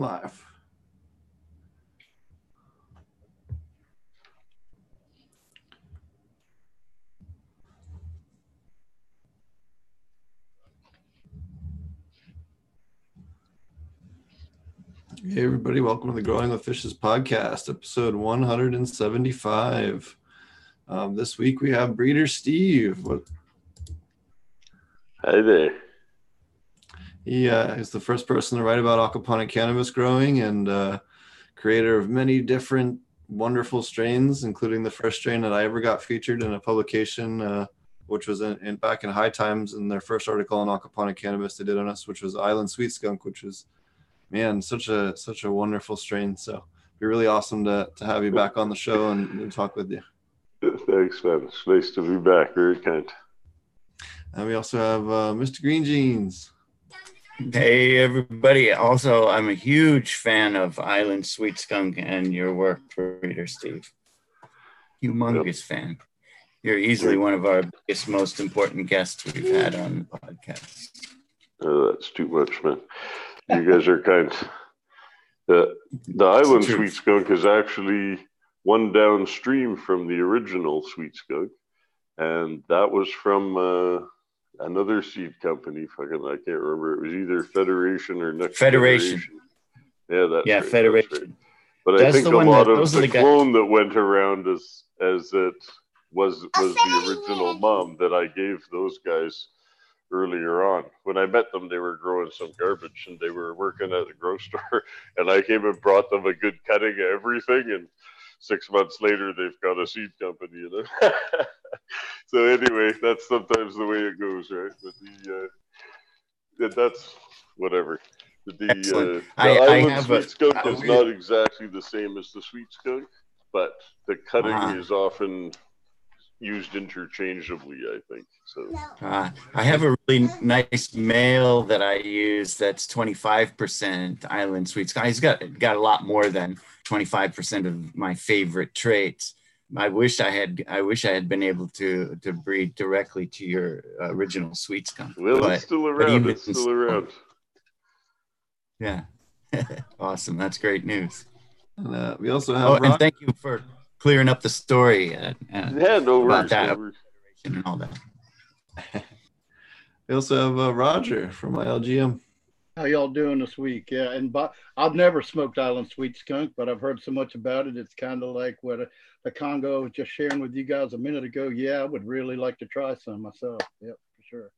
live. Hey, everybody, welcome to the Growing with Fishes podcast, episode 175. Um, this week we have Breeder Steve. Hi there. He uh, is the first person to write about aquaponic cannabis growing and uh, creator of many different wonderful strains, including the first strain that I ever got featured in a publication, uh, which was in, in back in High Times in their first article on aquaponic cannabis they did on us, which was Island Sweet Skunk, which is man, such a such a wonderful strain. So it'd be really awesome to to have you back on the show and, and talk with you. Thanks, man. It's nice to be back. Very kind. And we also have uh, Mr. Green Jeans. Hey everybody! Also, I'm a huge fan of Island Sweet Skunk and your work, Breeder Steve. Humongous fan. You're easily one of our biggest, most important guests we've had on the podcast. Uh, that's too much, man. You guys are kind. The the island sweet skunk is actually one downstream from the original sweet skunk, and that was from uh, another seed company. Fucking, I can't remember. It was either Federation or Next Federation. Yeah, that's yeah, right, that's Federation. right. But I That's think the a one lot that- of the the clone that went around as as it was was the original mom that I gave those guys earlier on. When I met them, they were growing some garbage and they were working at the grocery store. And I came and brought them a good cutting of everything. And six months later, they've got a seed company, you know. so anyway, that's sometimes the way it goes, right? But the uh, that's whatever. The, Excellent. uh, the I- I island have sweet a- skunk a is weird- not exactly the same as the sweet skunk, but the cutting Ah. is often used interchangeably. I think so. Uh, I have a really nice male that I use that's 25% Island Sweet Skunk. He's got got a lot more than 25% of my favorite traits. I wish I had I wish I had been able to to breed directly to your original Sweet Skunk. Well, But- it's still around. It's still so- around. Yeah. awesome. That's great news. And uh, we also have Oh, Rob. and thank you for clearing up the story uh, uh, Yeah, no About worries. that. no and all that. we also have uh, Roger from ILGM. How y'all doing this week? Yeah, and but I've never smoked Island Sweet Skunk, but I've heard so much about it. It's kind of like what uh, the Congo was just sharing with you guys a minute ago. Yeah, I would really like to try some myself. Yep, for sure.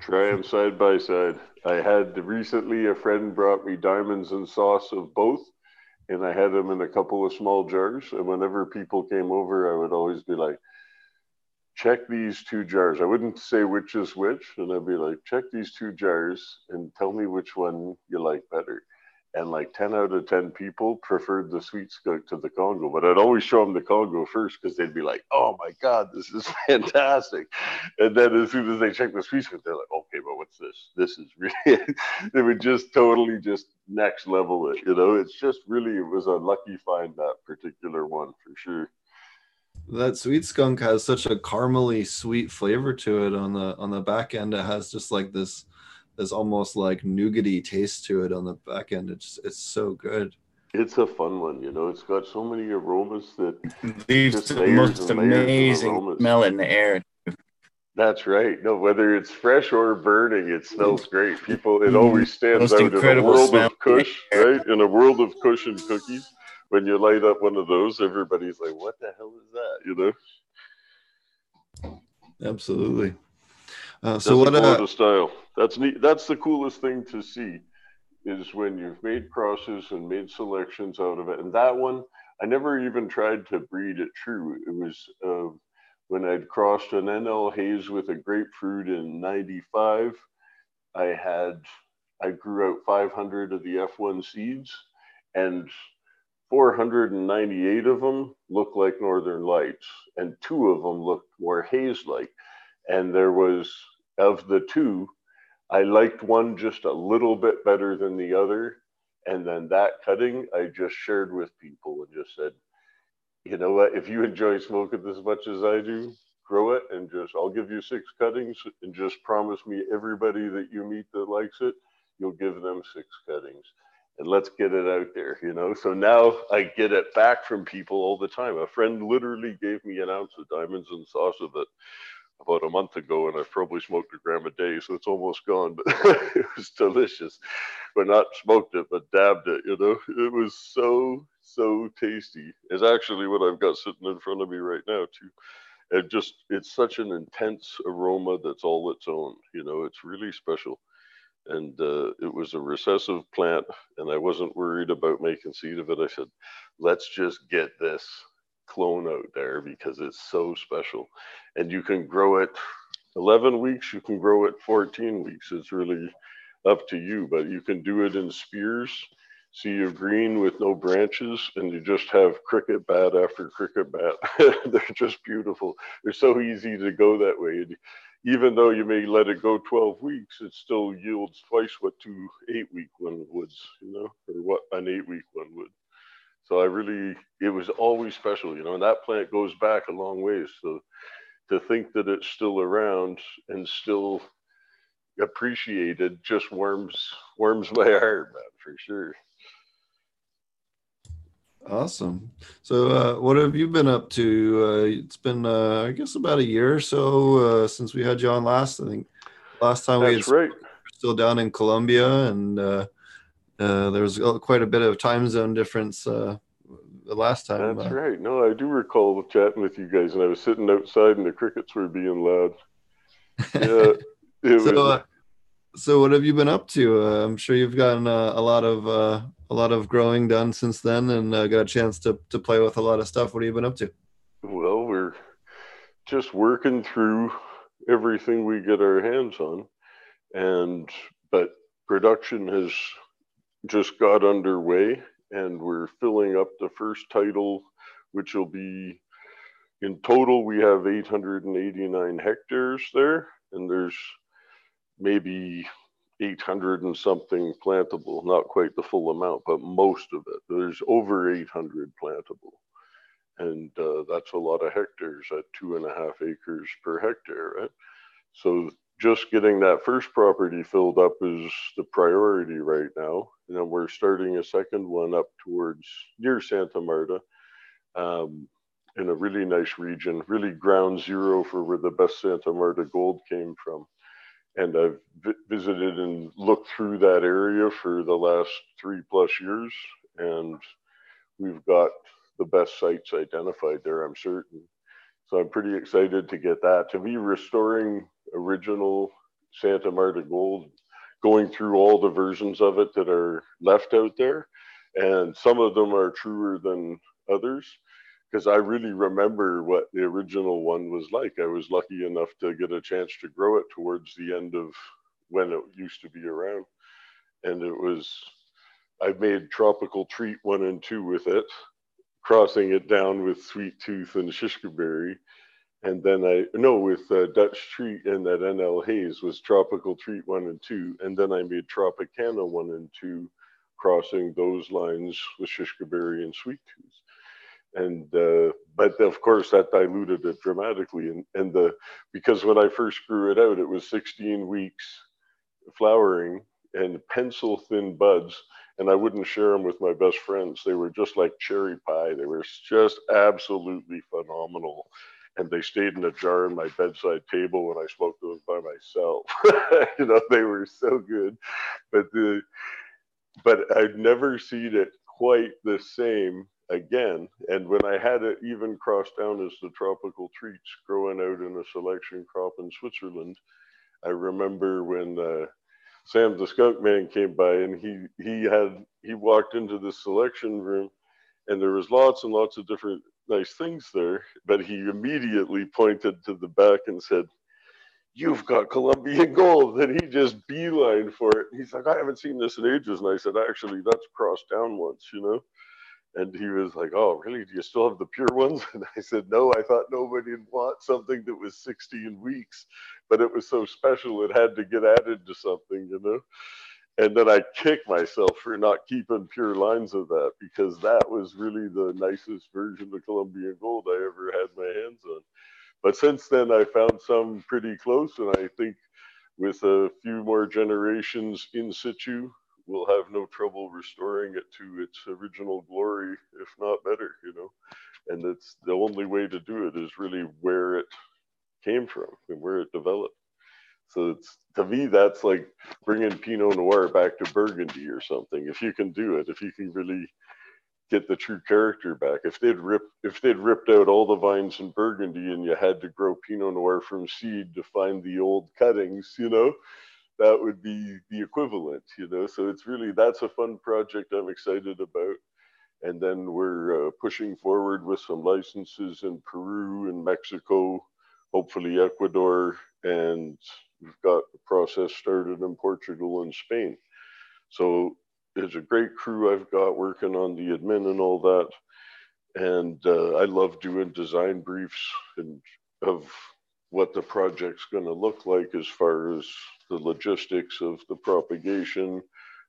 Try them side by side. I had recently a friend brought me diamonds and sauce of both, and I had them in a couple of small jars. And whenever people came over, I would always be like, check these two jars. I wouldn't say which is which, and I'd be like, check these two jars and tell me which one you like better. And like 10 out of 10 people preferred the sweet skunk to the Congo, but I'd always show them the Congo first because they'd be like, oh my God, this is fantastic. And then as soon as they check the sweet skunk, they're like, okay, but what's this? This is really, they would just totally just next level it, you know? It's just really, it was a lucky find that particular one for sure. That sweet skunk has such a caramely sweet flavor to it on the on the back end. It has just like this this almost like nougaty taste to it on the back end. It's it's so good. It's a fun one, you know. It's got so many aromas that Leaves the most and layers of amazing smell in the air. That's right. No, whether it's fresh or burning, it smells great. People, it always stands Most out in a world smell. of Kush, right? In a world of Kush and cookies, when you light up one of those, everybody's like, "What the hell is that?" You know. Absolutely. Uh, so what? a Uh, style. That's neat. That's the coolest thing to see, is when you've made crosses and made selections out of it. And that one, I never even tried to breed it true. It was uh, when I'd crossed an NL haze with a grapefruit in '95. I had I grew out 500 of the F1 seeds, and 498 of them looked like Northern Lights, and two of them looked more haze-like. And there was of the two, I liked one just a little bit better than the other. And then that cutting, I just shared with people and just said, you know what, if you enjoy smoking as much as I do, grow it and just, I'll give you six cuttings and just promise me everybody that you meet that likes it, you'll give them six cuttings. and let's get it out there, you know. So now I get it back from people all the time. A friend literally gave me an ounce of diamonds and sauce of it about a month ago, and I've probably smoked a gram a day, so it's almost gone. But it was delicious. But not smoked it, but dabbed it. You know, it was so so tasty. It's actually what I've got sitting in front of me right now too. It just it's such an intense aroma that's all its own. You know, it's really special and uh, it was a recessive plant and i wasn't worried about making seed of it i said let's just get this clone out there because it's so special. And you can grow it 11 weeks you can grow it 14 weeks. It's really up to you but you can do it in spears sea of green with no branches and you just have cricket bat after cricket bat. They're just beautiful. They're so easy to go that way. Even though you may let it go 12 weeks, it still yields twice what two eight week one would, you know, or what an eight week one would. So I really, it was always special, you know, and that plant goes back a long ways. So to think that it's still around and still appreciated just warms warms my heart, man, for sure. Awesome. So, uh, what have you been up to? Uh, it's been, uh, I guess, about a year or so uh, since we had you on last. I think last time That's we had right. still down in Colombia, and uh, uh, there was quite a bit of time zone difference the last time. That's right. No, I do recall chatting with you guys, and I was sitting outside, and the crickets were being loud. Yeah. so, was... so, what have you been up to? I'm sure you've gotten a lot of a lot of growing done since then and uh, got a chance to, to play with a lot of stuff. What have you been up to? Well, we're just working through everything we get our hands on. And, but production has just got underway and we're filling up the first title, which will be in total, we have 889 hectares there. And there's maybe 800 and something plantable, not quite the full amount, but most of it. There's over 800 plantable. And uh, that's a lot of hectares at two and a half acres per hectare, right? So just getting that first property filled up is the priority right now. And then we're starting a second one up towards near Santa Marta um, in a really nice region, really ground zero for where the best Santa Marta gold came from and I've visited and looked through that area for the last three plus years, and we've got the best sites identified there, I'm certain. So I'm pretty excited to get that. To be restoring original Santa Marta gold, going through all the versions of it that are left out there, and some of them are truer than others because I really remember what the original one was like. I was lucky enough to get a chance to grow it towards the end of when it used to be around. And it was, I made Tropical Treat one and two with it, crossing it down with Sweet Tooth and Shishka Berry. And then I, no, with uh, Dutch Treat and that NL Haze was Tropical Treat one and two. And then I made Tropicana one and two, crossing those lines with Shishka Berry and Sweet Tooth. And uh, but of course that diluted it dramatically. And and the because when i first grew it out it was 16 weeks flowering and pencil thin buds. And i wouldn't share them with my best friends. They were just like cherry pie. They were just absolutely phenomenal and they stayed in a jar on my bedside table when i smoked them by myself you know they were so good but the but i'd never seen it quite the same again. And when I had it even crossed down as the tropical treats growing out in a selection crop in Switzerland, I remember when uh, Sam the skunk man came by and he he had he walked into the selection room and there was lots and lots of different nice things there, but he immediately pointed to the back and said, You've got Colombian gold. And he just beeline for it. He's like, I haven't seen this in ages. And I said, Actually, that's crossed down once, you know? And he was like, Oh, really? Do you still have the pure ones? And I said, No, I thought nobody'd want something that was 16 weeks, but it was so special it had to get added to something, you know? And then I kick myself for not keeping pure lines of that because that was really the nicest version of Colombian gold I ever had my hands on. But since then, I found some pretty close, and I think with a few more generations in situ, we'll have no trouble restoring it to its original glory, if not better, you know. And it's the only way to do it is really where it came from and where it developed. So it's to me that's like bringing Pinot Noir back to Burgundy or something. If you can do it, if you can really get the true character back. If they'd ripped if they'd ripped out all the vines in Burgundy and you had to grow Pinot Noir from seed to find the old cuttings, you know, that would be the equivalent, you know. So it's really that's a fun project I'm excited about. And then we're uh, pushing forward with some licenses in Peru and Mexico, hopefully Ecuador, and we've got the process started in Portugal and Spain. So there's a great crew I've got working on the admin and all that. And uh, I love doing design briefs and of what the project's going to look like as far as the logistics of the propagation,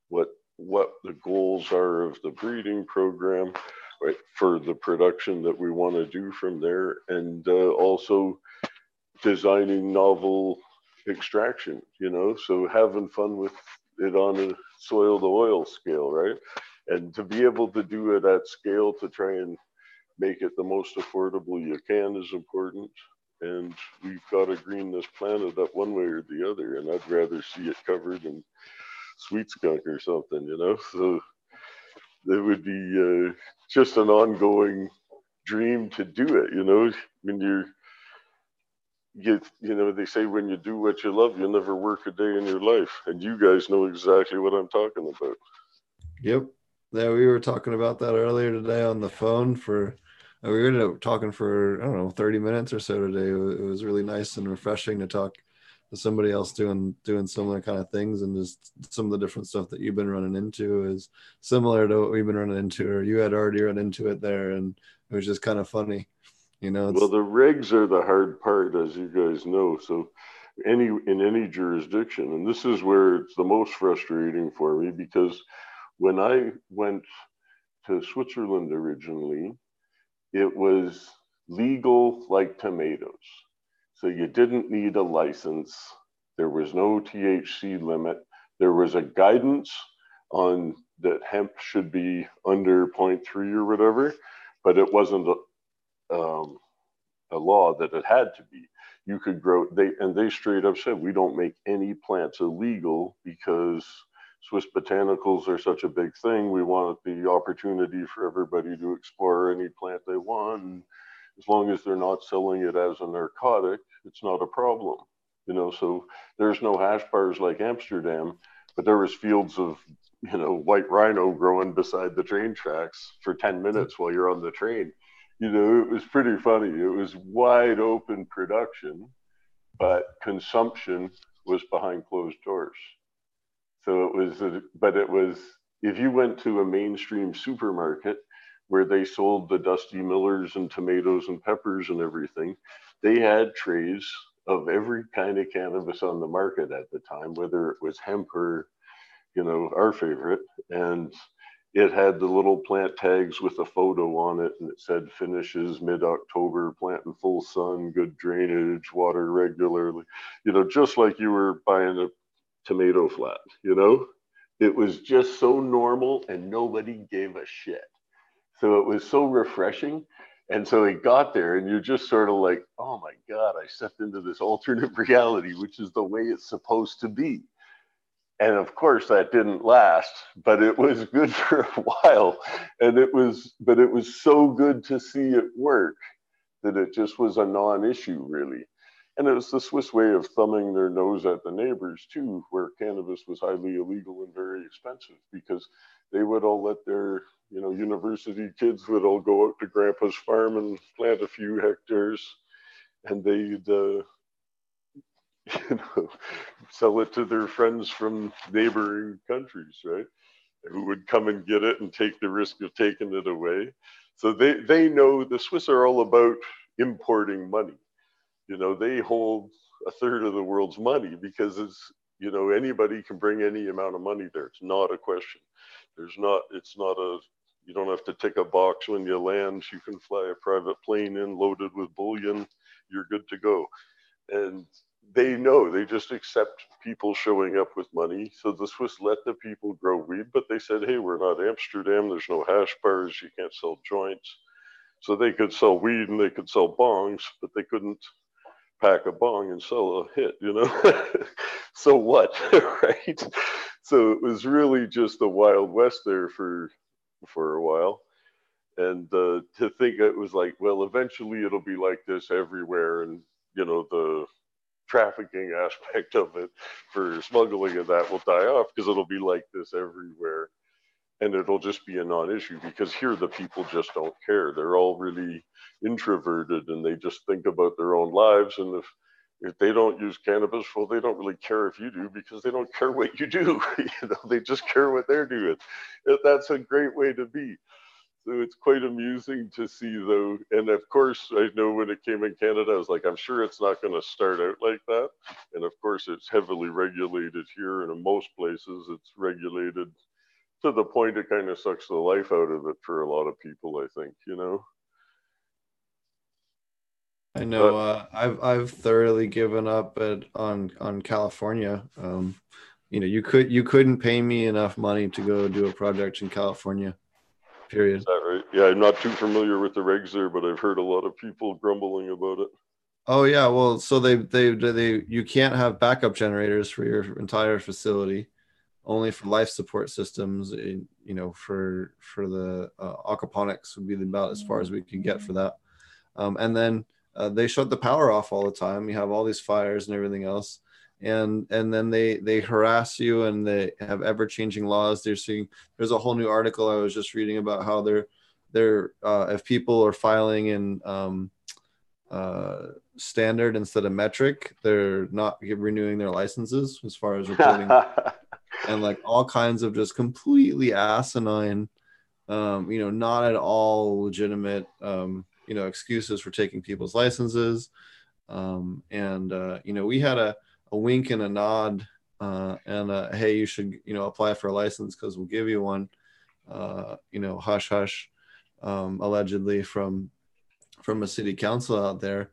what what the goals are of the breeding program, right, for the production that we want to do from there, and uh, also designing novel extraction. You know, so having fun with it on a soil to oil scale, right? And to be able to do it at scale to try and make it the most affordable you can is important. And we've got to green this planet up one way or the other. And I'd rather see it covered in sweet skunk or something, you know? So it would be uh, just an ongoing dream to do it, you know? When you're you you know they say when you do what you love you never work a day in your life. And you guys know exactly what i'm talking about. Yep. Yeah we were talking about that earlier today on the phone for uh, we ended up talking for i don't know 30 minutes or so today. It was really nice and refreshing to talk to somebody else doing doing similar kind of things. And just some of the different stuff that you've been running into is similar to what we've been running into or you had already run into it there. And it was just kind of funny you know, well, the regs are the hard part, as you guys know. So, any in any jurisdiction, and this is where it's the most frustrating for me because when I went to Switzerland originally, it was legal like tomatoes. So you didn't need a license. There was no THC limit. There was a guidance on that hemp should be under 0.3 or whatever, but it wasn't um, a law that it had to be. You could grow they and they straight up said we don't make any plants illegal because Swiss botanicals are such a big thing. We want the opportunity for everybody to explore any plant they want. And as long as they're not selling it as a narcotic, it's not a problem. You know, so there's no hash bars like Amsterdam, but there was fields of you know white rhino growing beside the train tracks for 10 minutes while you're on the train you know, it was pretty funny. It was wide open production, but consumption was behind closed doors. So it was, a, but it was, if you went to a mainstream supermarket where they sold the Dusty Millers and tomatoes and peppers and everything, they had trays of every kind of cannabis on the market at the time, whether it was hemp or, you know, our favorite. And it had the little plant tags with a photo on it and it said finishes mid-october plant in full sun good drainage water regularly. You know just like you were buying a tomato flat you know? It was just so normal and nobody gave a shit. So it was so refreshing and so he got there and you're just sort of like oh my god i stepped into this alternate reality which is the way it's supposed to be and of course that didn't last but it was good for a while. And it was but it was so good to see it work that it just was a non-issue really. And it was the swiss way of thumbing their nose at the neighbors too where cannabis was highly illegal and very expensive because they would all let their you know university kids would all go out to grandpa's farm and plant a few hectares. And they'd uh, you know, sell it to their friends from neighboring countries, right? Who would come and get it and take the risk of taking it away. So they, they know the Swiss are all about importing money. You know, they hold a third of the world's money because it's, you know, anybody can bring any amount of money there. It's not a question. There's not, it's not a, you don't have to tick a box when you land. You can fly a private plane in loaded with bullion. You're good to go. And they know they just accept people showing up with money. So the Swiss let the people grow weed, but they said, hey, we're not Amsterdam. There's no hash bars. You can't sell joints. So they could sell weed and they could sell bongs, but they couldn't pack a bong and sell a hit, you know? so what, right? So it was really just the Wild West there for for a while. And uh, to think it was like, well, eventually it'll be like this everywhere, and you know the trafficking aspect of it for smuggling and that will die off because it'll be like this everywhere. And it'll just be a non-issue because here the people just don't care. They're all really introverted and they just think about their own lives. And if if they don't use cannabis well they don't really care if you do because they don't care what you do you know they just care what they're doing. That's a great way to be so it's quite amusing to see though. And of course i know when it came in canada i was like i'm sure it's not going to start out like that. And of course it's heavily regulated here and in most places it's regulated to the point it kind of sucks the life out of it for a lot of people i think you know? I know but, uh, i've i've thoroughly given up at on on california. Um you know you could you couldn't pay me enough money to go do a project in california period. Is that right? Yeah, I'm not too familiar with the regs there, but I've heard a lot of people grumbling about it. Oh yeah, well, so they they they you can't have backup generators for your entire facility, only for life support systems. In, you know, for for the uh, aquaponics would be about as far as we could get for that. Um, and then uh, they shut the power off all the time. You have all these fires and everything else and and then they they harass you and they have ever changing laws. They're seeing there's a whole new article i was just reading about how they're they're uh, if people are filing in um, uh, standard instead of metric they're not renewing their licenses as far as reporting and like all kinds of just completely asinine um, you know not at all legitimate um, you know excuses for taking people's licenses. Um, and uh, you know we had a a wink and a nod uh, and a, hey, you should you know apply for a license because we'll give you one. Uh, you know, hush hush, um, allegedly from from a city council out there,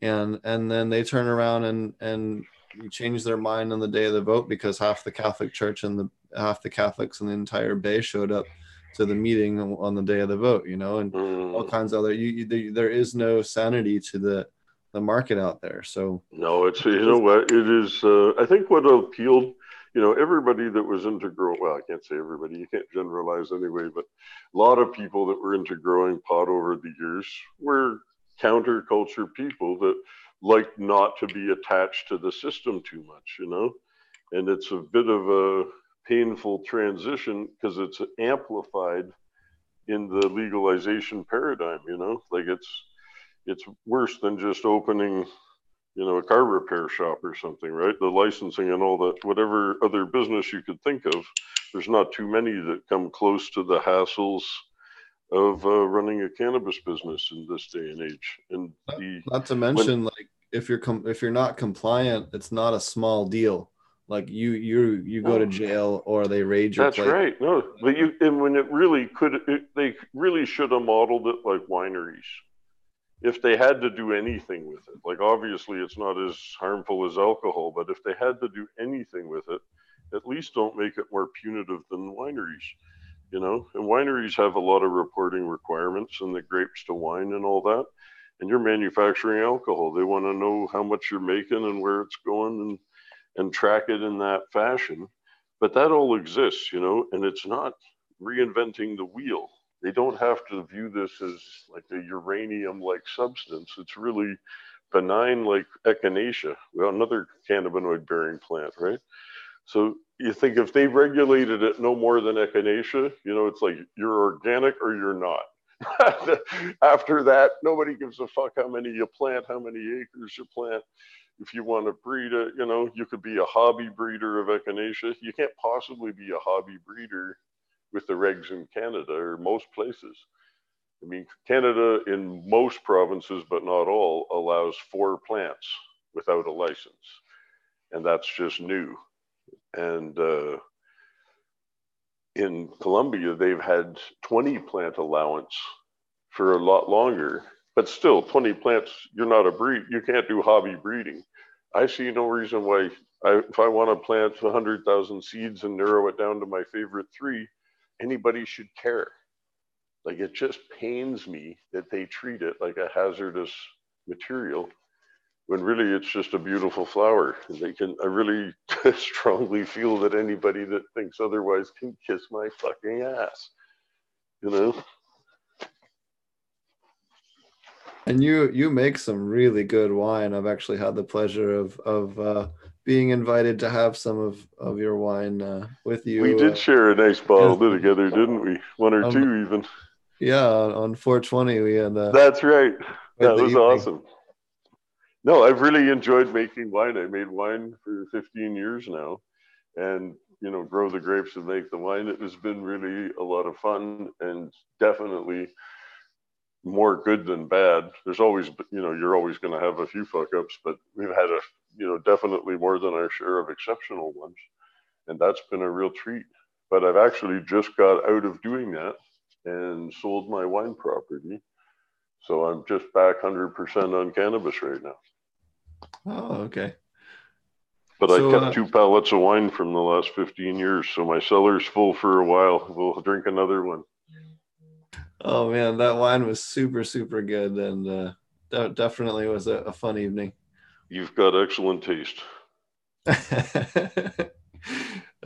and and then they turn around and and change their mind on the day of the vote because half the Catholic Church and the half the Catholics in the entire Bay showed up to the meeting on the day of the vote. You know, and mm. all kinds of other. You, you, there is no sanity to the the market out there. So no, it's you know what it is. Uh, I think what appealed, you know, everybody that was into growing. Well, I can't say everybody. You can't generalize anyway, but a lot of people that were into growing pot over the years were counterculture people that like not to be attached to the system too much. You know, and it's a bit of a painful transition because it's amplified in the legalization paradigm. You know, like it's it's worse than just opening you know a car repair shop or something right? The licensing and all that whatever other business you could think of there's not too many that come close to the hassles of uh, running a cannabis business in this day and age. And the, not to mention when, like if you're com- if you're not compliant it's not a small deal. Like you you you go to jail or they raid your that's place. right. No but you and when it really could it, they really should have modeled it like wineries if they had to do anything with it, like obviously it's not as harmful as alcohol, but if they had to do anything with it, at least don't make it more punitive than wineries, you know. And wineries have a lot of reporting requirements and the grapes to wine and all that. And you're manufacturing alcohol. They want to know how much you're making and where it's going and and track it in that fashion. But that all exists, you know, and it's not reinventing the wheel they don't have to view this as like a uranium like substance. It's really benign like echinacea, well, another cannabinoid bearing plant, right? So you think if they regulated it no more than echinacea, you know, it's like you're organic or you're not. After that, nobody gives a fuck how many you plant, how many acres you plant. If you want to breed it, you know, you could be a hobby breeder of echinacea. You can't possibly be a hobby breeder with the regs in Canada or most places. I mean, Canada in most provinces, but not all, allows four plants without a license. And that's just new. And uh, in Colombia, they've had 20 plant allowance for a lot longer, but still 20 plants, you're not a breed, you can't do hobby breeding. I see no reason why I, if I want to plant 100,000 seeds and narrow it down to my favorite three, anybody should care. Like it just pains me that they treat it like a hazardous material when really it's just a beautiful flower. And they can, I really strongly feel that anybody that thinks otherwise can kiss my fucking ass, you know? And you you make some really good wine. I've actually had the pleasure of of uh, being invited to have some of of your wine uh, with you. We did uh, share a nice bottle yeah. together, didn't we? One or um, two even. Yeah, on 420 we had. Uh, That's right. That was evening. awesome. No, I've really enjoyed making wine. I made wine for 15 years now, and you know, grow the grapes and make the wine. It has been really a lot of fun, and definitely more good than bad. There's always, you know, you're always going to have a few fuck ups, but we've had a, you know, definitely more than our share of exceptional ones. And that's been a real treat. But I've actually just got out of doing that and sold my wine property. So I'm just back 100% on cannabis right now. Oh, okay. But so, I kept uh, two pallets of wine from the last 15 years. So my cellar's full for a while. We'll drink another one. Oh man, that wine was super super good, and uh, that definitely was a, a fun evening. You've got excellent taste.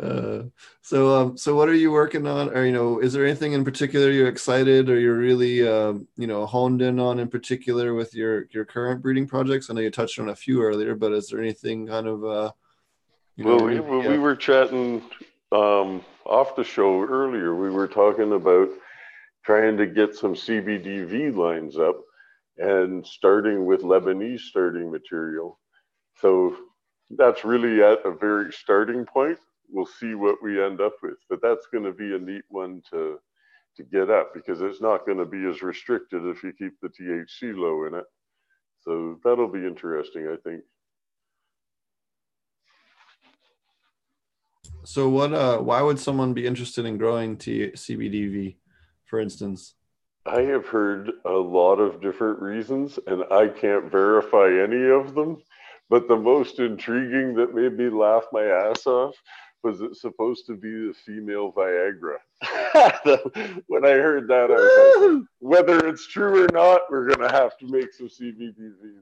uh, so um, so what are you working on? Or you know is there anything in particular you're excited or you're really um, you know honed in on in particular with your your current breeding projects? I know you touched on a few earlier but is there anything kind of uh know, well we, we, we were chatting um off the show earlier. We were talking about trying to get some CBDV lines up and starting with Lebanese starting material. So that's really at a very starting point. We'll see what we end up with, but that's going to be a neat one to to get up because it's not going to be as restricted if you keep the THC low in it. So that'll be interesting, I think. So what uh why would someone be interested in growing T- CBDV? for instance? I have heard a lot of different reasons, and I can't verify any of them. But the most intriguing that made me laugh my ass off was it supposed to be the female Viagra? when I heard that, I was like, whether it's true or not, we're gonna have to make some CBDV.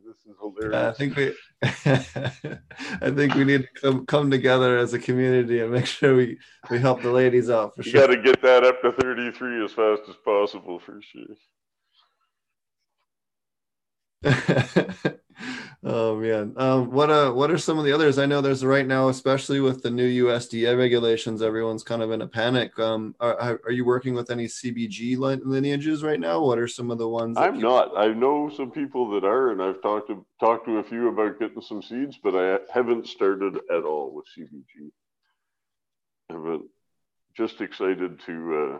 This is hilarious. I think we, I think we need to come, come together as a community and make sure we we help the ladies out for you sure. Got to get that up to 33 as fast as possible for sure. oh man, um, what uh, what are some of the others? I know there's right now, especially with the new USDA regulations, everyone's kind of in a panic. Um, are, are you working with any CBG lineages right now? What are some of the ones? I'm you- not. I know some people that are, and I've talked to talked to a few about getting some seeds, but I haven't started at all with CBG. I haven't. Just excited to uh,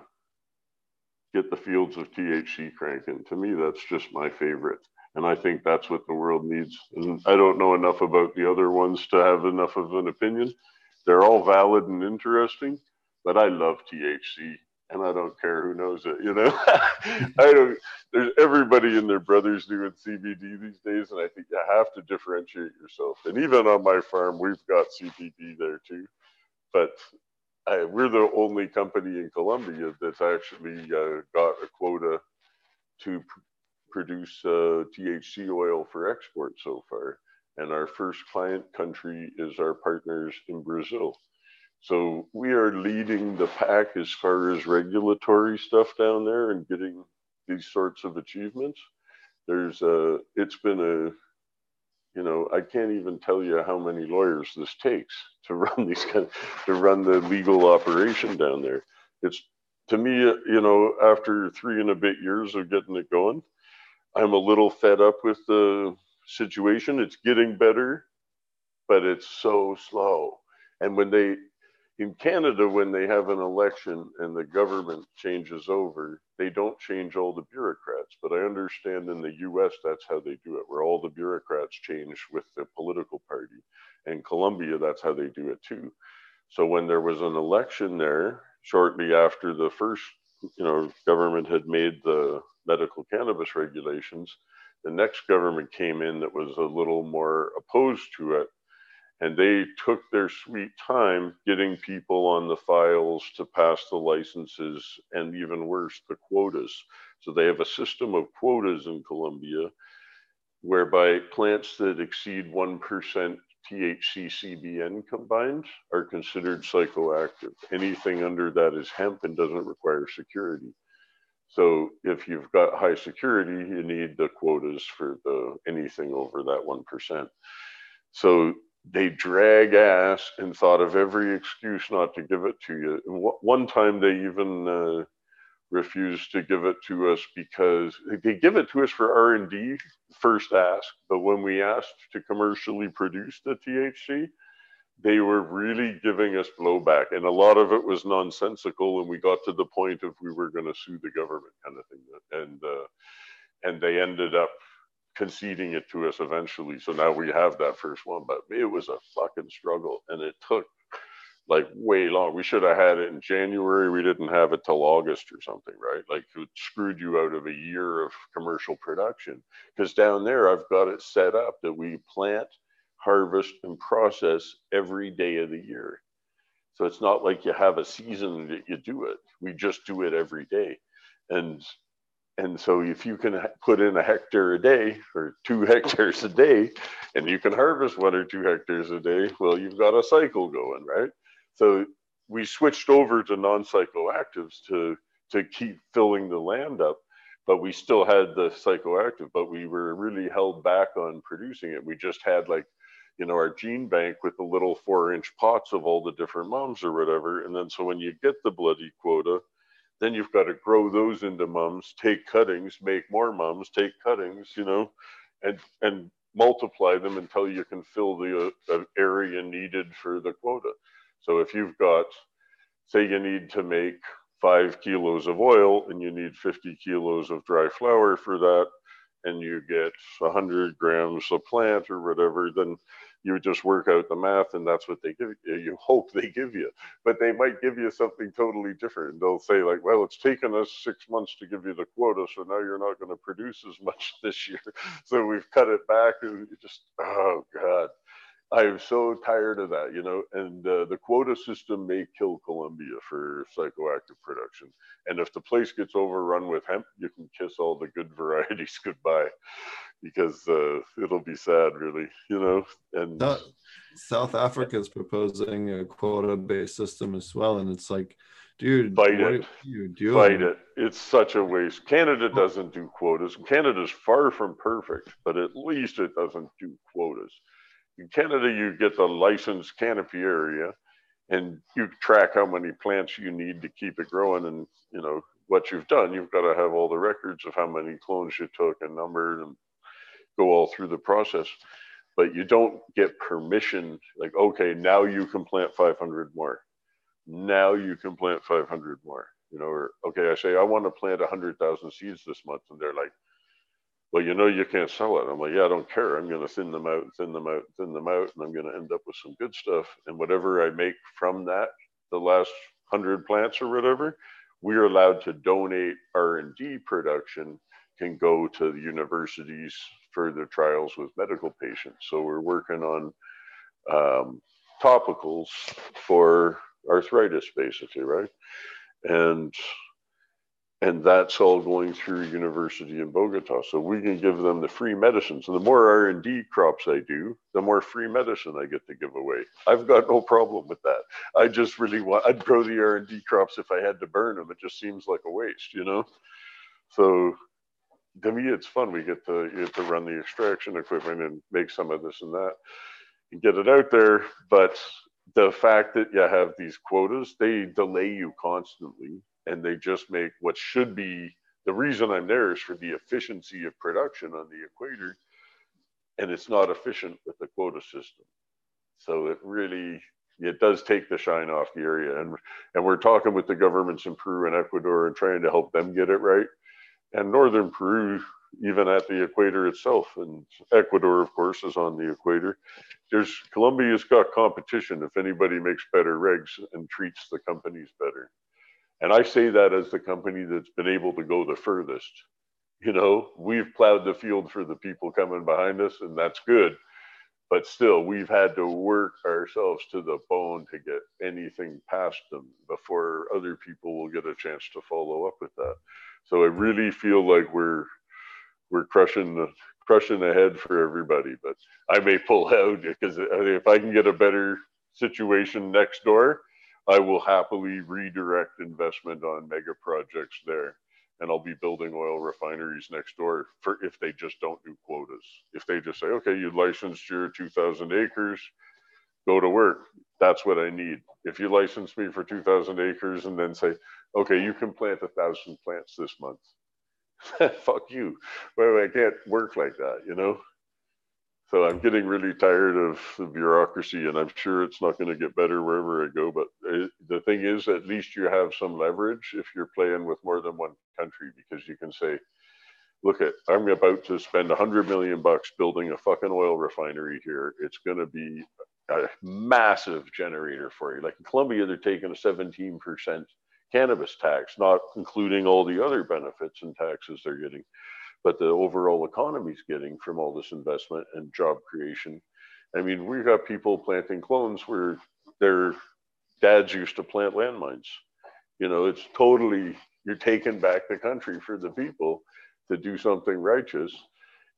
get the fields of THC cranking. To me, that's just my favorite. And I think that's what the world needs. And I don't know enough about the other ones to have enough of an opinion. They're all valid and interesting, but I love THC and I don't care who knows it. You know, I don't. There's everybody and their brothers doing CBD these days, and I think you have to differentiate yourself. And even on my farm, we've got CBD there too, but I, we're the only company in Colombia that's actually uh, got a quota to produce uh, THC oil for export so far. And our first client country is our partners in Brazil. So we are leading the pack as far as regulatory stuff down there and getting these sorts of achievements. There's a, it's been a, you know, I can't even tell you how many lawyers this takes to run these kind, to run the legal operation down there. It's to me, you know, after three and a bit years of getting it going, I'm a little fed up with the situation. It's getting better, but it's so slow. And when they, in Canada, when they have an election and the government changes over, they don't change all the bureaucrats. But I understand in the US, that's how they do it, where all the bureaucrats change with the political party. In Colombia, that's how they do it too. So when there was an election there, shortly after the first, you know, government had made the medical cannabis regulations. The next government came in that was a little more opposed to it. And they took their sweet time getting people on the files to pass the licenses and even worse, the quotas. So they have a system of quotas in Colombia whereby plants that exceed 1% THC CBN combined are considered psychoactive. Anything under that is hemp and doesn't require security. So if you've got high security, you need the quotas for the anything over that 1%. So they drag ass and thought of every excuse not to give it to you. And one time they even uh, refused to give it to us because they give it to us for R&D first ask, but when we asked to commercially produce the THC, they were really giving us blowback and a lot of it was nonsensical and we got to the point of we were going to sue the government kind of thing and uh, and they ended up conceding it to us eventually so now we have that first one but it was a fucking struggle and it took like way long we should have had it in january we didn't have it till august or something right like it screwed you out of a year of commercial production because down there i've got it set up that we plant harvest, and process every day of the year. So it's not like you have a season that you do it. We just do it every day. And and so if you can put in a hectare a day or two hectares a day and you can harvest one or two hectares a day, well, you've got a cycle going, right? So we switched over to non-psychoactives to to keep filling the land up but we still had the psychoactive but we were really held back on producing it we just had like you know, our gene bank with the little four inch pots of all the different mums or whatever. And then so when you get the bloody quota, then you've got to grow those into mums, take cuttings, make more mums, take cuttings, you know, and and multiply them until you can fill the uh, area needed for the quota. So if you've got, say, you need to make five kilos of oil and you need 50 kilos of dry flour for that, and you get 100 grams of plant or whatever, then you just work out the math and that's what they give you. You hope they give you, but they might give you something totally different. They'll say like, well, it's taken us six months to give you the quota, so now you're not going to produce as much this year. So we've cut it back and you just, oh God. I'm so tired of that, you know. And uh, the quota system may kill Colombia for psychoactive production. And if the place gets overrun with hemp, you can kiss all the good varieties goodbye because uh, it'll be sad, really, you know. And South Africa is proposing a quota-based system as well, and it's like, dude, fight it. You doing? Fight it. It's such a waste. Canada doesn't do quotas. Canada's far from perfect, but at least it doesn't do quotas. In Canada, you get the licensed canopy area, and you track how many plants you need to keep it growing, and you know what you've done. You've got to have all the records of how many clones you took and numbered and go all through the process, but you don't get permission. Like, okay, now you can plant 500 more. Now you can plant 500 more. You know, or okay, I say I want to plant 100,000 seeds this month, and they're like, well, you know, you can't sell it. I'm like, yeah, I don't care. I'm going to thin them out, thin them out, thin them out, and I'm going to end up with some good stuff. And whatever I make from that, the last hundred plants or whatever, we're allowed to donate R&D production can go to the universities further trials with medical patients. So we're working on um, topicals for arthritis, basically, right? And and that's all going through university in bogota. So we can give them the free medicine. So the more r&d crops i do the more free medicine i get to give away. I've got no problem with that. I just really want i'd grow the r&d crops if i had to burn them. It just seems like a waste you know? So to me, it's fun. We get to get to run the extraction equipment and make some of this and that and get it out there. But the fact that you have these quotas, they delay you constantly and they just make what should be the reason I'm there is for the efficiency of production on the equator. And it's not efficient with the quota system. So it really it does take the shine off the area. And and we're talking with the governments in Peru and Ecuador and trying to help them get it right and northern Peru, even at the equator itself, and Ecuador, of course, is on the equator. There's Colombia's got competition if anybody makes better regs and treats the companies better. And I say that as the company that's been able to go the furthest. You know, we've plowed the field for the people coming behind us, and that's good. but still we've had to work ourselves to the bone to get anything past them before other people will get a chance to follow up with that so i really feel like we're we're crushing the crushing ahead for everybody but i may pull out because if i can get a better situation next door i will happily redirect investment on mega projects there and I'll be building oil refineries next door for if they just don't do quotas. If they just say, okay, you licensed your 2,000 acres, go to work. That's what I need. If you license me for 2,000 acres and then say, okay, you can plant a thousand plants this month, fuck you. Well, I can't work like that, you know? So I'm getting really tired of the bureaucracy, and I'm sure it's not going to get better wherever I go. But it, the thing is, at least you have some leverage if you're playing with more than one country, because you can say, "Look at, I'm about to spend 100 million bucks building a fucking oil refinery here. It's going to be a massive generator for you." Like in Colombia, they're taking a 17% cannabis tax, not including all the other benefits and taxes they're getting but the overall economy is getting from all this investment and job creation. I mean, we've got people planting clones where their dads used to plant landmines. You know, it's totally, you're taking back the country for the people to do something righteous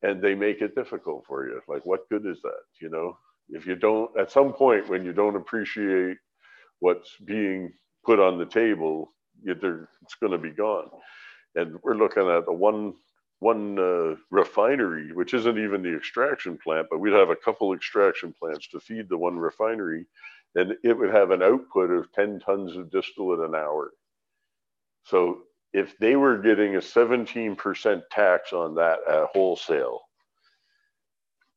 and they make it difficult for you. Like, what good is that? You know, if you don't, at some point when you don't appreciate what's being put on the table, it's going to be gone. And we're looking at the one one uh, refinery, which isn't even the extraction plant, but we'd have a couple extraction plants to feed the one refinery, and it would have an output of 10 tons of distillate an hour. So if they were getting a 17% tax on that at wholesale,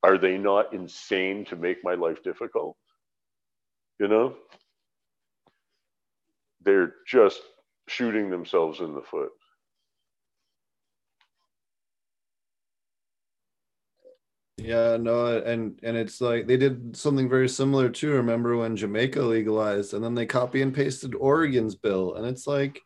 are they not insane to make my life difficult? You know? They're just shooting themselves in the foot. Yeah, no, and and it's like they did something very similar too. Remember when Jamaica legalized, and then they copy and pasted Oregon's bill, and it's like,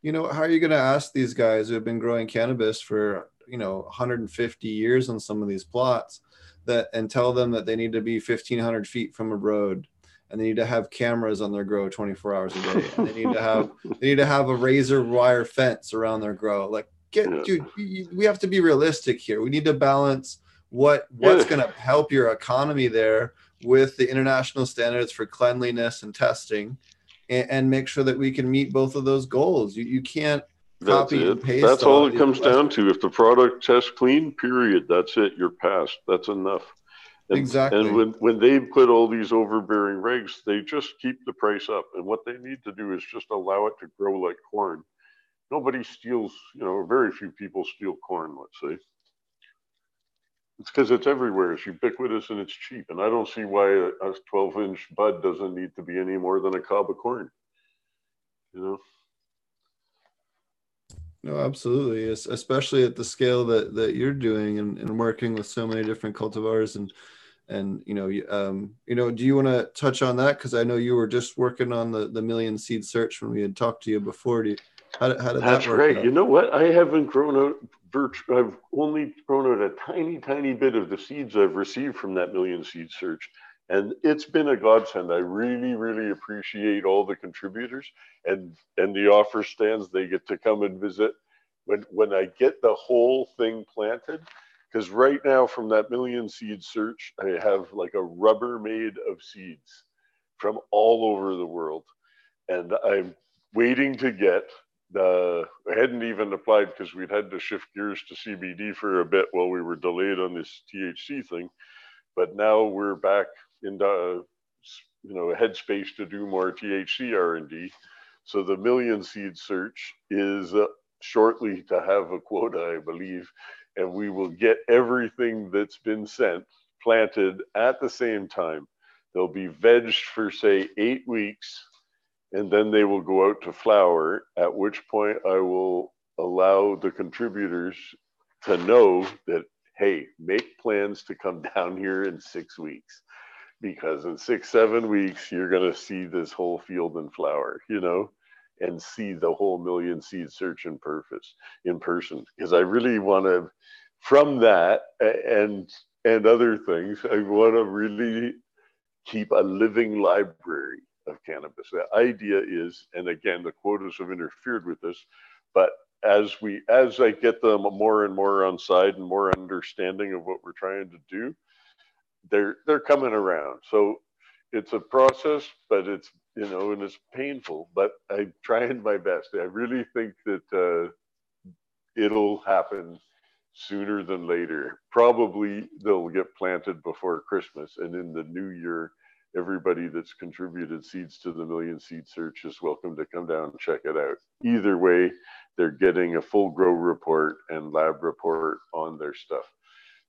you know, how are you going to ask these guys who have been growing cannabis for you know 150 years on some of these plots that and tell them that they need to be 1500 feet from a road and they need to have cameras on their grow 24 hours a day and they need to have they need to have a razor wire fence around their grow like get dude we have to be realistic here we need to balance what what's going to help your economy there with the international standards for cleanliness and testing and, and, make sure that we can meet both of those goals you, you can't copy and paste. that's it. That's all it comes down to. If the product tests clean, period. That's it. You're passed. That's enough. And, exactly. And when, when they put all these overbearing regs, they just keep the price up. And what they need to do is just allow it to grow like corn. Nobody steals, you know, very few people steal corn, let's say. It's because it's everywhere. It's ubiquitous and it's cheap. And I don't see why a, a 12 inch bud doesn't need to be any more than a cob of corn. You know? No, absolutely. Especially at the scale that, that you're doing and, and working with so many different cultivars and, and, you know, um, you know, do you want to touch on that? Cause I know you were just working on the, the million seed search when we had talked to you before. Do you, how, how did That's that work? right. Out? You know what? I haven't grown out I've only grown out a tiny, tiny bit of the seeds I've received from that million seed search. And it's been a godsend. I really, really appreciate all the contributors and and the offer stands they get to come and visit when when I get the whole thing planted. Because right now, from that million seed search, I have like a Rubbermaid of seeds from all over the world. And I'm waiting to get the hadn't even applied because we'd had to shift gears to CBD for a bit while we were delayed on this THC thing, but now we're back in the you know headspace to do more THC R and D. So the million seed search is uh, shortly to have a quota, I believe, and we will get everything that's been sent planted at the same time. They'll be vegged for say eight weeks and then they will go out to flower, at which point I will allow the contributors to know that, hey, make plans to come down here in six weeks. Because in six, seven weeks, you're going to see this whole field in flower, you know, and see the whole million seed search in purpose in person. Because I really want to, from that, and and other things. I want to really keep a living library of cannabis. The idea is, and again, the quotas have interfered with this, but as we as I get them more and more on side and more understanding of what we're trying to do, they're they're coming around. So it's a process, but it's you know, and it's painful. But I'm trying my best. I really think that uh, it'll happen sooner than later. Probably they'll get planted before Christmas, and in the new year, everybody that's contributed seeds to the Million Seed Search is welcome to come down and check it out. Either way, they're getting a full grow report and lab report on their stuff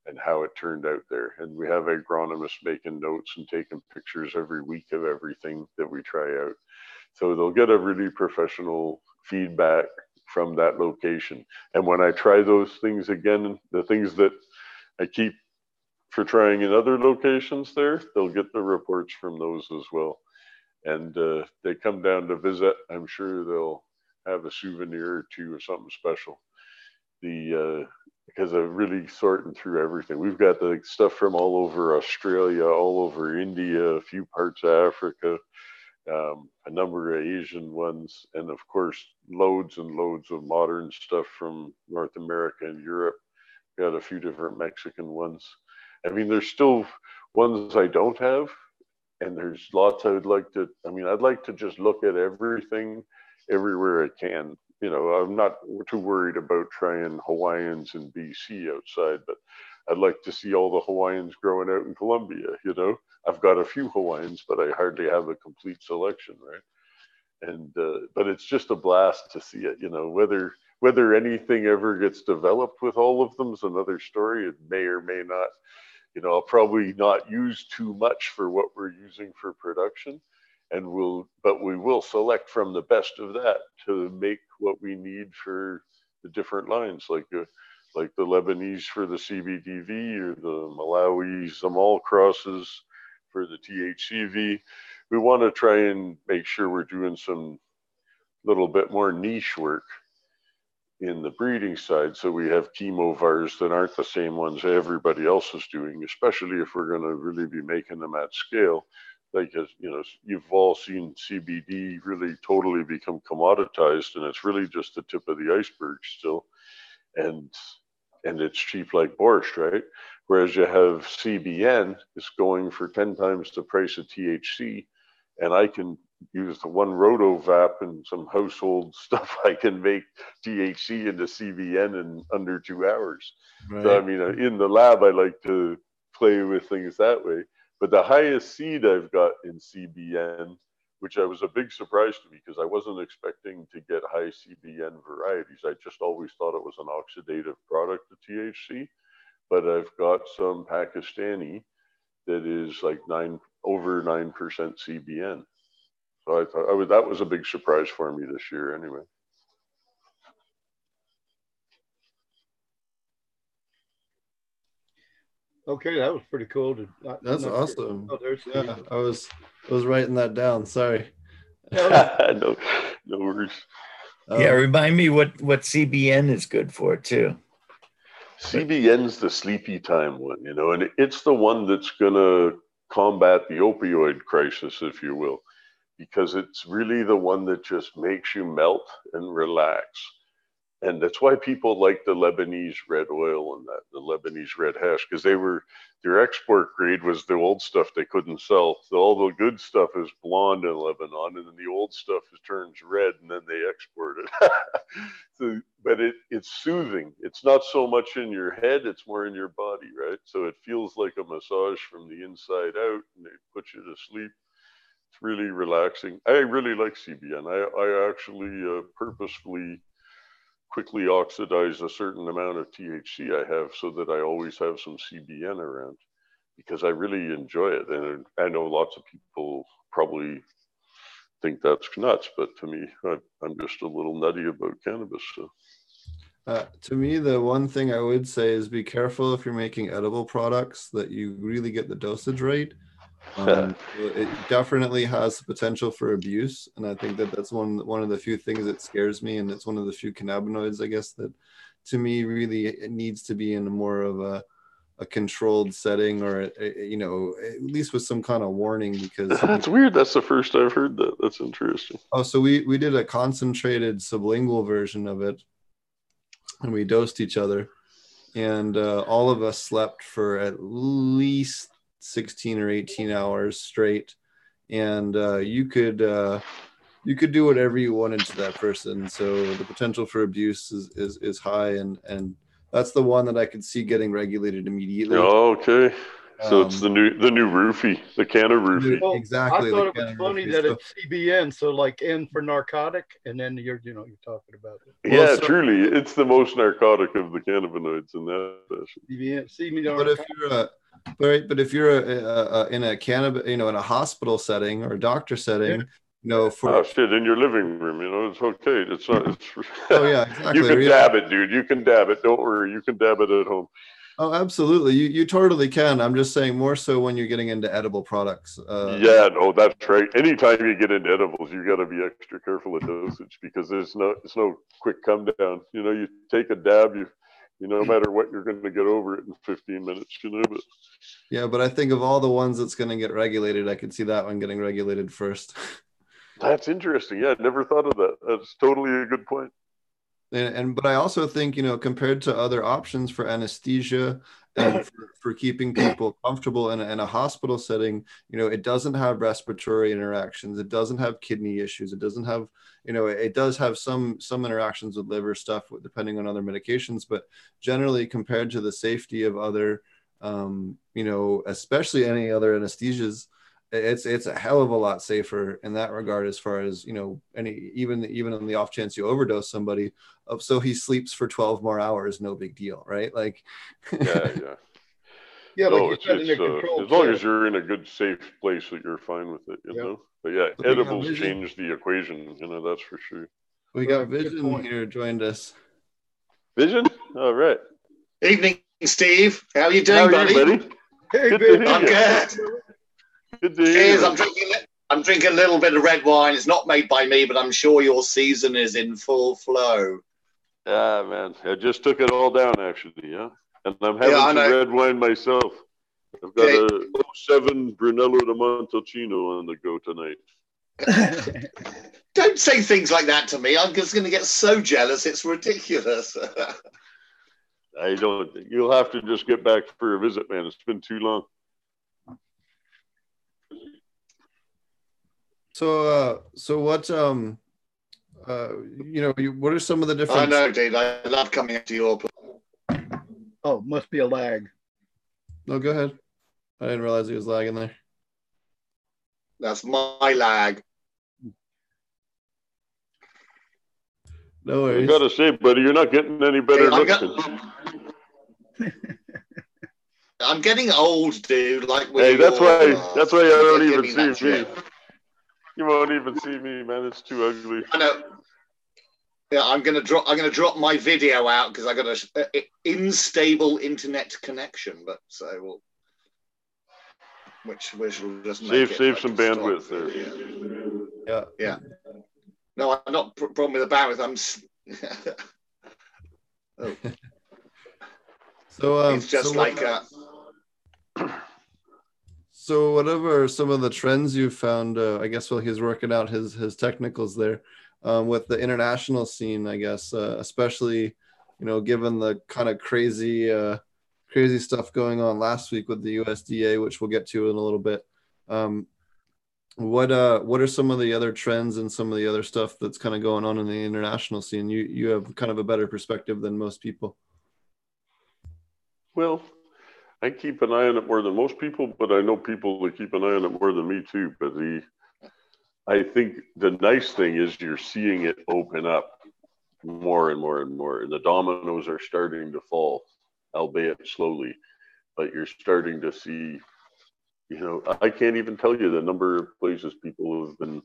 and how it turned out there. And we have agronomists making notes and taking pictures every week of everything that we try out. So they'll get a really professional feedback from that location. And when I try those things again, the things that I keep for trying in other locations there, they'll get the reports from those as well. And uh, they come down to visit. I'm sure they'll have a souvenir or two or something special. The uh, because of really sorting through everything. We've got the stuff from all over Australia, all over India, a few parts of Africa, um, a number of Asian ones, and of course, loads and loads of modern stuff from North America and Europe. Got a few different Mexican ones. I mean, there's still ones I don't have, and there's lots I would like to. I mean, I'd like to just look at everything everywhere I can. You know, I'm not too worried about trying Hawaiians in BC outside, but I'd like to see all the Hawaiians growing out in Colombia. You know, I've got a few Hawaiians, but I hardly have a complete selection, right? And uh, but it's just a blast to see it. You know, whether whether anything ever gets developed with all of them is another story. It may or may not. You know, I'll probably not use too much for what we're using for production, and we'll but we will select from the best of that to make what we need for the different lines, like. Uh, like the Lebanese for the CBDV or the Malawi Zamal crosses for the THCV. We want to try and make sure we're doing some little bit more niche work in the breeding side so we have chemovars that aren't the same ones everybody else is doing especially if we're going to really be making them at scale like you know you've all seen cbd really totally become commoditized and it's really just the tip of the iceberg still and and it's cheap like borscht, right? Whereas you have CBN it's going for 10 times the price of THC, and I can use the one rotovap and some household stuff. I can make THC into CBN in under two hours. Right. So, I mean, uh, in the lab, I like to play with things that way. But the highest seed I've got in CBN which I was a big surprise to me because I wasn't expecting to get high CBN varieties. I just always thought it was an oxidative product of THC, but I've got some Pakistani that is like nine over nine percent CBN. So I thought I was, that was a big surprise for me this year, anyway. Okay, that was pretty cool. To, That's awesome. Oh, there's yeah. I was I was writing that down. Sorry. no, no worries. Um, yeah, remind me what what CBN is good for too. CBN's the sleepy time one, you know, and it's the one that's gonna combat the opioid crisis, if you will, because it's really the one that just makes you melt and relax and that's why people like the Lebanese red oil and that the Lebanese red hash because they were their export grade was the old stuff they couldn't sell. So all the good stuff is blonde in Lebanon, and then the old stuff turns red, and then they export it. so, but it it's soothing. It's not so much in your head; it's more in your body, right? So it feels like a massage from the inside out, and it puts you to sleep. It's really relaxing. I really like CBN. I I actually uh, purposefully quickly oxidize a certain amount of THC I have so that I always have some CBN around because I really enjoy it. And I know lots of people probably think that's nuts, but to me, I, am just a little nutty about cannabis. So. Uh, to me, the one thing I would say is be careful if you're making edible products that you really get the dosage right. Um, it definitely has the potential for abuse, and I think that that's one one of the few things that scares me, and it's one of the few cannabinoids, I guess, that to me really it needs to be in more of a a controlled setting or a, a- you know at least with some kind of warning because That's weird. That's the first I've heard that. That's interesting. oh so we we did a concentrated sublingual version of it and we dosed each other and uh, all of us slept for at least 16 or 18 hours straight. And uh, you could uh, you could do whatever you wanted to that person. So the potential for abuse is is, is high. And and that's the one that i could see getting regulated immediately. Okay. So it's Um, the new the new roofie, the can of roofie. Well, exactly I thought it was funny roofie that stuff. it's CBN, so like N for narcotic, and then you're you know you're talking about it. Well, yeah, so- truly, it's the most narcotic of the cannabinoids in that fashion. CBN, CBN. but if you're a but, right, but if you're a, a, a, in a cannabis you know in a hospital setting or a doctor setting you know for Oh shit! In your living room, you know, it's okay. It's not. It's. oh yeah exactly you can Yeah. dab it, dude. You can dab it. Don't worry. You can dab it at home. Oh absolutely you you totally can i'm just saying more so when you're getting into edible products uh yeah, no, that's right. Anytime you get into edibles, you got to be extra careful of dosage because there's no, it's no quick come down. You know, you take a dab, you, you no matter what, you're going to get over it in 15 minutes. You know, but yeah but i think of all the ones that's going to get regulated i could see that one getting regulated first that's interesting. Yeah, I never thought of that. That's totally a good point. And, and but I also think you know compared to other options for anesthesia and for, for keeping people comfortable in a, in a hospital setting, you know, it doesn't have respiratory interactions, it doesn't have kidney issues, it doesn't have you know, it does have some some interactions with liver stuff depending on other medications, but generally compared to the safety of other, um, you know, especially any other anesthesias, it's it's a hell of a lot safer in that regard as far as you know any even even on the off chance you overdose somebody so he sleeps for 12 more hours no big deal right like Yeah, yeah. yeah, no, like it's, it's, uh, as long as you're in a good, safe place that you're fine with it, you Yep. know. But yeah, But edibles change the equation, you know. That's for sure. we got vision here joined us Vision. All right. Evening, Steve. How are you How doing, are you, buddy? buddy? Hey, Good to I'm good. Good to hear Cheers. you. I'm drinking. I'm drinking a little bit of red wine. It's not made by me, but I'm sure your season is in full flow. Ah, man, I just took it all down actually. Yeah, and I'm having Yeah, some red wine myself. I've got Okay. a 07 Brunello de Montalcino on the go tonight. Don't say things like that to me. I'm just going to get so jealous. It's ridiculous. I don't. You'll have to just get back for a visit, man. It's been too long. So uh so what um uh you know you, what are some of the different I know, dude. I love coming to your place. Oh, must be a lag. no go ahead i didn't realize he was lagging there That's my lag. no I worries gotta say, buddy, you're not getting any better I'm, looking. go- I'm getting old, dude. Like when Hey, you're that's why. older. That's why I don't even see me. Shit. You won't even see me, man. It's too ugly. I know. Yeah, I'm gonna drop. I'm gonna drop my video out because I got a uh, unstable internet connection. But so we'll, which which will just make Save- it save like some bandwidth there. video. yeah Yeah. No, I'm not pr- problem with the bandwidth. I'm. s- so um it's just so what- like uh, So, whatever some of the trends you found, uh, I guess, while he's working out his his technicals there, um, with the international scene, I guess, uh, especially, you know, given the kind of crazy, uh, crazy stuff going on last week with the USDA, which we'll get to in a little bit. Um, what uh, what are some of the other trends and some of the other stuff that's kind of going on in the international scene? You you have kind of a better perspective than most people. Well, I keep an eye on it more than most people, but I know people that keep an eye on it more than me too. But the, I think the nice thing is you're seeing it open up more and more and more, and the dominoes are starting to fall, albeit slowly. But you're starting to see, you know, I can't even tell you the number of places people have been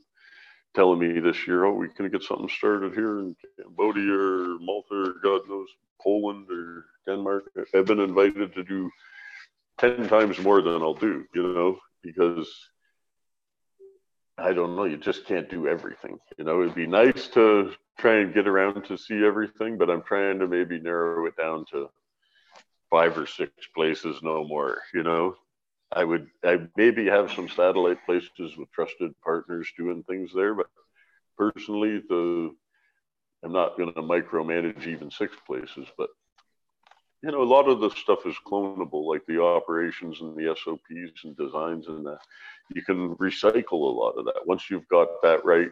telling me this year, oh, we can get something started here in Cambodia or Malta or God knows Poland or Denmark. I've been invited to do 10 times more than I'll do, you know, because I don't know, you just can't do everything. You know, it'd be nice to try and get around to see everything, but I'm trying to maybe narrow it down to five or six places no more. You know, I would I maybe have some satellite places with trusted partners doing things there, but personally, the I'm not going to micromanage even six places, but you know, a lot of the stuff is clonable, like the operations and the SOPs and designs, and that. you can recycle a lot of that. Once you've got that right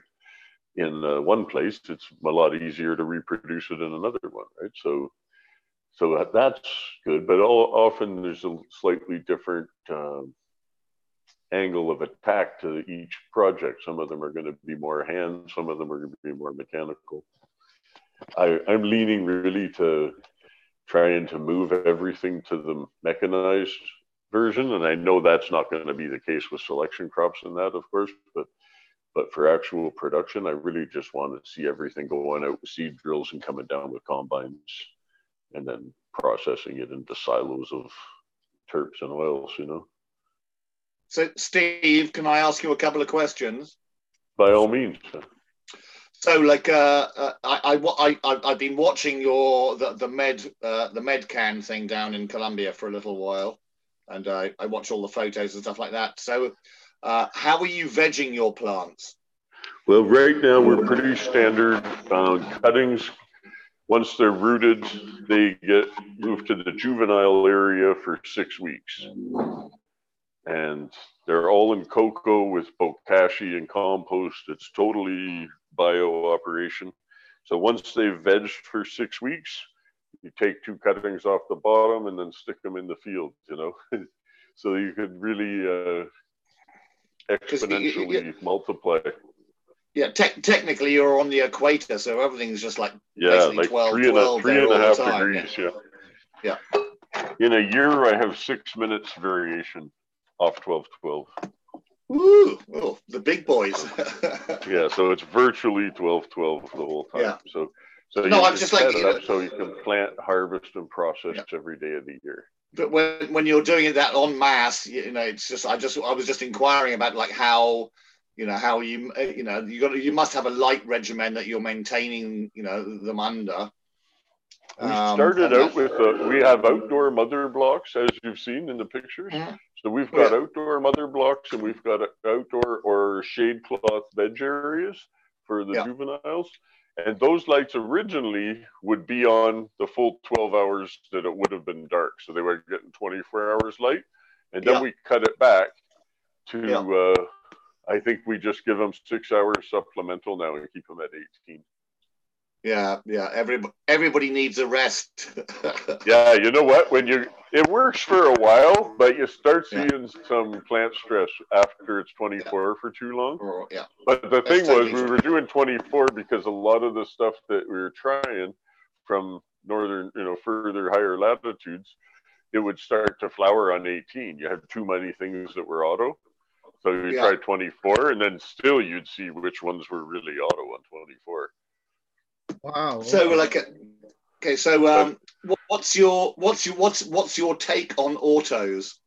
in uh, one place, it's a lot easier to reproduce it in another one, right? So, so that's good. But all, often there's a slightly different um, angle of attack to each project. Some of them are going to be more hand, some of them are going to be more mechanical. I, I'm leaning really to trying to move everything to the mechanized version. And I know that's not going to be the case with selection crops and that, of course, but but for actual production, I really just want to see everything going out with seed drills and coming down with combines and then processing it into silos of terps and oils, you know. So, Steve, can I ask you a couple of questions? By all means. So, like, uh, uh, I, I, I, I've been watching your the the med uh, the MedCan thing down in Colombia for a little while, and I, I watch all the photos and stuff like that. So, uh, how are you vegging your plants? Well, right now we're pretty standard uh, cuttings. Once they're rooted, they get moved to the juvenile area for six weeks, and they're all in coco with bokashi and compost. It's totally bio operation. So once they've vegged for six weeks, you take two cuttings off the bottom and then stick them in the field, you know. so you could really uh, exponentially you, multiply. Yeah, te- technically you're on the equator, so everything's just like yeah, like 12, three and 12 a, three and a half degrees. Yeah. yeah. yeah. In a year, I have six minutes variation off 12 12. Ooh, oh, the big boys. yeah, so it's virtually 12 12 the whole time. Yeah. So so no, you I'm just like up so you can plant, harvest, and process yeah. every day of the year. But when when you're doing it that on mass, you know, it's just I just I was just inquiring about like how you know how you you know you got you must have a light regimen that you're maintaining you know them under. We um, started out with uh, we have outdoor mother blocks as you've seen in the pictures. Mm-hmm. So we've got yeah. outdoor mother blocks and we've got outdoor or shade cloth veg areas for the yeah. juveniles. And those lights originally would be on the full 12 hours that it would have been dark. So they were getting 24 hours light. And then yeah. we cut it back to, uh, I think we just give them six hours supplemental now and keep them at 18. Yeah, yeah. Everybody, everybody needs a rest. yeah, you know what? When you, it works for a while, but you start seeing yeah. some plant stress after it's 24 yeah. for too long. Oh, yeah. But the That's thing was, we were doing 24 because a lot of the stuff that we were trying from northern, you know, further higher latitudes, it would start to flower on 18. You had too many things that were auto. So you yeah. tried 24, and then still you'd see which ones were really auto on 24. Wow. So like, a, okay, so um, what's your what's your what's what's your take on autos?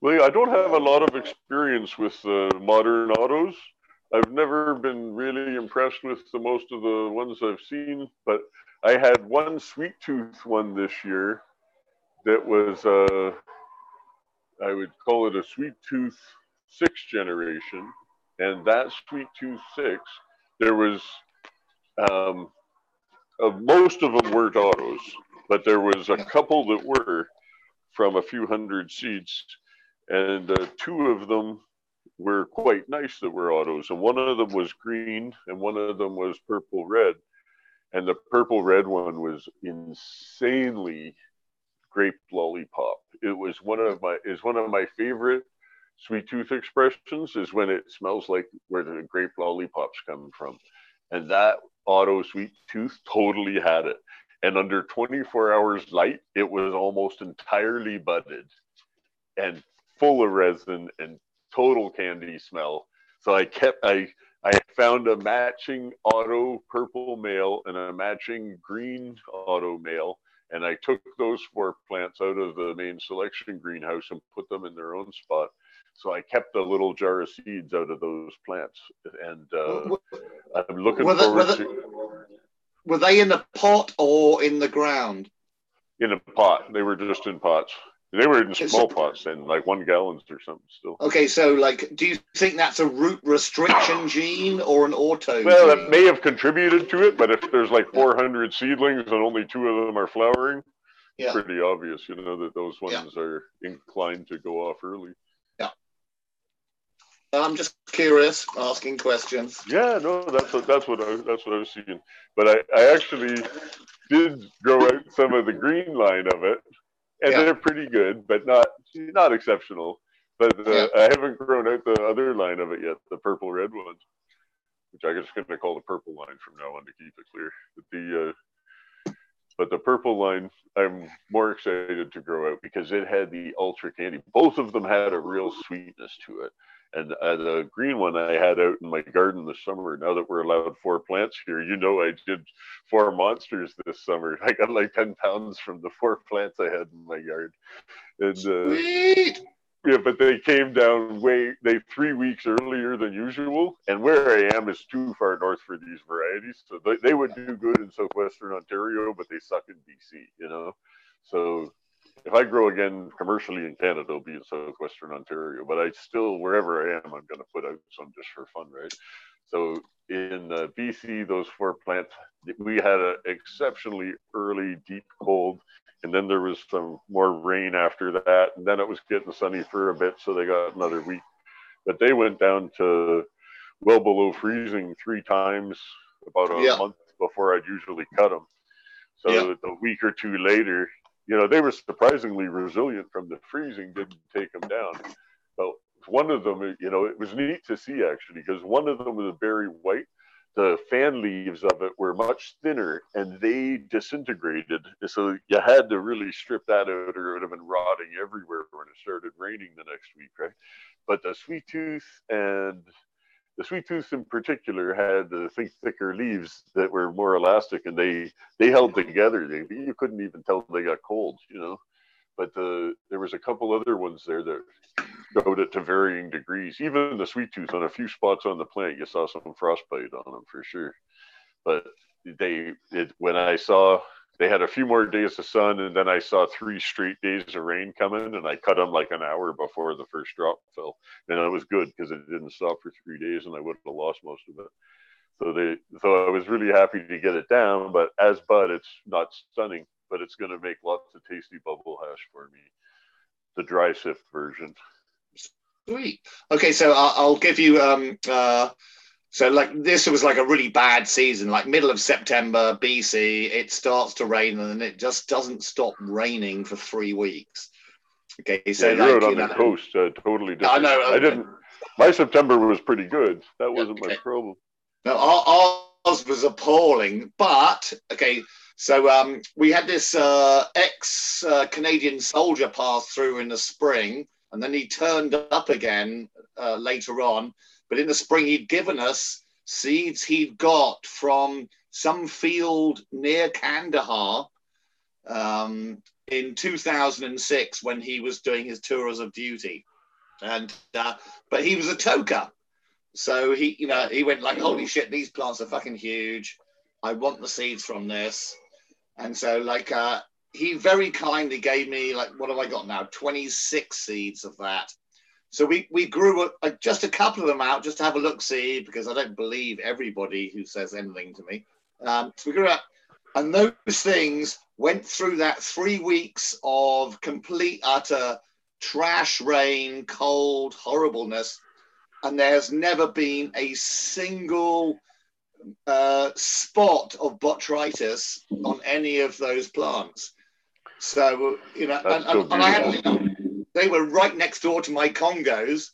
Well, I don't have a lot of experience with uh, modern autos. I've never been really impressed with the most of the ones I've seen, but I had one sweet tooth one this year that was, uh, I would call it a sweet tooth six generation. And that sweet tooth six, there was um, uh, most of them weren't autos, but there was a couple that were from a few hundred seats, and uh, two of them were quite nice that were autos, and one of them was green, and one of them was purple red, and the purple red one was insanely grape lollipop. It was one of my is one of my favorite sweet tooth expressions is when it smells like where the grape lollipops come from, and that auto sweet tooth totally had it. And under 24 hours light, it was almost entirely budded and full of resin and total candy smell. So I kept I I found a matching auto purple male and a matching green auto male. And I took those four plants out of the main selection greenhouse and put them in their own spot. So I kept a little jar of seeds out of those plants, and uh, I'm looking were forward they, were to. Were they in the pot or in the ground? in a pot. They were just in pots. They were in small pots and like one gallons or something still. Okay, so like, do you think that's a root restriction gene or an auto? Well, gene? it may have contributed to it, but if there's like 400 seedlings and only two of them are flowering, yeah. pretty obvious, you know, that those Yeah. ones are inclined to go off early. I'm just curious, asking questions. Yeah, no, that's what that's what I that's what I was seeing. But I, I actually did grow out some of the green line of it, and Yeah. they're pretty good, but not not exceptional. But uh, Yeah. I haven't grown out the other line of it yet, the purple red ones, which I'm just going to call the purple line from now on to keep it clear. But the uh, but the purple line, I'm more excited to grow out because it had the ultra candy. Both of them had a real sweetness to it. And uh, the green one I had out in my garden this summer. Now that we're allowed four plants here, you know I did four monsters this summer. I got like ten pounds from the four plants I had in my yard. And uh, Sweet. yeah, but they came down way they three weeks earlier than usual. And where I am is too far north for these varieties. So they, they would do good in southwestern Ontario, but they suck in BC, you know. So if I grow again commercially in Canada, it'll be in southwestern Ontario. But I still, wherever I am, I'm going to put out some just for fun, right? So in uh, BC, those four plants, we had an exceptionally early deep cold, and then there was some more rain after that, and then it was getting sunny for a bit, so they got another week. But they went down to well below freezing three times about a Yeah. month before I'd usually cut them. So Yeah. a week or two later, you know, they were surprisingly resilient from the freezing, didn't take them down. But one of them, you know, it was neat to see actually, because one of them was very white. The fan leaves of it were much thinner and they disintegrated. So you had to really strip that out or it would have been rotting everywhere when it started raining the next week, right? But the sweet tooth and the sweet tooth in particular had the thicker leaves that were more elastic and they they held together. They you couldn't even tell they got cold, you know. But the there was a couple other ones there that showed it to varying degrees. Even the sweet tooth on a few spots on the plant, you saw some frostbite on them for sure. But they it, when I saw they had a few more days of sun and then I saw three straight days of rain coming and I cut them like an hour before the first drop fell. And it was good because it didn't stop for three days and I would have lost most of it. So they so I was really happy to get it down, but as bud it's not stunning, but it's gonna make lots of tasty bubble hash for me. The dry sift version. Sweet. Okay, so I'll, I'll give you um uh so like this was like a really bad season, like middle of September BC, it starts to rain and then it just doesn't stop raining for three weeks. Okay, so yeah, you're out on you the know, coast, uh, totally I different. know, I didn't. My September was pretty good. That wasn't my problem. No, our- ours was appalling. But okay, so um, we had this uh, ex uh, Canadian soldier pass through in the spring, and then he turned up again uh, later on. But in the spring, he'd given us seeds he'd got from some field near Kandahar um, in 2006 when he was doing his tours of duty. And uh, but he was a toker. So he, you know, he went like, "Holy shit, these plants are fucking huge. I want the seeds from this." And so, like, uh, he very kindly gave me like, what have I got now? Twenty six seeds of that. So we we grew a, a, just a couple of them out just to have a look see because I don't believe everybody who says anything to me. Um, so we grew out, and those things went through that three weeks of complete utter trash rain, cold, horribleness and there's never been a single uh, spot of botrytis on any of those plants. So you know, That's and, so and I had, they were right next door to my Congos.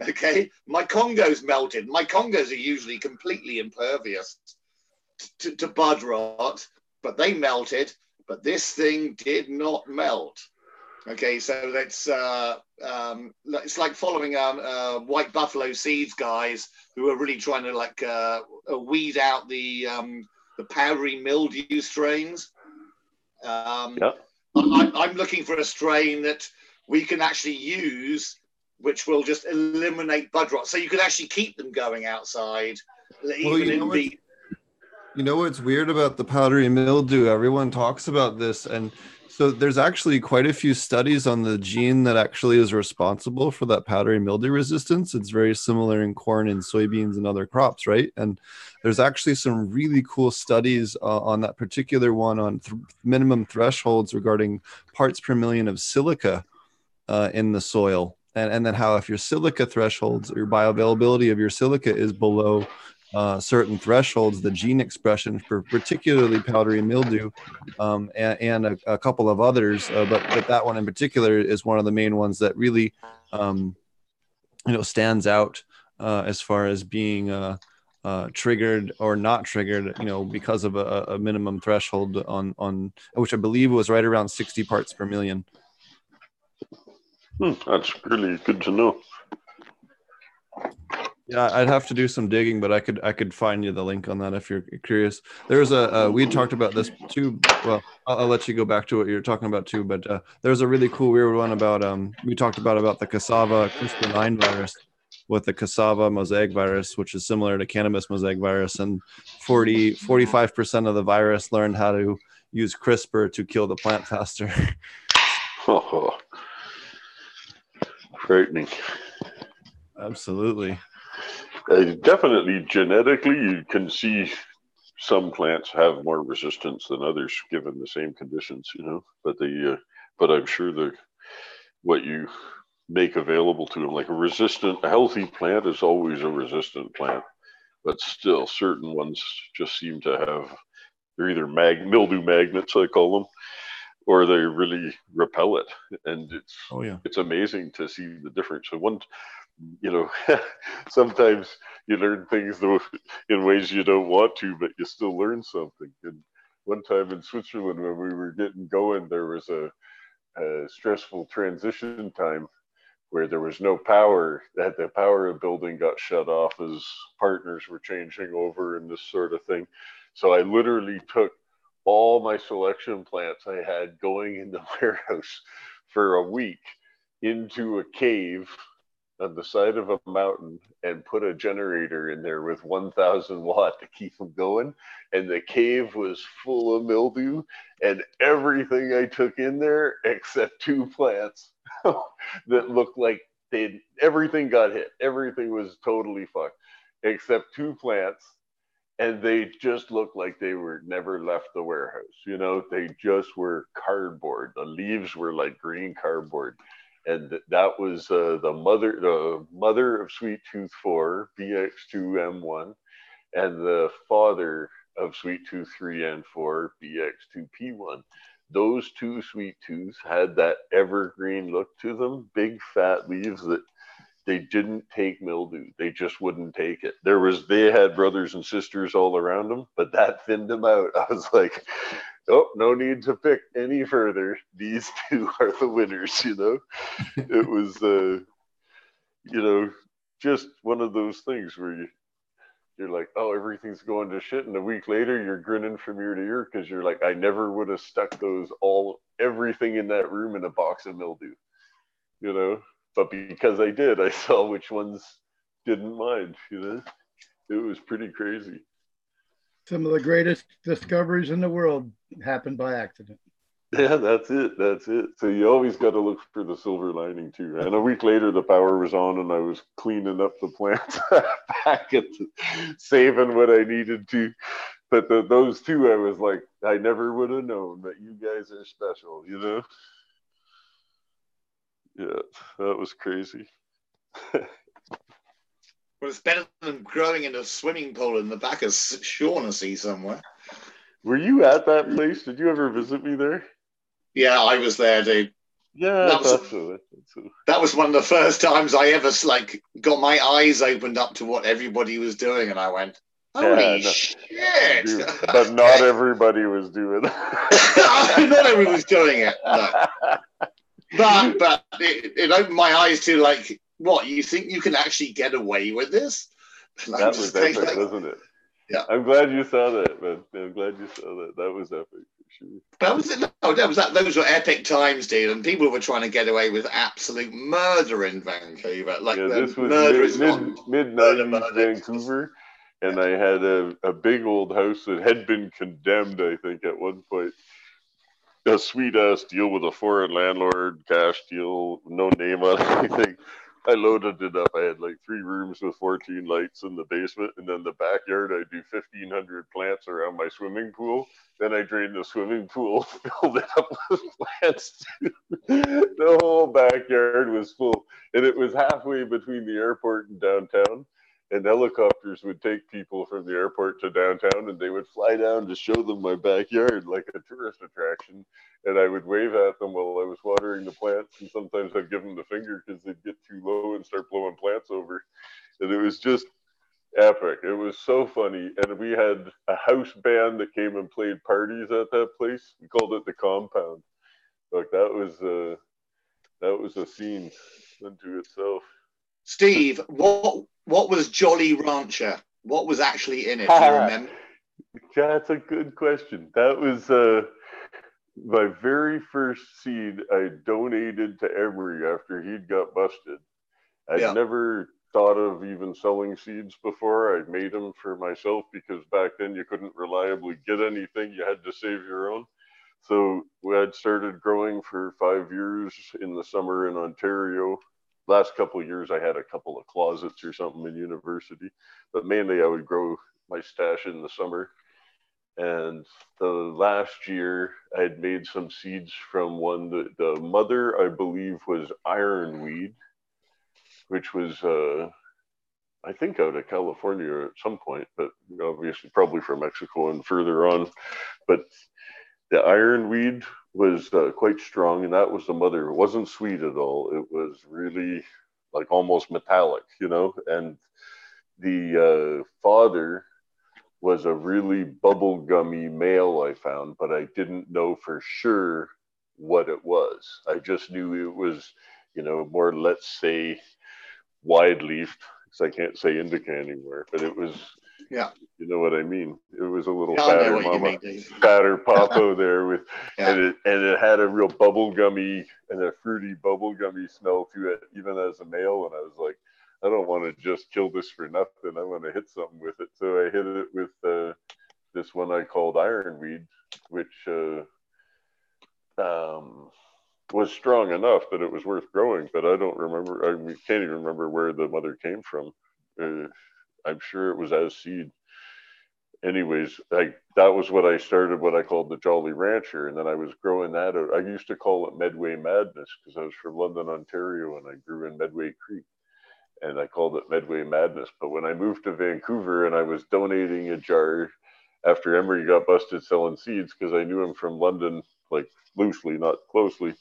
Okay, my Congos melted. My Congos are usually completely impervious to, to bud rot, but they melted. But this thing did not melt. Okay, so that's uh, um, it's like following um, uh, white buffalo seeds guys who are really trying to like uh, weed out the um, the powdery mildew strains. Um, Yeah. I, I'm looking for a strain that we can actually use, which will just eliminate bud rot. So you can actually keep them going outside, even you know in the You know what's weird about the powdery mildew? Everyone talks about this, and so there's actually quite a few studies on the gene that actually is responsible for that powdery mildew resistance. It's very similar in corn and soybeans and other crops, right? And there's actually some really cool studies uh, on that particular one on th- minimum thresholds regarding parts per million of silica uh, in the soil. And, and then how if your silica thresholds, your bioavailability of your silica is below uh, certain thresholds, the gene expression for particularly powdery mildew um, and, and a, a, couple of others, uh, but, but that one in particular is one of the main ones that really, um, you know, stands out uh, as far as being uh, uh, triggered or not triggered, you know, because of a, a, minimum threshold on on which I believe was right around 60 parts per million. Hmm, that's really good to know. Yeah, I'd have to do some digging, but I could I could find you the link on that if you're curious. There's a uh, we talked about this too. Well, I'll, I'll, let you go back to what you're talking about too. But uh, there's a really cool weird one about um we talked about about the cassava CRISPR9 virus with the cassava mosaic virus, which is similar to cannabis mosaic virus, and 40 45 percent of the virus learned how to use CRISPR to kill the plant faster. oh, frightening. Absolutely. Uh, definitely genetically, you can see some plants have more resistance than others given the same conditions, you know. But the, uh, but I'm sure the what you make available to them, like a resistant, a healthy plant is always a resistant plant, but still certain ones just seem to have they're either mag mildew magnets, I call them, or they really repel it, and it's oh yeah, it's amazing to see the difference. So one you know, sometimes you learn things in ways you don't want to, but you still learn something. And one time in Switzerland, when we were getting going, there was a, a stressful transition time where there was no power. That the power of building got shut off as partners were changing over and this sort of thing. So I literally took all my selection plants I had going in the warehouse for a week into a cave on the side of a mountain and put a generator in there with 1000 watt to keep them going. And the cave was full of mildew and everything i took in there except two plants that looked like they everything got hit. Everything was totally fucked except two plants and they just looked like they were never left the warehouse you know? They just were cardboard. The leaves were like green cardboard. And that was uh, the mother the mother of Sweet Tooth 4 BX2M1 and the father of Sweet Tooth 3 and 4 BX2P1 those two sweet tooths had that evergreen look to them big fat leaves that they didn't take mildew they just wouldn't take it there was they had brothers and sisters all around them but that thinned them out i was like oh, no need to pick any further. These two are the winners, you know? it was, uh, you know, just one of those things where you, you're like, oh, everything's going to shit. And a week later, you're grinning from ear to ear because you're like, I never would have stuck those all, everything in that room in a box of mildew, you know? But because I did, I saw which ones didn't mind, you know? It was pretty crazy. Some of the greatest discoveries in the world happened by accident. Yeah, that's it. That's it. So you always got to look for the silver lining too. And a week later, the power was on, and I was cleaning up the plants back at the, saving what I needed to. But the, those two, I was like, I never would have known that you guys are special. You know? Yeah, that was crazy. Well, it's better than growing in a swimming pool in the back of Shaughnessy somewhere. Were you at that place? Did you ever visit me there? Yeah, I was there, dude. Yeah, that was, so. that was one of the first times I ever like got my eyes opened up to what everybody was doing, and I went, "Holy yeah, no, shit!" but not everybody was doing not everybody was doing it. No. But but it, it opened my eyes to like what you think you can actually get away with this? that was epic, like, wasn't it? Yeah, I'm glad you saw that, man. I'm glad you saw that. That was epic sure. That was it. No, that was that. Those were epic times, dude. And people were trying to get away with absolute murder in Vancouver. Like yeah, this was mid mid nineties Vancouver. and I had a, a big old house that had been condemned, I think, at one point. A sweet ass deal with a foreign landlord, cash deal, no name on anything. I loaded it up. I had like three rooms with 14 lights in the basement, and then the backyard. I do 1,500 plants around my swimming pool. Then I drained the swimming pool, filled it up with plants. the whole backyard was full, and it was halfway between the airport and downtown and helicopters would take people from the airport to downtown and they would fly down to show them my backyard like a tourist attraction. And i would wave at them while i was watering the plants and sometimes i'd give them the finger because they'd get too low and start blowing plants over. And it was just epic. It was so funny. And we had a house band that came and played parties at that place. We called it the compound. Like that was a that was a scene unto itself Steve, what what was Jolly Rancher? What was actually in it? Do you remember? That's a good question. That was uh, my very first seed I donated to Emery after he'd got busted. I'd yeah. never thought of even selling seeds before. I made them for myself because back then you couldn't reliably get anything. You had to save your own. So we had started growing for five years in the summer in Ontario last couple of years I had a couple of closets or something in university, but mainly I would grow my stash in the summer. And the last year I had made some seeds from one that the mother I believe was ironweed, which was uh, I think out of California at some point, but obviously probably from Mexico and further on. But the ironweed was uh, quite strong, and that was the mother. It wasn't sweet at all. It was really like almost metallic, you know. And the uh, father was a really bubblegummy male I found, but I didn't know for sure what it was. I just knew it was, you know, more let's say wide leafed because I can't say indica anymore, but it was yeah. You know what I mean? It was a little yeah, fatter mama, mean, fatter popo there with, yeah. and it and it had a real bubble gummy and a fruity bubble gummy smell to it, even as a male. And I was like, I don't want to just kill this for nothing. I want to hit something with it. So I hit it with uh, this one I called ironweed, which uh, um, was strong enough that it was worth growing. But I don't remember. I can't even remember where the mother came from. Uh, I'm sure it was as seed. Anyways, I, that was what I started what I called the Jolly Rancher. And then I was growing that out. I used to call it Medway Madness because I was from London, Ontario, and I grew in Medway Creek. And I called it Medway Madness. But when I moved to Vancouver and I was donating a jar after Emery got busted selling seeds because I knew him from London, like loosely, not closely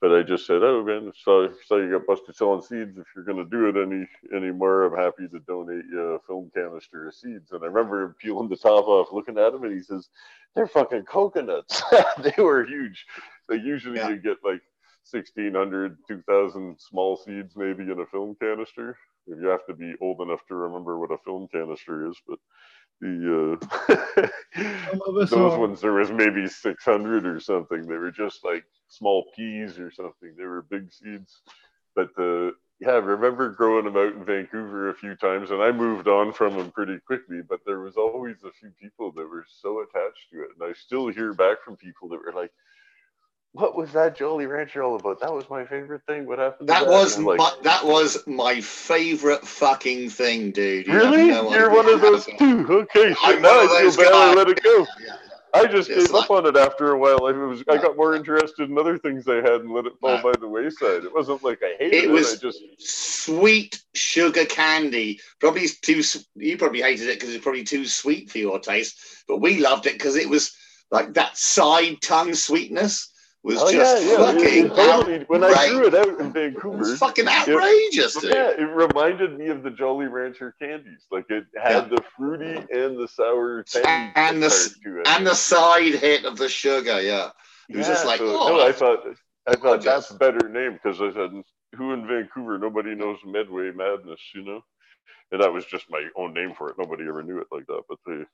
but I just said, "Oh man, so so you got busted selling seeds. If you're going to do it any anymore, I'm happy to donate you a film canister of seeds." And I remember him peeling the top off, looking at them, and he says, "They're fucking coconuts. they were huge. Like usually yeah. you get like 1,600, 2,000 small seeds maybe in a film canister. You have to be old enough to remember what a film canister is, but." the uh, those are. ones there was maybe 600 or something they were just like small peas or something they were big seeds but the yeah I remember growing them out in vancouver a few times and i moved on from them pretty quickly but there was always a few people that were so attached to it and i still hear back from people that were like what was that Jolly Rancher all about? That was my favorite thing. What happened? That, that? was like, my, that was my favorite fucking thing, dude. You really? No You're one of those too. Okay, so I'm now I feel bad. I let it go. Yeah. I just it's gave like, up on it after a while. I was I got more interested in other things I had and let it fall by the wayside. It wasn't like I hated it. It was just sweet sugar candy. Probably too. You probably hated it because it's probably too sweet for your taste, but we loved it because it was like that side tongue sweetness was oh, just yeah, yeah. fucking totally, when I grew it out in Vancouver. It was fucking outrageous. It, yeah, it reminded me of the Jolly Rancher candies. Like it had yeah. the fruity and the sour taste and the and the side hit of the sugar. Yeah, it was just like so, oh, no, I thought I thought that's a better name because I said who in Vancouver nobody knows Medway Madness, you know, and that was just my own name for it. Nobody ever knew it like that, but they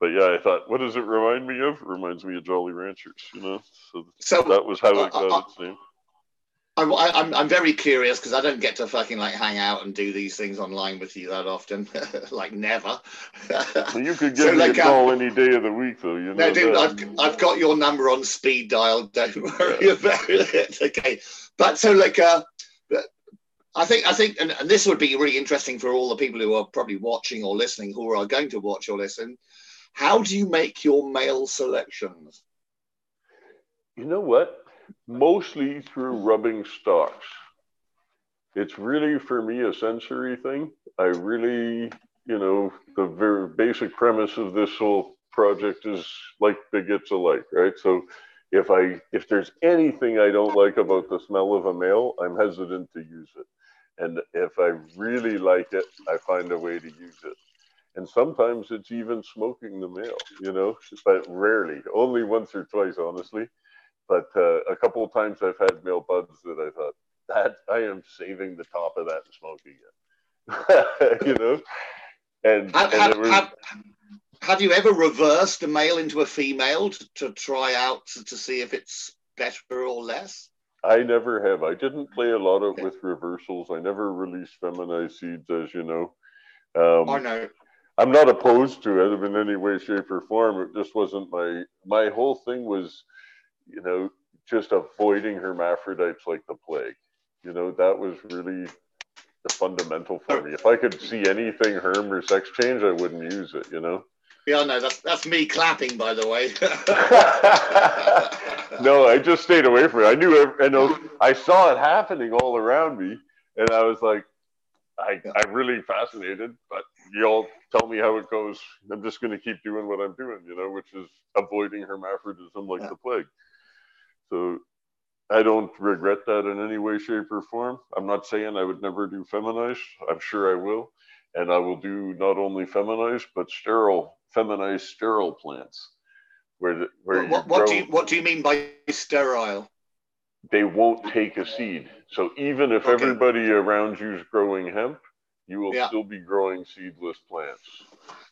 but yeah, I thought, what does it remind me of? It reminds me of Jolly Ranchers, you know. So, so that was how it got uh, uh, its name. I'm, I'm, I'm very curious because I don't get to fucking like hang out and do these things online with you that often, like never. well, you could give so, me like, a call um, any day of the week, though. You know no, dude, I've, I've got your number on speed dial. Don't worry about it. Okay, but so like, uh, I think I think, and, and this would be really interesting for all the people who are probably watching or listening, who are going to watch or listen. How do you make your male selections? You know what? mostly through rubbing stocks. It's really for me a sensory thing. I really, you know, the very basic premise of this whole project is like begets alike, right? So if I if there's anything I don't like about the smell of a male, I'm hesitant to use it. And if I really like it, I find a way to use it. And sometimes it's even smoking the male, you know, but rarely, only once or twice, honestly. But uh, a couple of times I've had male buds that I thought that I am saving the top of that and smoking it, you know. And, have, and have, was, have, have, you ever reversed a male into a female to, to try out to, to, see if it's better or less? I never have. I didn't play a lot of okay. with reversals. I never released feminized seeds, as you know. Um, I know. I'm not opposed to it in any way, shape, or form. It just wasn't my my whole thing was you know, just avoiding hermaphrodites like the plague. You know, that was really the fundamental for me. If I could see anything herm or sex change, I wouldn't use it, you know? Yeah, no, that's that's me clapping, by the way. no, I just stayed away from it. I knew, I know, I saw it happening all around me, and I was like, I, I'm really fascinated, but y'all tell me how it goes. I'm just going to keep doing what I'm doing, you know, which is avoiding hermaphroditism like yeah. the plague. So I don't regret that in any way, shape, or form. I'm not saying I would never do feminized. I'm sure I will. And I will do not only feminized, but sterile, feminized sterile plants. Where, the, where what, what, do you, what do you mean by sterile? They won't take a seed. So even if okay. everybody around you is growing hemp, you will yeah. still be growing seedless plants.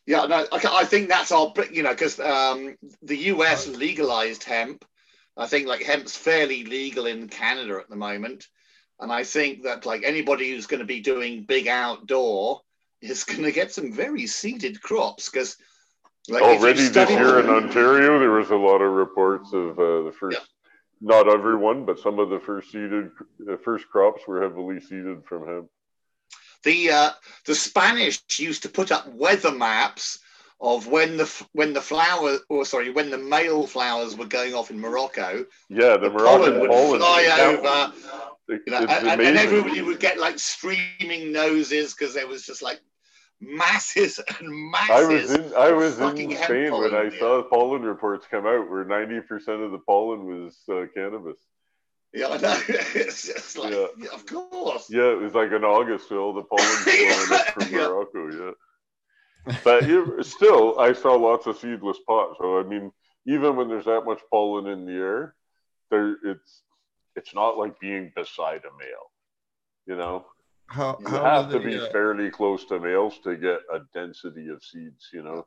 Yeah, no, I think that's our, you know, because um, the US legalized hemp I think like hemp's fairly legal in Canada at the moment. And I think that like anybody who's going to be doing big outdoor is going to get some very seeded crops because like already this year in Ontario, there was a lot of reports of uh, the first, yeah. not everyone, but some of the first seeded, the first crops were heavily seeded from hemp. The uh, the Spanish used to put up weather maps of when the when the flower or sorry when the male flowers were going off in Morocco. Yeah, the, the Moroccan pollen would pollen fly over. You know, and, and, everybody would get like streaming noses because there was just like masses and masses. I was in I was in Spain when I saw the pollen reports come out where ninety percent of the pollen was uh, cannabis. Yeah, I know. it's just like, yeah. yeah. of course. Yeah, it was like in August, all the pollen flowing up from Morocco. Yeah but still, I saw lots of seedless pots. So I mean, even when there's that much pollen in the air, there it's it's not like being beside a male. You know, how, you how have to be uh... fairly close to males to get a density of seeds. You know,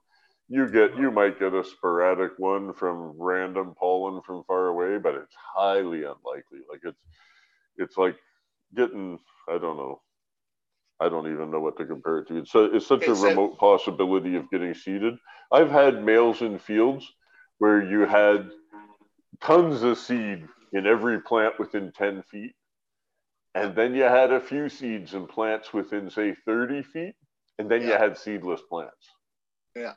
you get you might get a sporadic one from random pollen from far away, but it's highly unlikely. Like it's it's like getting I don't know I don't even know what to compare it to. It's, a, it's such it's a remote a, possibility of getting seeded. I've had males in fields where you had tons of seed in every plant within 10 feet. And then you had a few seeds in plants within, say, 30 feet. And then yeah. you had seedless plants. Yeah.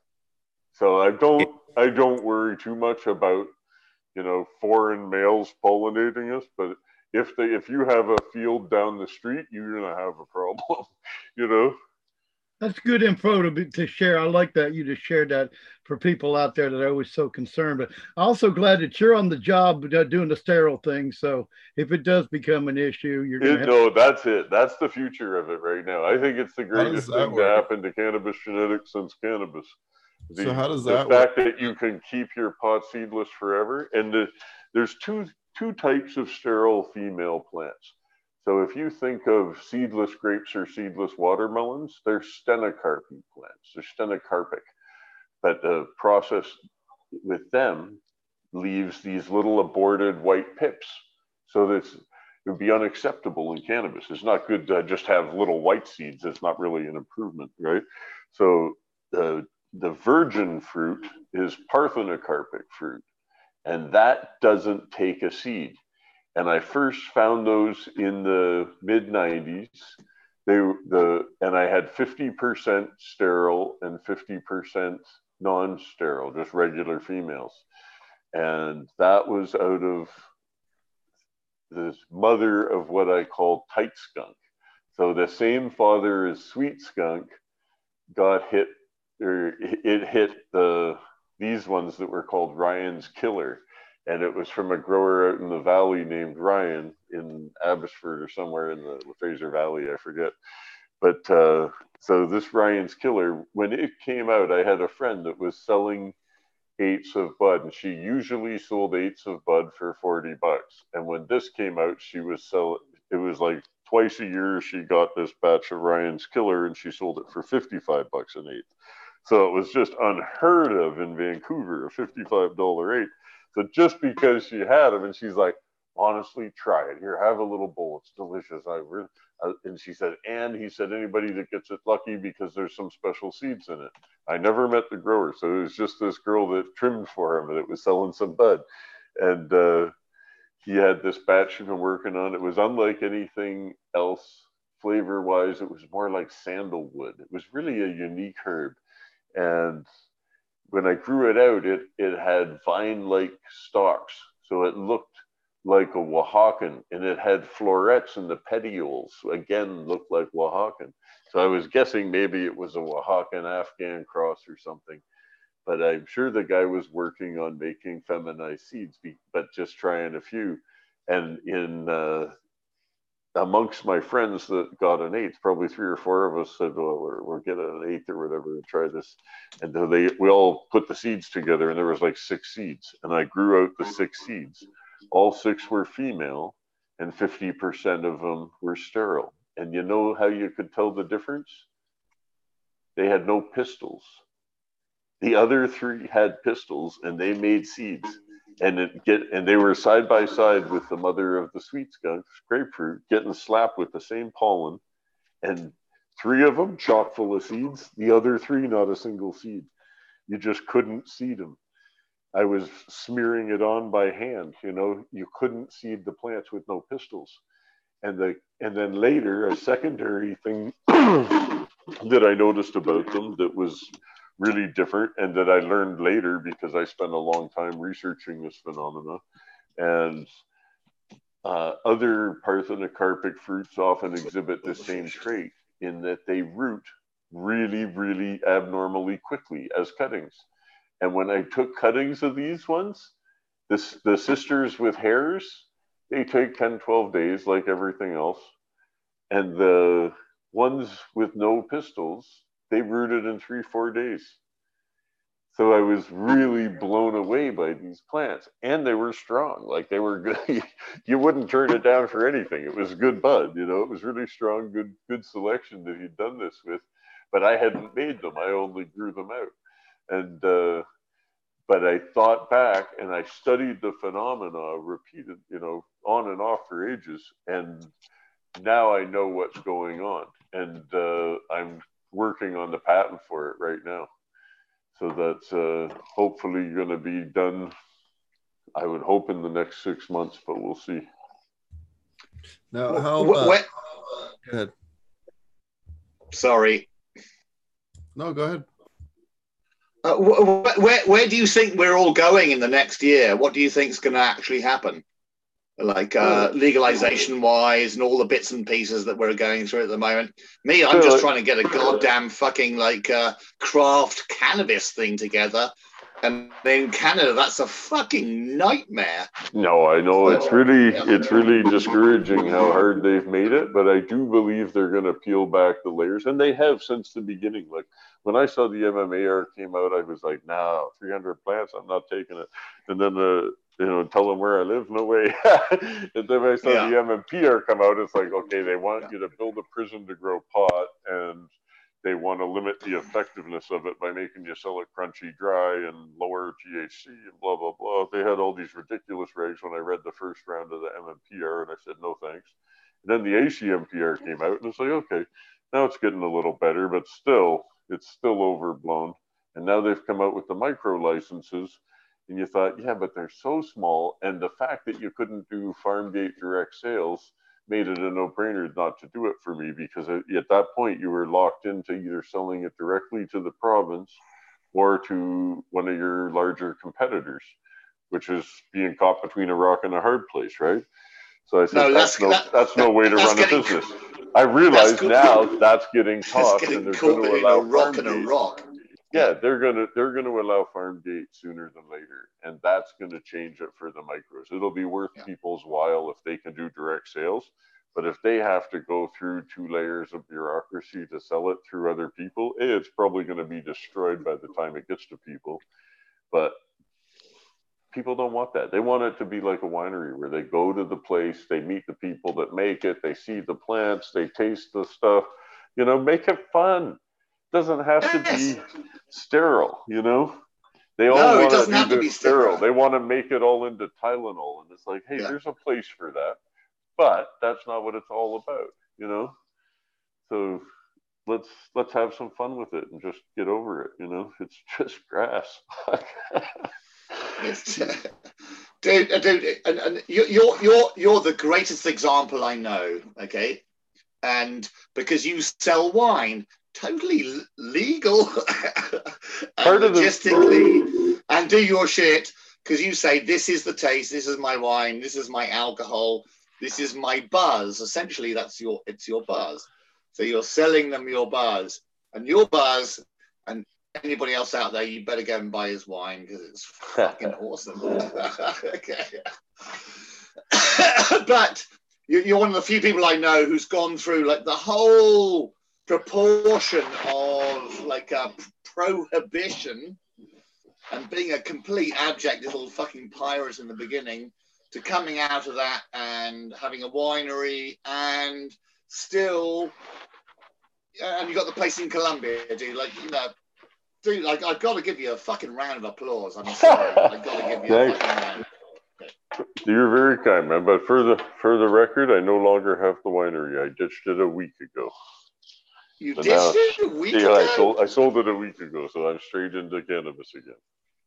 So I don't I don't worry too much about, you know, foreign males pollinating us, but if they if you have a field down the street, you're gonna have a problem, you know. That's good info to be, to share. I like that you just shared that for people out there that are always so concerned. But I'm also glad that you're on the job uh, doing the sterile thing. So if it does become an issue, you're going to no. That's it. That's the future of it right now. I think it's the greatest thing work? to happen to cannabis genetics since cannabis. The, so how does that the fact that you can keep your pot seedless forever and the, there's two two types of sterile female plants. So if you think of seedless grapes or seedless watermelons, they're stenocarpy plants. They're stenocarpic. But the process with them leaves these little aborted white pips. So this It would be unacceptable in cannabis. It's not good to just have little white seeds. It's not really an improvement, right? So the the virgin fruit is parthenocarpic fruit, and that doesn't take a seed. And I first found those in the mid 90s. They the and I had 50% sterile and 50% non-sterile, just regular females. And that was out of this mother of what I call tight skunk. So the same father as sweet skunk got hit it hit the these ones that were called Ryan's killer. And it was from a grower out in the valley named Ryan in Abbotsford or somewhere in the Fraser Valley, I forget. But uh, so this Ryan's killer, when it came out, I had a friend that was selling eights of bud, and she usually sold eights of bud for 40 bucks. And when this came out, she was selling, it was like twice a year she got this batch of Ryan's killer and she sold it for 55 bucks an eighth. So it was just unheard of in Vancouver, a $55 eight. So just because she had them, and she's like, honestly, try it. Here, have a little bowl. It's delicious. I really, uh, and she said, and he said, anybody that gets it lucky because there's some special seeds in it. I never met the grower, so it was just this girl that trimmed for him, and it was selling some bud. And uh, he had this batch he'd been working on. It was unlike anything else flavor wise. It was more like sandalwood. It was really a unique herb. And when I grew it out, it, it had vine like stalks. So it looked like a Oaxacan and it had florets in the petioles. Again, looked like Oaxacan. So I was guessing maybe it was a Oaxacan Afghan cross or something. But I'm sure the guy was working on making feminized seeds, but just trying a few. And in uh, amongst my friends that got an eighth, probably three or four of us said, "Well, we're, we're getting an eighth or whatever to try this," and they we all put the seeds together, and there was like six seeds, and I grew out the six seeds. All six were female, and fifty percent of them were sterile. And you know how you could tell the difference? They had no pistils. The other three had pistils, and they made seeds and it get and they were side by side with the mother of the sweet grapefruit, getting slapped with the same pollen, and three of them chock full of seeds, the other three not a single seed. You just couldn't seed them. I was smearing it on by hand. You know, you couldn't seed the plants with no pistils. And the and then later a secondary thing that I noticed about them that was really different and that I learned later because I spent a long time researching this phenomena. And uh, other parthenocarpic fruits often exhibit the same trait in that they root really, really abnormally quickly as cuttings. And when I took cuttings of these ones, this, the sisters with hairs, they take 10, 12 days like everything else. And the ones with no pistils, they rooted in three, four days. So I was really blown away by these plants, and they were strong. Like they were good. you wouldn't turn it down for anything. It was good bud. You know, it was really strong, good, good selection that he'd done this with. But I hadn't made them. I only grew them out, and uh, but I thought back and I studied the phenomena repeated, you know, on and off for ages, and now I know what's going on, and uh, I'm working on the patent for it right now. So that's uh, hopefully going to be done. I would hope in the next six months, but we'll see. Now, how? Uh, Where, go ahead. sorry. No, go ahead. Uh, wh- wh- where, where do you think we're all going in the next year? What do you think is going to actually happen? Like uh, legalization wise and all the bits and pieces that we're going through at the moment. Me, I'm just trying to get a goddamn fucking like uh, craft cannabis thing together. And in Canada, that's a fucking nightmare. No, I know it's really it's really discouraging how hard they've made it, but I do believe they're going to peel back the layers, and they have since the beginning. Like when I saw the MMAR came out, I was like, "No, 300 plants, I'm not taking it." And then the you know, tell them where I live, no way. and then I saw Yeah. the MMPR come out, it's like, okay, they want you to build a prison to grow pot and they want to limit the effectiveness of it by making you sell it crunchy dry and lower THC and blah blah blah. They had all these ridiculous regs when I read the first round of the MMPR, and I said no thanks. And then the ACMPR came out, and it's like okay, now it's getting a little better, but still it's still overblown. And now they've come out with the micro licenses, and you thought, yeah, but they're so small, and the fact that you couldn't do farm gate direct sales made it a no-brainer not to do it for me because at that point you were locked into either selling it directly to the province or to one of your larger competitors, which is being caught between a rock and a hard place, right? So I said, no, that's, that's, no, that, that's no way to run a business. I realize now that's getting tossed and they're going to allow a rock and a rock yeah, they're gonna they're gonna allow farm gate sooner than later, and that's gonna change it for the micros. It'll be worth yeah. people's while if they can do direct sales, but if they have to go through two layers of bureaucracy to sell it through other people, eh, it's probably going to be destroyed by the time it gets to people. But people don't want that. They want it to be like a winery where they go to the place, they meet the people that make it, they see the plants, they taste the stuff. You know, make it fun doesn't have yes. to be sterile, you know? They all no, want to do to be sterile. sterile. They want to make it all into Tylenol. And it's like, hey, yeah. there's a place for that. But that's not what it's all about, you know? So let's let's have some fun with it and just get over it, you know? It's just grass. dude, uh, dude, and, and you're you're you're the greatest example I know. Okay, and because you sell wine, totally legal. And logistically and do your shit because you say this is the taste this is my wine this is my alcohol this is my buzz. Essentially that's your it's your buzz. So you're selling them your buzz. And your buzz and anybody else out there you better go and buy his wine because it's fucking awesome. Okay. But you're one of the few people i know who's gone through like the whole proportion of like a prohibition and being a complete abject little fucking pirate in the beginning to coming out of that and having a winery and still and you got the place in Colombia, dude. Like you know, dude. Like I've got to give you a fucking round of applause. I'm sorry, I've got to give you a fucking round. You're very kind, man. But for the for the record, I no longer have the winery. I ditched it a week ago. You so now, it a week yeah, ago? I sold, I sold it a week ago, so I'm straight into cannabis again.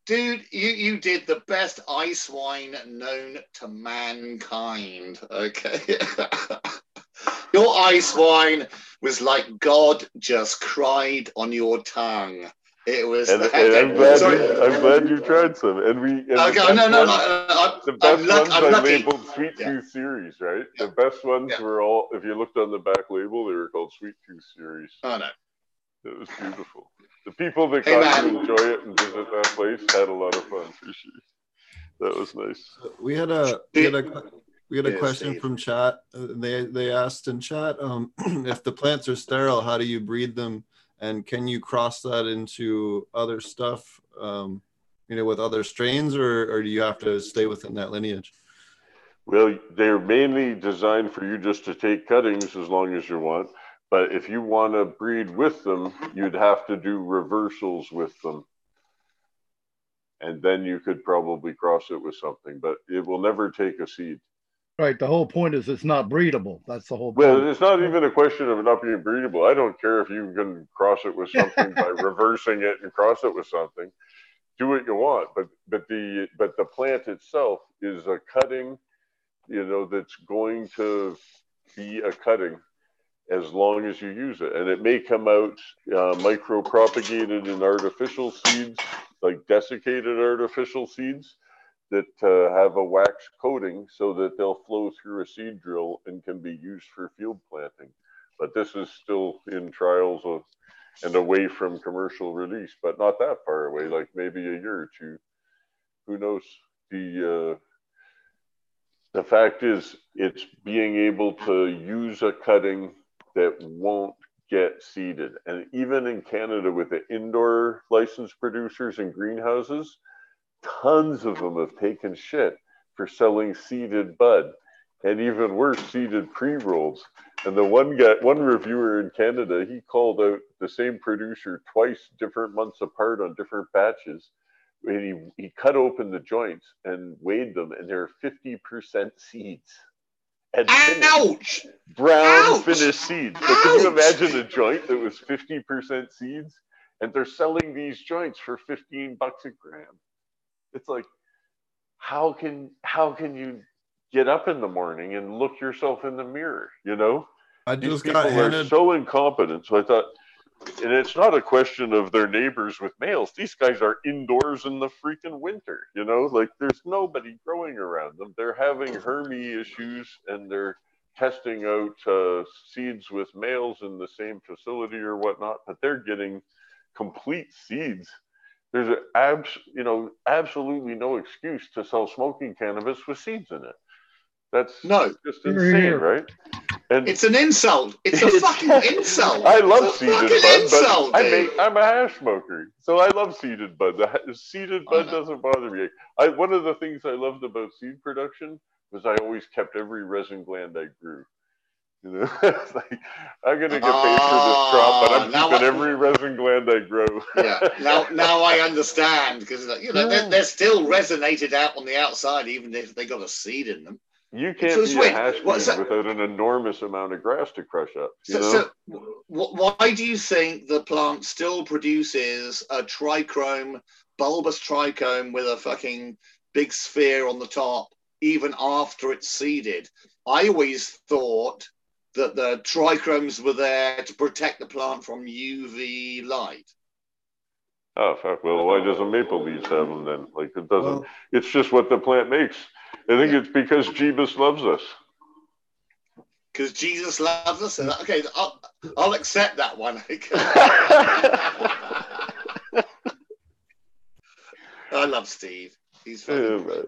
Dude, you, you did the best ice wine known to mankind. Okay. your ice wine was like God just cried on your tongue. It was. And, and I'm, glad you, I'm glad you tried some. And we. And okay, no, no, no, no, The best I'm ones I labeled Sweet yeah. Tooth Series, right? Yeah. The best ones yeah. were all. If you looked on the back label, they were called Sweet Tooth Series. Oh no. It was beautiful. The people that hey, got man. to enjoy it and visit that place had a lot of fun. That was nice. We had a we had a we had a question from chat. Uh, they they asked in chat um, if the plants are sterile, how do you breed them? And can you cross that into other stuff um, you know with other strains or, or do you have to stay within that lineage? Well they're mainly designed for you just to take cuttings as long as you want. But if you want to breed with them you'd have to do reversals with them. And then you could probably cross it with something but it will never take a seed Right. The whole point is it's not breedable. That's the whole point. Well, it's not even a question of it not being breedable. I don't care if you can cross it with something by reversing it and cross it with something. Do what you want. But but the but the plant itself is a cutting, you know, that's going to be a cutting as long as you use it. And it may come out uh, micro propagated in artificial seeds, like desiccated artificial seeds that uh, have a wax coating so that they'll flow through a seed drill and can be used for field planting. But this is still in trials of, and away from commercial release, but not that far away, like maybe a year or two. Who knows? The uh, the fact is, it's being able to use a cutting that won't get seeded. And even in Canada, with the indoor licensed producers and greenhouses, tons of them have taken shit for selling seeded bud and even worse, seeded pre rolls And the one guy, one reviewer in Canada, he called out the same producer twice, different months apart on different batches. And he, he cut open the joints and weighed them, and they're 50% seeds. And. Ouch! brown Ouch! finished seeds. But can you imagine a joint that was 50% seeds? And they're selling these joints for 15 bucks a gram. It's like, how can how can you get up in the morning and look yourself in the mirror? You know? I These just people got are handed. so incompetent. So I thought and it's not a question of their neighbors with males. These guys are indoors in the freaking winter, you know, like there's nobody growing around them. They're having Hermy issues and they're testing out uh, seeds with males in the same facility or whatnot, but they're getting complete seeds. There's a abs, you know, absolutely no excuse to sell smoking cannabis with seeds in it. That's No. just insane, here. right? And It's an insult. It's a It's- fucking insult. I love it's seeded fucking bud, insult, but I dude. make I'm a hash smoker, so I love seeded bud. The seeded bud Uh-huh. doesn't bother me. I one of the things I loved about seed production was I always kept every resin gland I grew. You know, it's like I'm gonna get paid for this oh, crop, but I'm keeping I- every resin gland I grow. yeah. Now, now I understand because you know they're, they're still resonated out on the outside, even if they got a seed in them. you can't So be a hash what- so- without an enormous amount of grass to crush up. You So, know? so why do you think the plant still produces a trichrome, bulbous trichome with a fucking big sphere on the top, even after it's seeded? I always thought that the trichromes were there to protect the plant from UV light. Oh fuck! Well, why doesn't maple leaves have them then? Like it doesn't. Well, it's just what the plant makes. I think it's because Jeebus loves us. Because Jesus loves us. And okay, I'll, I'll accept that one. I love Steve. He's Yeah, funny. man.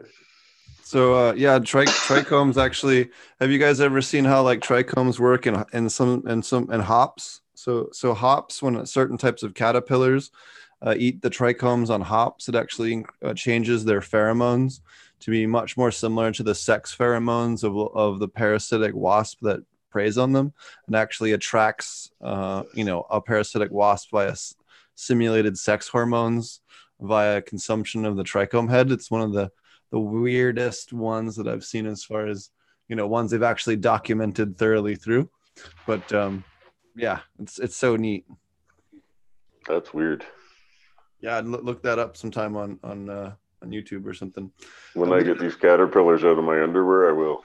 So uh, yeah, tri- trichomes actually. Have you guys ever seen how like trichomes work in in some in some in hops? So so hops when certain types of caterpillars uh, eat the trichomes on hops, it actually uh, changes their pheromones to be much more similar to the sex pheromones of of the parasitic wasp that preys on them, and actually attracts uh, you know a parasitic wasp via s- simulated sex hormones via consumption of the trichome head. It's one of the the weirdest ones that I've seen as far as you know ones they've actually documented thoroughly through. But um, yeah, it's it's so neat. That's weird. Yeah, I'd look that up sometime on on uh, on YouTube or something. When I get these caterpillars out of my underwear, I will.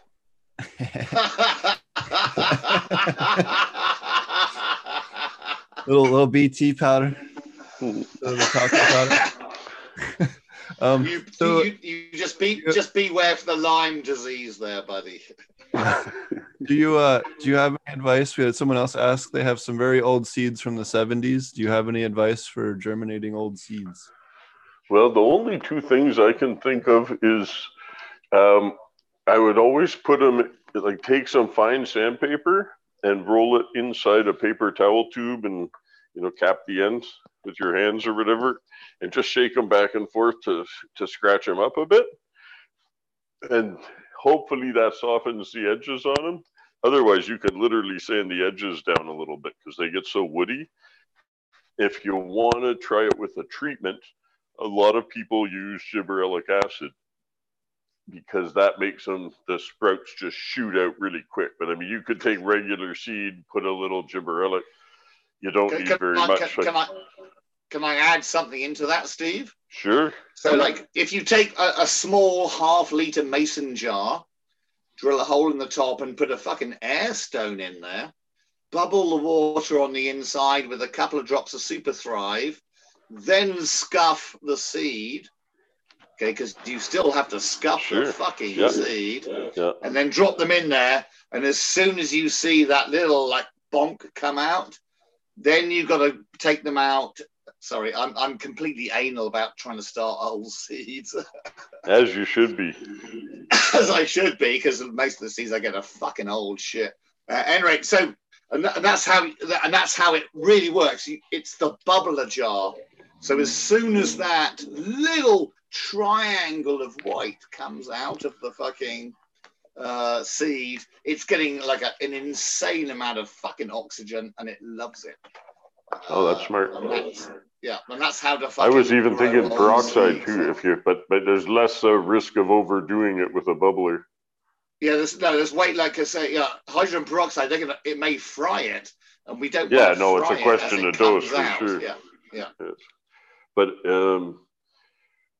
little little BT powder. Little powder. um, you, so you, you just be just beware for the Lyme disease there, buddy. do you uh do you have any advice? We had someone else ask. They have some very old seeds from the 70s. Do you have any advice for germinating old seeds? Well, the only two things I can think of is um, I would always put them, like, take some fine sandpaper and roll it inside a paper towel tube and, you know, cap the ends with your hands or whatever and just shake them back and forth to, to scratch them up a bit. And hopefully that softens the edges on them. Otherwise, you could literally sand the edges down a little bit because they get so woody. If you want to try it with a treatment, a lot of people use gibberellic acid because that makes them the sprouts just shoot out really quick. But I mean, you could take regular seed, put a little gibberellic. You don't Can, need very I, much. can, can I can I add something into that, Steve? Sure. So, like, if you take a, a small half liter mason jar, drill a hole in the top, and put a fucking air stone in there, bubble the water on the inside with a couple of drops of Super Thrive, then scuff the seed. Okay, because you still have to scuff Sure. the fucking Yeah. seed, Yeah. and then drop them in there. And as soon as you see that little like bonk come out, then you've got to take them out. Sorry, I'm I'm completely anal about trying to start old seeds, As you should be. as I should be, because most of the seeds I get are fucking old shit. Uh, anyway, so and, that, and that's how and that's how it really works. It's the bubbler jar. So as soon as that little triangle of white comes out of the fucking uh, seed, it's getting like a, an insane amount of fucking oxygen, and it loves it. Oh, that's smart. And that's- yeah, and that's how to. I was even thinking peroxide too, if you, but but there's less uh, risk of overdoing it with a bubbler. Yeah, there's no, there's weight like I say, yeah, hydrogen peroxide. They're gonna, it may fry it, and we don't. Yeah, no, it's a question it of dose comes for sure. Yeah, Yes. But um,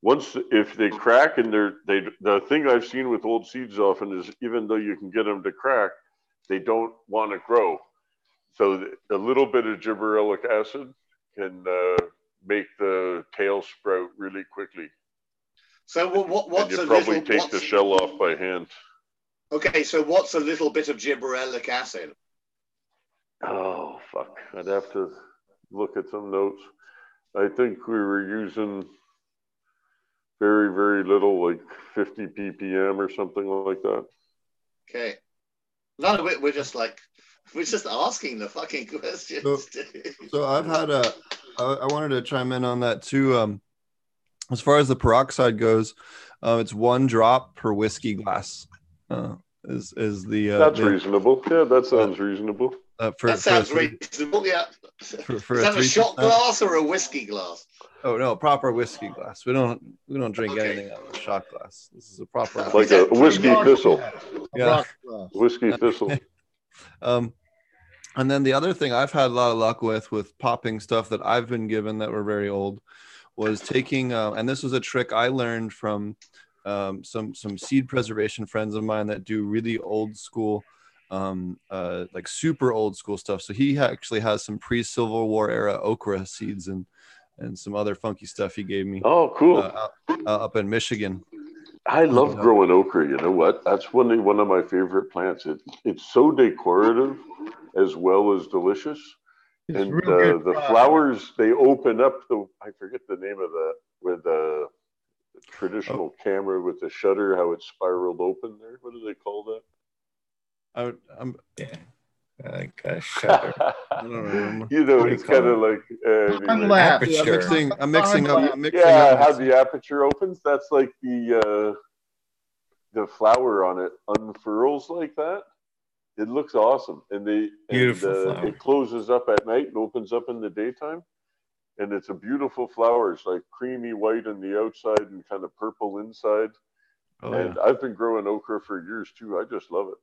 once if they crack and they're they the thing I've seen with old seeds often is even though you can get them to crack, they don't want to grow. So a little bit of gibberellic acid can uh, make the tail sprout really quickly, So what? what and you probably little? take the shell off by hand. Okay, so what's a little bit of gibberellic acid? Oh fuck! I'd have to look at some notes. I think we were using very very little, like 50 ppm or something like that. Okay, none of it. We're just like, we're just asking the fucking questions. So- So I've had a. I I wanted to chime in on that too. Um, as far as the peroxide goes, uh, it's one drop per whiskey glass. Uh, is is the uh, That's the- reasonable. Yeah, that sounds reasonable. Uh, for, that for sounds a reasonable. Yeah. for- for Is a that a shot percent- glass or a whiskey glass? Oh no, a proper whiskey glass. We don't we don't drink Okay. anything out of a shot glass. This is a proper Like a whiskey Rock- thistle. Yeah. rock glass. Whiskey thistle. Um, and then the other thing I've had a lot of luck with with popping stuff that I've been given that were very old was taking uh, and this was a trick I learned from um, some some seed preservation friends of mine that do really old school um, uh, like super old school stuff. So he actually has some pre Civil War era okra seeds and and some other funky stuff he gave me Oh, cool. uh, out, uh, up in Michigan. I love growing okra. You know what? That's one of, one of my favorite plants. It, it's so decorative as well as delicious. It's and real uh, good the flowers they open up the I forget the name of that with the traditional camera with the shutter how it spiraled open there. What do they call I, would- I'm, Yeah. Like a shutter. I don't remember. you know, What it's kind of like uh, I'm anyway. laughing. I'm mixing. I'm mixing up. I'm mixing yeah, up. how the aperture opens. That's like the uh, the flower on it unfurls like that. It looks awesome, and they Beautiful and, uh. It closes up at night and opens up in the daytime, and it's a beautiful flower. It's like creamy white on the outside and kind of purple inside. Oh, yeah. and I've been growing okra for years too. I just love it.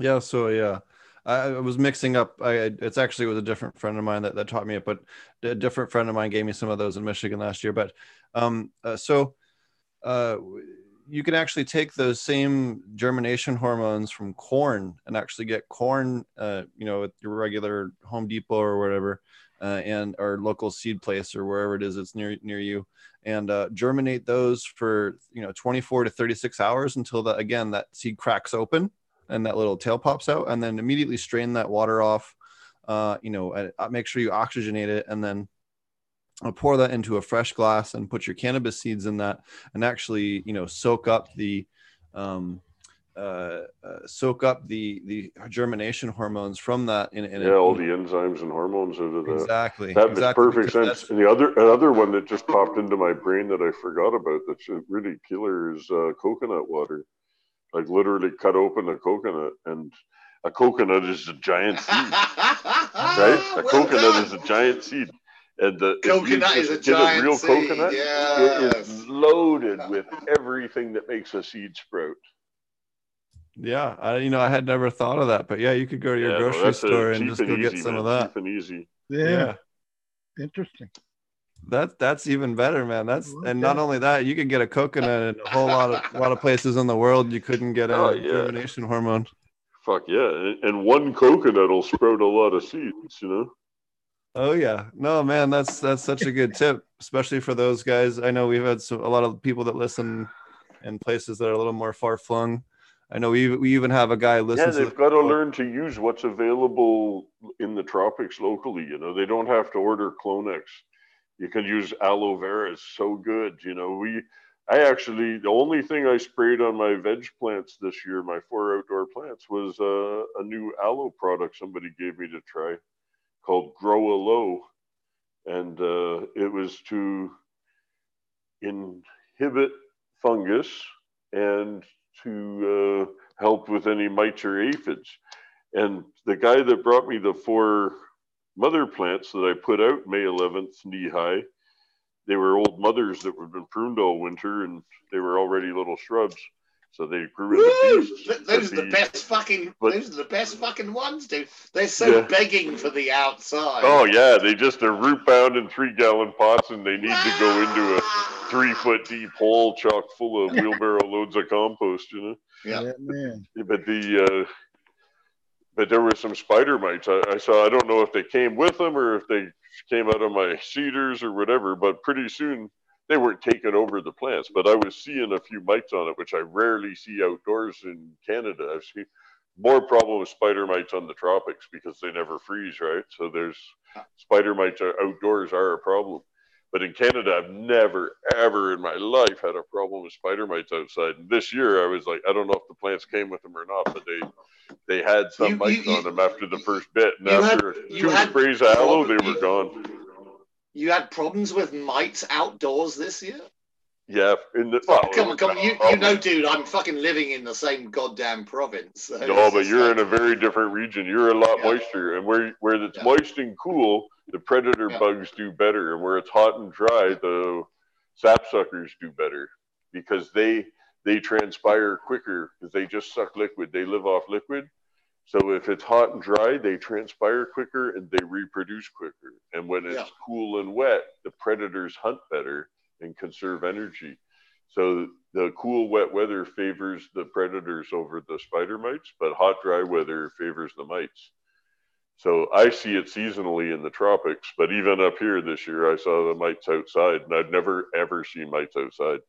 Yeah, so yeah, I, was mixing up. I it's actually was a different friend of mine that, that taught me it, but a different friend of mine gave me some of those in Michigan last year. But um, uh, so uh, you can actually take those same germination hormones from corn and actually get corn, uh, you know, at your regular Home Depot or whatever, uh, and or local seed place or wherever it is that's near near you, and uh, germinate those for you know 24 to 36 hours until that again that seed cracks open and that little tail pops out and then immediately strain that water off uh, you know uh, make sure you oxygenate it and then uh, pour that into a fresh glass and put your cannabis seeds in that and actually you know soak up the um, uh, uh, soak up the the germination hormones from that in, in yeah, all the enzymes and hormones out of that. exactly That makes exactly, perfect sense. And the other another one that just popped into my brain that I forgot about that's really killer is uh, coconut water. Like literally cut open a coconut, and a coconut is a giant seed, right? A Well coconut done. is a giant seed, and the if you Coconut is a just get giant real seed. coconut. Yes. is loaded with everything that makes a seed sprout. yeah I, you know i had never thought of that but yeah you could go to your Yeah, grocery that's, uh, store and cheap just go get some man. of that Cheap and easy. Yeah, interesting. That that's even better, man. That's Okay. and not only that, you can get a coconut in a whole lot of a lot of places in the world. You couldn't get a Oh, yeah. germination hormone. Fuck yeah! And- And one coconut will sprout a lot of seeds. You know. Oh yeah, no man, that's that's such a good tip, especially for those guys. I know we've had so, a lot of people that listen in places that are a little more far flung. I know we we even have a guy Yeah, listen to they've the- got to learn to use what's available in the tropics locally. You know, they don't have to order Clonex. You can use aloe vera. It's so good. You know, we, I actually, the only thing I sprayed on my veg plants this year, my four outdoor plants, was uh, a new aloe product somebody gave me to try called Grow Aloe. And uh, it was to inhibit fungus and to uh, help with any mites or aphids. And the guy that brought me the four mother plants that I put out May 11th, knee high, they were old mothers that had been pruned all winter and they were already little shrubs. So they grew Woo! into beasts. Th- Those are the best fucking. but- those are the best fucking ones, dude. They're so Yeah. begging for the outside. Oh yeah, they just are root bound in three gallon pots and they need to go into a three foot deep hole chock full of wheelbarrow loads of compost, you know. Yeah. man. But the uh, but there were some spider mites I, I saw. I don't know if they came with them or if they came out of my cedars or whatever. But pretty soon they weren't taking over the plants. But I was seeing a few mites on it, which I rarely see outdoors in Canada. I've seen more problem with spider mites on the tropics because they never freeze, right? So there's spider mites outdoors are a problem. But in Canada, I've never, ever in my life had a problem with spider mites outside. And this year, I was like, I don't know if the plants came with them or not, but they they had some You- mites you- on them after the first bit. And you had- after two sprays of aloe, they were gone. You had problems with mites outdoors this year? Yeah, in the well, come on, come on. You, you know, dude, I'm fucking living in the same goddamn province. so No, but you're like- in a very different region. You're a lot Yeah. moister, and where where it's Yeah. moist and cool, the predator Yeah. bugs do better, and where it's hot and dry, the sapsuckers do better because they they transpire quicker because they just suck liquid. They live off liquid. So if it's hot and dry, they transpire quicker and they reproduce quicker. And when it's cool and wet, the predators hunt better and conserve energy. So the cool, wet weather favors the predators over the spider mites, but hot, dry weather favors the mites. So I see it seasonally in the tropics, but even up here this year, I saw the mites outside, and I'd never ever seen mites outside.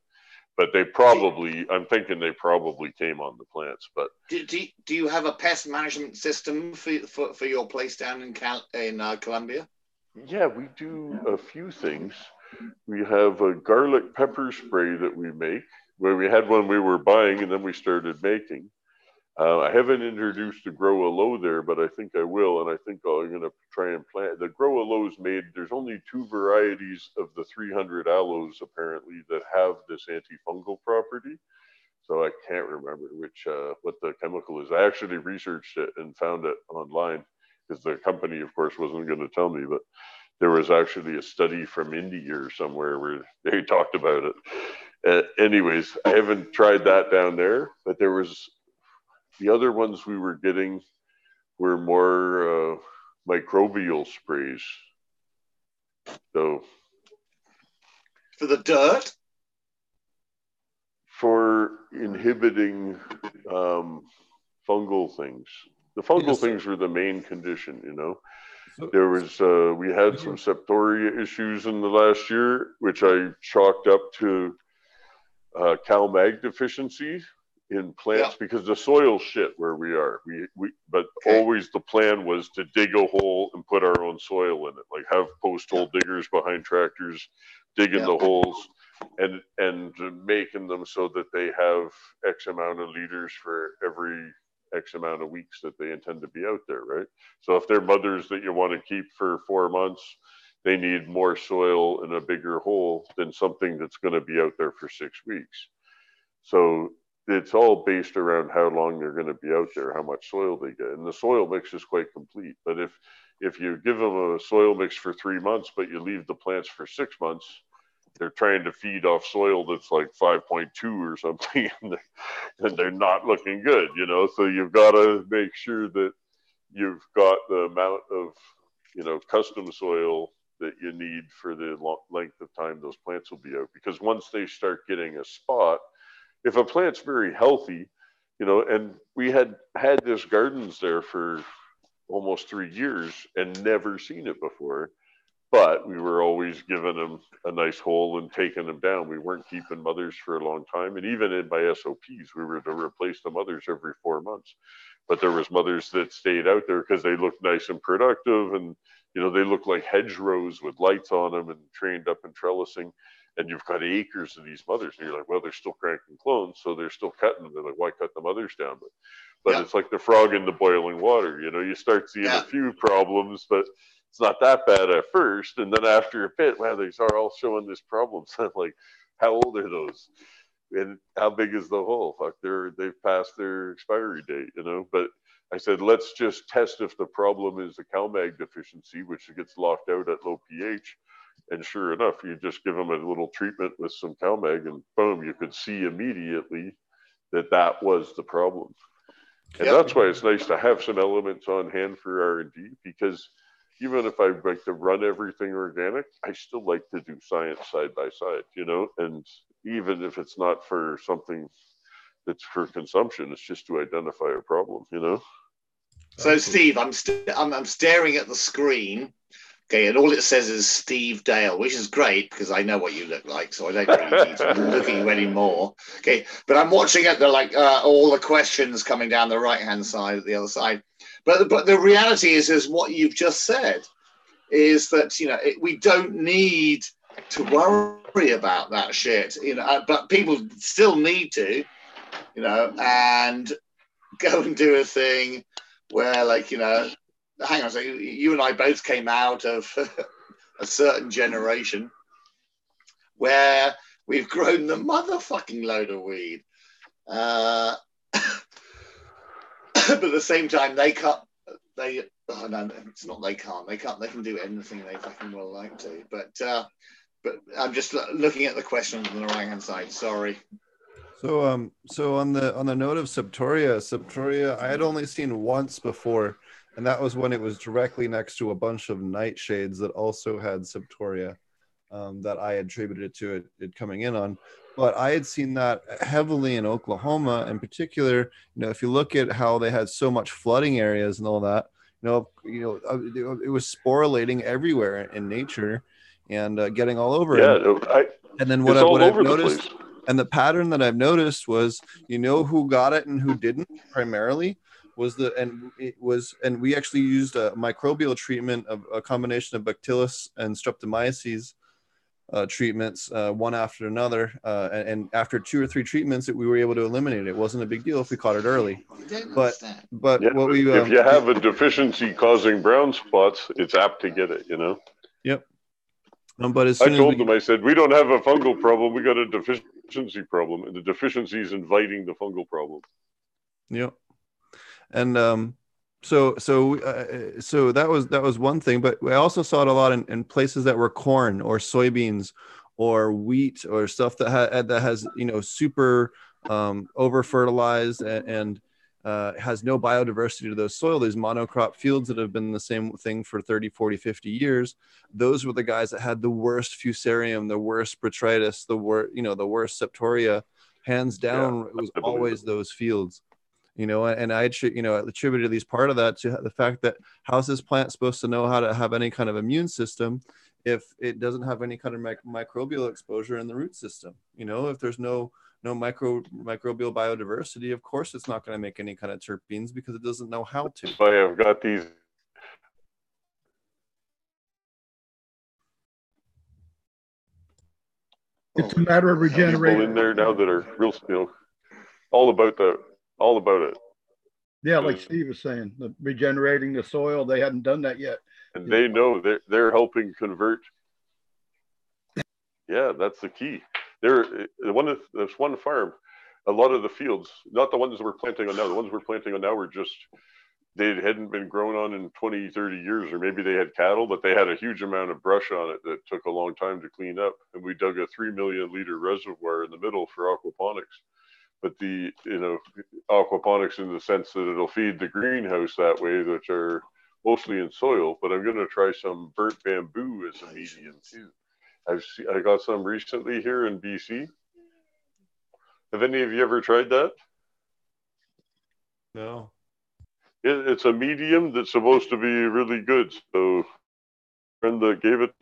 But they probably, I'm thinking they probably came on the plants. But Do, do, do you have a pest management system for, for, for your place down in Cal- in uh, Colombia? yeah, we do a few things. We have a garlic pepper spray that we make, where we had one we were buying and then we started making. Uh, I haven't introduced the grow a low there, but I think I will, and I think I'm going to try and plant. The grow a low is made. There's only two varieties of the 300 aloes apparently that have this antifungal property. So I can't remember which uh, what the chemical is. I actually researched it and found it online because the company, of course, wasn't going to tell me, but there was actually a study from India or somewhere where they talked about it. Uh, anyways, I haven't tried that down there, but there was the other ones we were getting were more uh, microbial sprays. So For the dirt? for inhibiting um, fungal things, the fungal Yes. things were the main condition, you know. There was, uh, we had some septoria issues in the last year, which I chalked up to uh, CalMag deficiency in plants because the soil shit where we are. We, we, but Okay. always the plan was to dig a hole and put our own soil in it, like have post hole diggers behind tractors, digging Yeah. the holes and, and making them so that they have X amount of liters for every X amount of weeks that they intend to be out there, right? So if they're mothers that you want to keep for four months, they need more soil in a bigger hole than something that's going to be out there for six weeks. So it's all based around how long they're going to be out there, how much soil they get, and the soil mix is quite complete. But if if you give them a soil mix for three months, but you leave the plants for six months, they're trying to feed off soil that's like 5.2 or something, and they're, and they're not looking good, you know. So you've got to make sure that you've got the amount of you know custom soil that you need for the length of time those plants will be out because once they start getting a spot if a plant's very healthy you know and we had had this gardens there for almost three years and never seen it before but we were always giving them a nice hole and taking them down. We weren't keeping mothers for a long time and even in my sops we were to replace the mothers every four months. But there was mothers that stayed out there because they looked nice and productive and you know they look like hedgerows with lights on them and trained up and trellising. And you've got acres of these mothers and you're like well they're still cranking clones so they're still cutting them they're like why cut the mothers down? But but Yeah. it's like the frog in the boiling water you know? You start seeing Yeah. a few problems but it's not that bad at first and then after a bit wow these are all showing this problem so I'm like how old are those and how big is the hole? Fuck, they're they've passed their expiry date, you know. But I said, let's just test if the problem is a CalMag deficiency, which gets locked out at low pH. And sure enough, you just give them a little treatment with some CalMag, and boom, you could see immediately that that was the problem. And Yep. that's why it's nice to have some elements on hand for R and D because even if I like to run everything organic, I still like to do science side by side, you know. And even if it's not for something that's for consumption, it's just to identify a problem, you know. So, Steve, I'm, st- I'm I'm staring at the screen. Okay, and all it says is Steve Dale, which is great because I know what you look like, so I don't really need to look at you anymore. Okay, but I'm watching at the like uh, all the questions coming down the right hand side, at the other side. But but the reality is is what you've just said is that you know it, we don't need to worry about that shit, you know. uh, But people still need to, you know, and go and do a thing where like you know hang on so you, you and i both came out of a certain generation where we've grown the motherfucking load of weed uh, but at the same time they can't they oh no it's not they can't. They can't they can do anything they fucking well like to. But uh but i'm just looking at the questions on the right hand side. Sorry. So um so on the on the note of Septoria, Septoria I had only seen once before, and that was when it was directly next to a bunch of nightshades that also had Septoria, um, that I attributed it to it, it coming in on. But I had seen that heavily in Oklahoma, in particular. You know, if you look at how they had so much flooding areas and all that, you know, you know, uh, it was sporulating everywhere in nature and uh, getting all over. Yeah, And, I, and then what, I, what I've noticed place. and the pattern that I've noticed was, you know, who got it and who didn't primarily was the and it was and we actually used a microbial treatment of a combination of bacillus and streptomyces uh, treatments uh, one after another uh, and, and after two or three treatments it, we were able to eliminate it. It wasn't a big deal if we caught it early. But- But Yeah, what we if um, you have a deficiency causing brown spots, it's apt to get it, you know. um, but as I soon as told we, them, I said, we don't have a fungal problem, we got a deficiency problem, and the deficiency is inviting the fungal problem. Yep. And um, so so uh, so that was that was one thing, but I also saw it a lot in, in places that were corn or soybeans or wheat or stuff that ha- that has you know super um, over fertilized and, and uh, has no biodiversity to those soil. These monocrop fields that have been the same thing for 30 40 50 years those were the guys that had the worst fusarium the worst botrytis the worst you know the worst septoria hands down it was always those fields you know and i attribute you know I attributed at least part of that to the fact that how's this plant supposed to know how to have any kind of immune system if it doesn't have any kind of mic- microbial exposure in the root system? You know if there's no no micro microbial biodiversity of course it's not going to make any kind of terpenes because it doesn't know how to. I have got these It's a matter of people in there now that are real, you know, all about the, all about it. Yeah, like Steve was saying, the regenerating the soil. They hadn't done that yet. And they know they're, they're helping convert. Yeah, that's the key. There, one, of- there's one farm, a lot of the fields, not the ones that we're planting on now, the ones we're planting on now were just, they hadn't been grown on in 20, 30 years, or maybe they had cattle, but they had a huge amount of brush on it that took a long time to clean up. And we dug a 3 million liter reservoir in the middle for aquaponics. But the, you know, aquaponics in the sense that it'll feed the greenhouse that way, which are mostly in soil, but I'm going to try some burnt bamboo as a medium too. I've see, I got some recently here in BC. Have any of you ever tried that? no It, it's a medium that's supposed to be really good. So, friend that gave it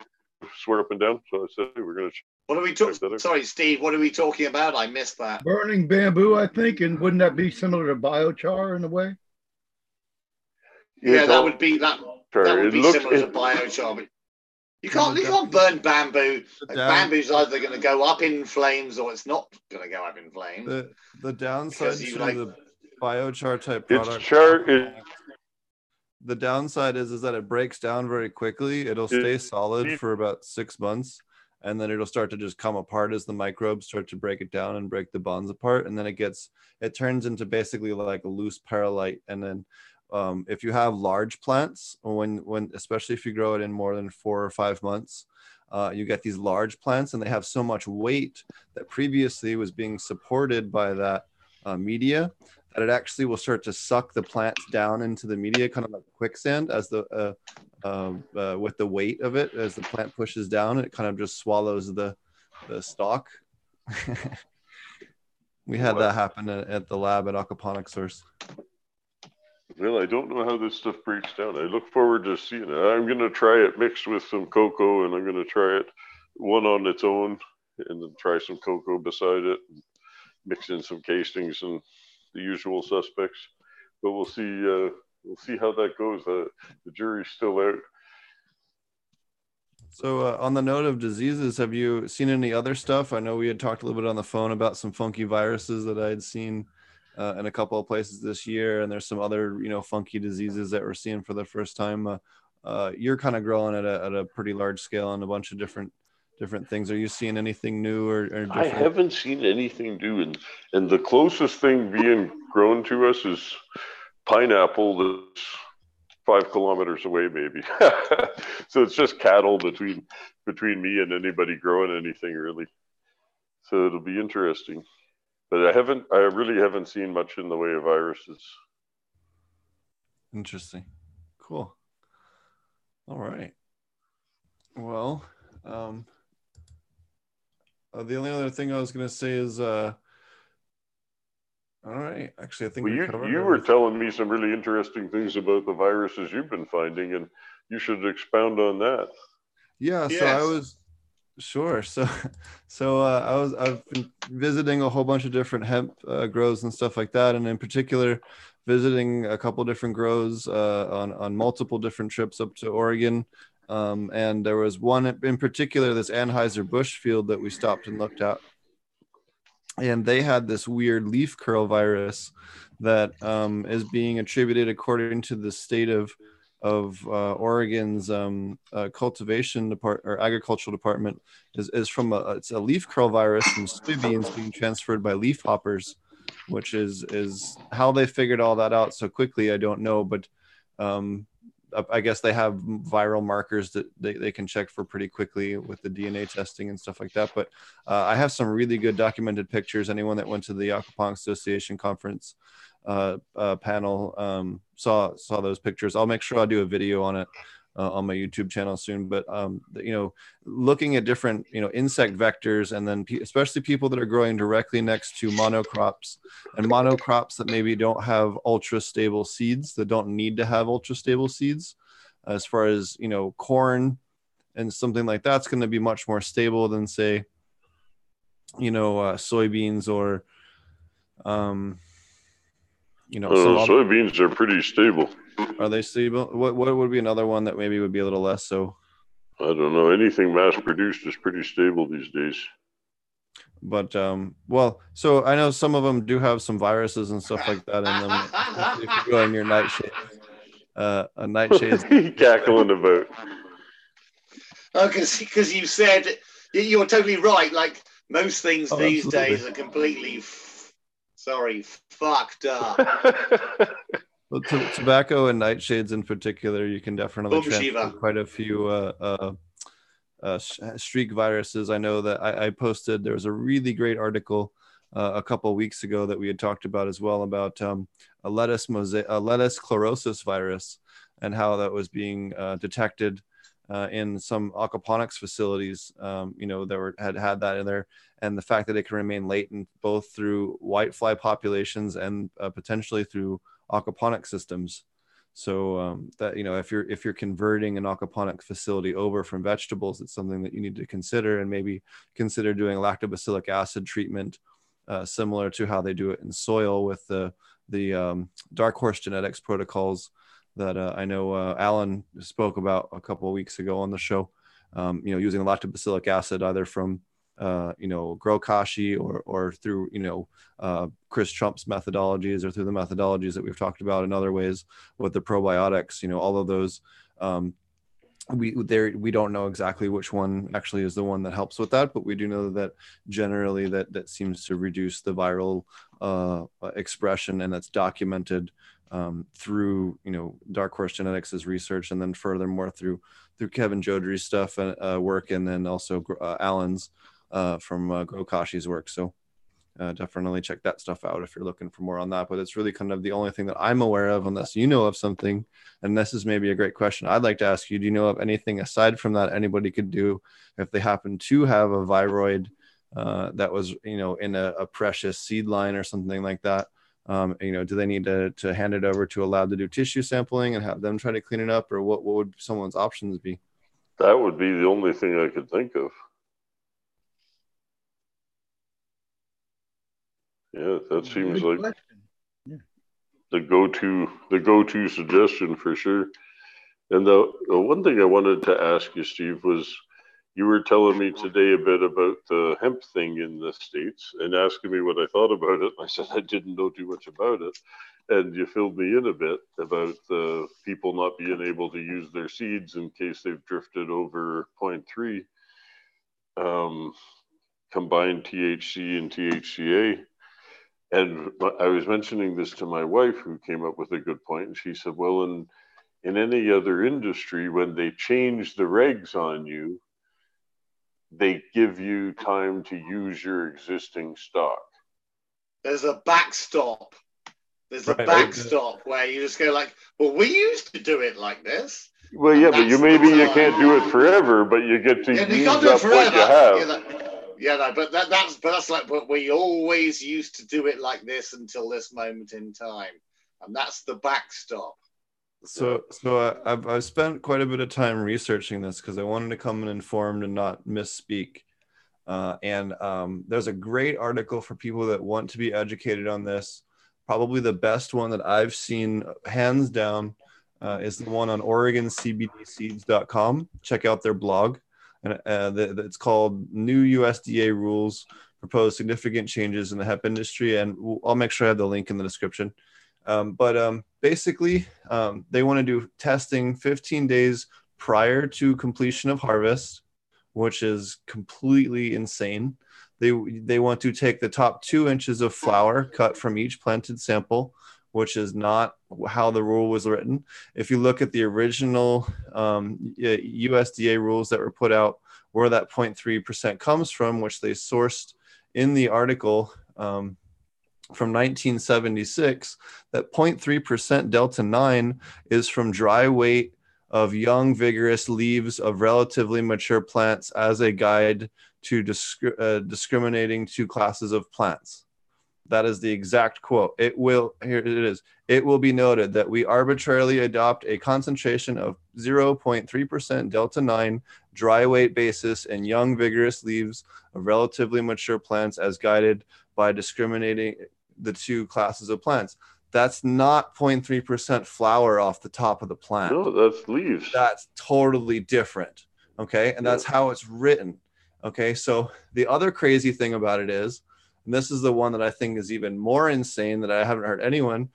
swear up and down. So I said, hey, we're going to. What are we talking? Sorry, Steve. What are we talking about? I missed that. Burning bamboo, I think, and wouldn't that be similar to biochar in a way? Yeah, that would be that. That would It be looks. similar to It, biochar. But you can't you can't burn bamboo. the, Like, down, bamboo's either going to go up in flames or it's not going to go up in flames. the, the downside Because to like- the biochar type It's product char- it- the downside is is that it breaks down very quickly. It'll stay solid for about six months and then it'll start to just come apart as the microbes start to break it down and break the bonds apart and then it gets it turns into basically like a loose perlite and then um, if you have large plants when when especially if you grow it in more than four or five months uh, you get these large plants and they have so much weight that previously was being supported by that uh, media that it actually will start to suck the plants down into the media kind of like quicksand as the uh, um, uh, with the weight of it as the plant pushes down it kind of just swallows the the stalk we had that happen at, at the lab at aquaponics source well, I don't know how this stuff breaks down. I look forward to seeing it. I'm going to try it mixed with some cocoa, and I'm going to try it one on its own, and then try some cocoa beside it, mix in some castings and the usual suspects. But we'll see. Uh, we'll see how that goes. Uh, the jury's still out. So, uh, on the note of diseases, have you seen any other stuff? I know we had talked a little bit on the phone about some funky viruses that I had seen uh, in a couple of places this year, and there's some other you know funky diseases that we're seeing for the first time. Uh, uh, you're kind of growing at a, at a pretty large scale on a bunch of different different things. Are you seeing anything new or? or I haven't seen anything new, and and the closest thing being grown to us is pineapple that's five kilometers away, maybe. so it's just cattle between between me and anybody growing anything really. So it'll be interesting but I haven't, I really haven't seen much in the way of viruses. Interesting. Cool. All right. Well, um, uh, the only other thing I was going to say is, uh, all right. Actually, I think well, you, you were telling me some really interesting things about the viruses you've been finding, and you should expound on that. Yeah. Yes. So I was Sure. So, so uh, I was I've been visiting a whole bunch of different hemp uh, grows and stuff like that, and in particular, visiting a couple different grows uh, on on multiple different trips up to Oregon. Um, and there was one in particular, this Anheuser Busch field that we stopped and looked at, and they had this weird leaf curl virus that um, is being attributed, according to the state of of uh, Oregon's um, uh, cultivation department or agricultural department is, is from a it's a leaf curl virus from soybeans being transferred by leaf hoppers, which is is how they figured all that out so quickly. I don't know, but um, I guess they have viral markers that they, they can check for pretty quickly with the DNA testing and stuff like that. But uh, I have some really good documented pictures. Anyone that went to the Aquaponics Association conference uh, uh, panel um, saw saw those pictures. I'll make sure I do a video on it uh, on my YouTube channel soon. But um, you know, looking at different you know insect vectors, and then especially people that are growing directly next to monocrops and monocrops that maybe don't have ultra stable seeds that don't need to have ultra stable seeds. As far as you know, corn and something like that's going to be much more stable than say, you know, uh, soybeans or um, you know, uh, soybeans are pretty stable. Are they stable? What what would be another one that maybe would be a little less so? I don't know. Anything mass produced is pretty stable these days. But um, well, so I know some of them do have some viruses and stuff like that in them. if you go in your nightshade, uh, a nightshade, cackling about. Oh, because you said you're totally right. Like most things oh, these absolutely. days are completely sorry, fucked up. well, t- tobacco and nightshades in particular, you can definitely transfer quite a few uh, uh, uh, streak viruses. I know that I, I, posted there was a really great article uh, a couple weeks ago that we had talked about as well about um, a lettuce mosaic, a lettuce chlorosis virus, and how that was being uh, detected uh, in some aquaponics facilities, um, you know, that were had had that in there, and the fact that it can remain latent both through whitefly populations and uh, potentially through aquaponic systems. So um, that you know, if you're if you're converting an aquaponic facility over from vegetables, it's something that you need to consider, and maybe consider doing lactobacillic acid treatment, uh, similar to how they do it in soil with the the um, dark horse genetics protocols that uh, I know uh, Alan spoke about a couple of weeks ago on the show. Um, you know, using lactobacillic acid either from uh, you know Grow Kashi or or through you know uh, Chris Trump's methodologies or through the methodologies that we've talked about in other ways with the probiotics. You know, all of those um, we there we don't know exactly which one actually is the one that helps with that but we do know that generally that that seems to reduce the viral uh, expression and that's documented um, through you know dark horse genetics' research and then furthermore through through kevin jodrey's stuff and uh, work and then also uh, uh, from uh, Grow work so uh, definitely check that stuff out if you're looking for more on that. But it's really kind of the only thing that I'm aware of, unless you know of something. And this is maybe a great question I'd like to ask you. Do you know of anything aside from that anybody could do if they happen to have a viroid uh, that was, you know, in a, a, precious seed line or something like that? Um, you know, do they need to, to hand it over to a lab to do tissue sampling and have them try to clean it up, or what, what would someone's options be? That would be the only thing I could think of. Yeah, that seems Good like yeah. the go-to the go-to suggestion for sure. And the, the one thing I wanted to ask you, Steve, was you were telling me today a bit about the hemp thing in the states and asking me what I thought about it. I said I didn't know too much about it, and you filled me in a bit about the people not being able to use their seeds in case they've drifted over 0.3 um, combined THC and THCA. And I was mentioning this to my wife, who came up with a good point, and she said, "Well, in in any other industry, when they change the regs on you, they give you time to use your existing stock. There's a backstop. There's a right, backstop right. where you just go like, well, we used to do it like this. Well, yeah, but you maybe you can't do it forever, but you get to yeah, use up what you have. Yeah, no, but that, that's but that's like but we always used to do it like this until this moment in time, and that's the backstop. So, so I've I've spent quite a bit of time researching this because I wanted to come in informed and not misspeak. Uh, and um, there's a great article for people that want to be educated on this. Probably the best one that I've seen, hands down, uh, is the one on OregonCBDSeeds.com. Check out their blog and uh, it's called New USDA Rules Propose Significant Changes in the Hemp Industry. And I'll make sure I have the link in the description. Um, but um, basically, um, they want to do testing 15 days prior to completion of harvest, which is completely insane. They, they want to take the top two inches of flower cut from each planted sample which is not how the rule was written. If you look at the original um, USDA rules that were put out, where that 0.3% comes from, which they sourced in the article um, from 1976, that 0.3% delta 9 is from dry weight of young, vigorous leaves of relatively mature plants as a guide to disc- uh, discriminating two classes of plants. That is the exact quote. It will, here it is. It will be noted that we arbitrarily adopt a concentration of 0.3% delta 9 dry weight basis in young, vigorous leaves of relatively mature plants as guided by discriminating the two classes of plants. That's not 0.3% flower off the top of the plant. No, that's leaves. That's totally different. Okay. And that's how it's written. Okay. So the other crazy thing about it is, and this is the one that I think is even more insane that I haven't heard anyone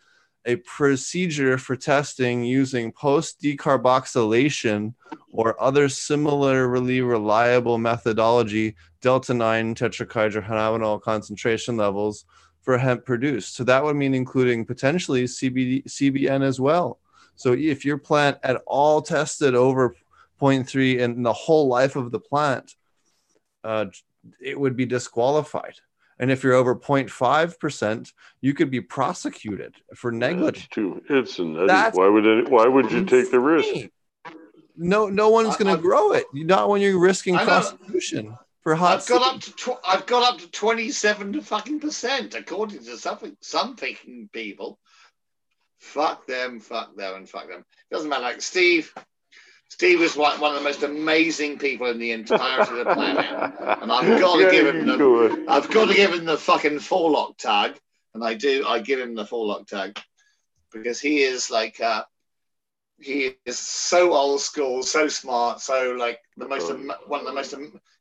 a procedure for testing using post decarboxylation or other similarly reliable methodology delta 9 tetrahydrocannabinol concentration levels for hemp produced. So that would mean including potentially CBD, CBN as well. So if your plant at all tested over 0.3 in the whole life of the plant, uh, it would be disqualified. And if you're over 0.5%, you could be prosecuted for negligence. Too, it's That's why would it, why would you take the risk? No, no one's going to grow it. Not when you're risking prosecution for hot. I've got up to tw- I've got up to 27 to fucking percent according to some some fucking people. Fuck them, fuck them, and fuck them. Doesn't matter. Like Steve, Steve is one, one of the most amazing people in the entirety of the planet, and I've got to yeah, give him the I've got to give him the fucking forelock tag, and I do. I give him the forelock tag because he is like uh, he is so old school, so smart, so like the most one of the most.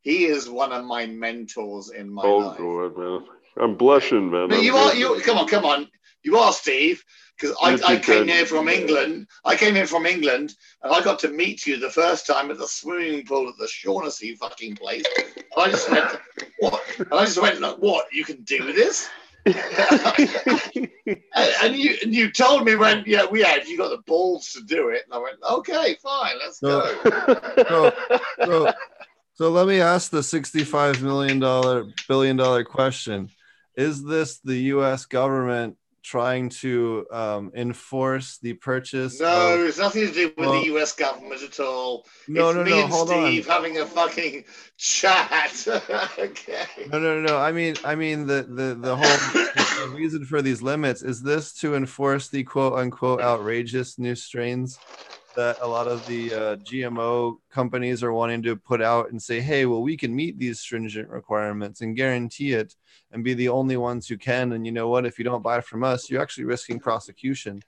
He is one of my mentors in my oh, life. God, man. I'm blushing, man. But I'm you blushing. are you. Come on, come on. You are, Steve, because I, I came here from England. I came here from England, and I got to meet you the first time at the swimming pool at the Shaughnessy fucking place. And I just went, what? And I just went, like, what? You can do this? And, and you and you told me when, yeah, we had. You got the balls to do it, and I went, okay, fine, let's go. So, so let me ask the sixty-five million dollar billion dollar question. Is this the US government trying to um, enforce the purchase No, of it's nothing to do with Well- the US government at all. no it's no me no and hold on Steve having a fucking chat. okay. no no no i mean i mean the the the whole the reason for these limits is this to enforce the quote unquote outrageous new strains that a lot of the uh, gmo companies are wanting to put out and say hey well we can meet these stringent requirements and guarantee it and be the only ones who can and you know what if you don't buy from us you're actually risking prosecution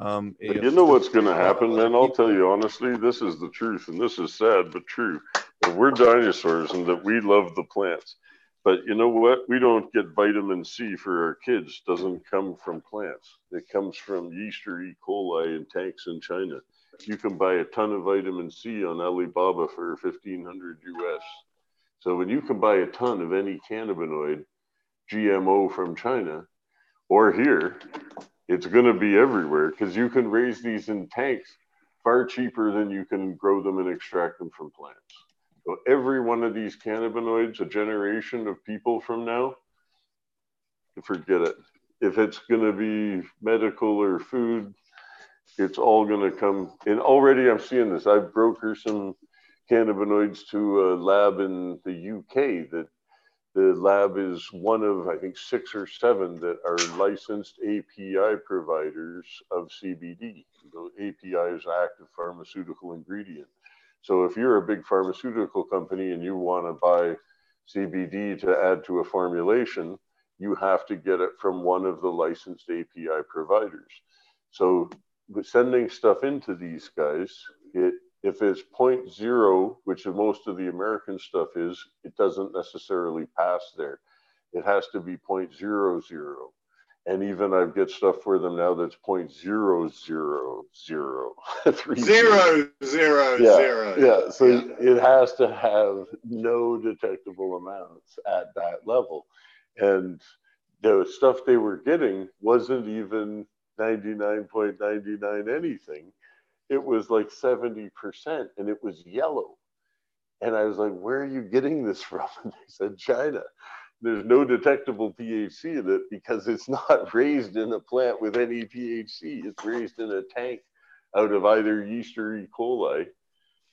um, You know what's going to happen, man? I'll tell you honestly, this is the truth, and this is sad but true. That we're dinosaurs and that we love the plants. But you know what? We don't get vitamin C for our kids. Doesn't come from plants. It comes from yeast or E. coli in tanks in China. You can buy a ton of vitamin C on Alibaba for 1500 US. So when you can buy a ton of any cannabinoid GMO from China or here, it's going to be everywhere because you can raise these in tanks far cheaper than you can grow them and extract them from plants. So every one of these cannabinoids, a generation of people from now, forget it. If it's going to be medical or food, it's all going to come. And already I'm seeing this. I've brokered some cannabinoids to a lab in the UK that the lab is one of, I think, six or seven that are licensed API providers of CBD. The API is active pharmaceutical ingredient. So if you're a big pharmaceutical company and you want to buy CBD to add to a formulation, you have to get it from one of the licensed API providers. So sending stuff into these guys, it if it's point zero, which most of the American stuff is, it doesn't necessarily pass there. It has to be point zero zero. And even I get stuff for them now that's point zero zero zero. Three Zero, zero, Yeah, zero. yeah, so Yeah. it has to have no detectable amounts at that level. And the stuff they were getting wasn't even 99.99 anything. It was like 70% and it was yellow. And I was like, where are you getting this from? And they said, China. There's no detectable THC in it because it's not raised in a plant with any THC. It's raised in a tank out of either yeast or E. coli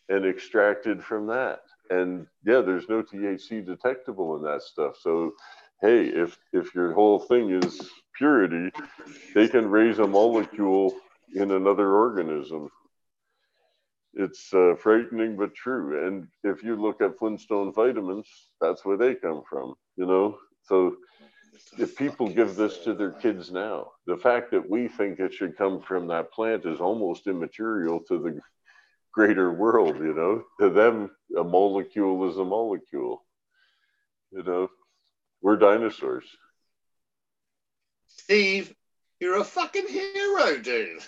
and extracted from that. And yeah, there's no THC detectable in that stuff. So, hey, if if your whole thing is purity, they can raise a molecule in another organism. It's uh, frightening but true. And if you look at Flintstone vitamins, that's where they come from. You know, so if people give this to their kids now, the fact that we think it should come from that plant is almost immaterial to the greater world, you know. To them, a molecule is a molecule. You know, we're dinosaurs. Steve, you're a fucking hero, dude.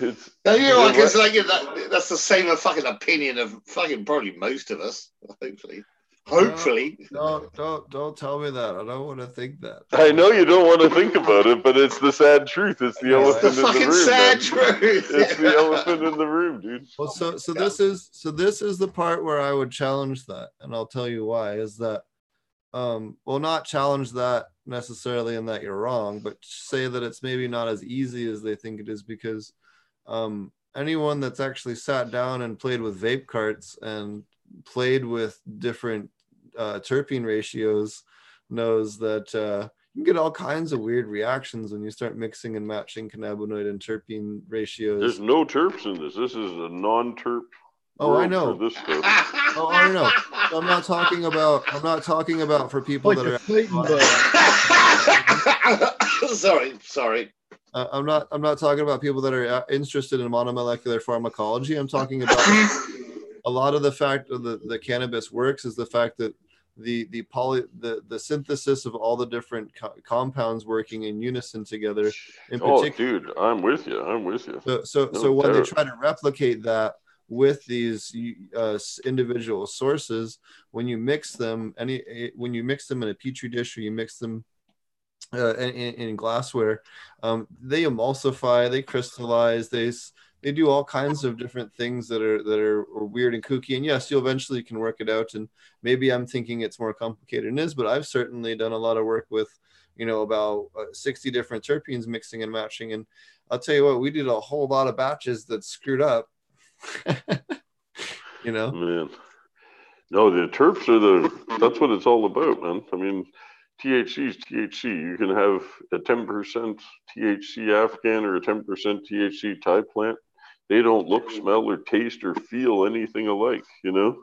It's No, you're you know right, because what? like that, that's the same fucking opinion of fucking probably most of us. Hopefully, hopefully. don't don't don't tell me that i don't want to think that I know you don't want to think about it, but it's the sad truth. It's the Yeah, It's the elephant in the fucking room. sad man. truth. It's the elephant in the room, dude. Well, so so Yeah. this is so this is the part where I would challenge that, and I'll tell you why. Is that, um, well, not challenge that necessarily in that you're wrong, but say that it's maybe not as easy as they think it is because, um, anyone that's actually sat down and played with vape carts and played with different uh, terpene ratios knows that uh, you can get all kinds of weird reactions when you start mixing and matching cannabinoid and terpene ratios. There's no terps in this. This is a non-terp. Oh, I know. Oh, I know. I'm not talking about. I'm not talking about for people Like that are. Satan bug. sorry, sorry. Uh, I'm not. I'm not talking about people that are uh, interested in monomolecular pharmacology. I'm talking about a lot of the fact of the the cannabis works is the fact that the the poly the the synthesis of all the different co- compounds working in unison together. In Oh, particular, dude, I'm with you. I'm with you. so so, No so when they try to replicate that with these uh, individual sources, when you mix them, any when you mix them in a petri dish or you mix them uh, in, in in glassware, um, they emulsify, they crystallize, they they do all kinds of different things that are that are, are weird and kooky. And yes, you eventually can work it out. And maybe I'm thinking it's more complicated than it is, but I've certainly done a lot of work with, you know, about uh, 60 different terpenes mixing and matching. And I'll tell you what, we did a whole lot of batches that screwed up. you know, Man. No, the terps are the that's what it's all about, man. I mean, THC is THC. You can have a 10% THC Afghan or a 10% THC Thai plant. They don't look, smell, or taste or feel anything alike, you know?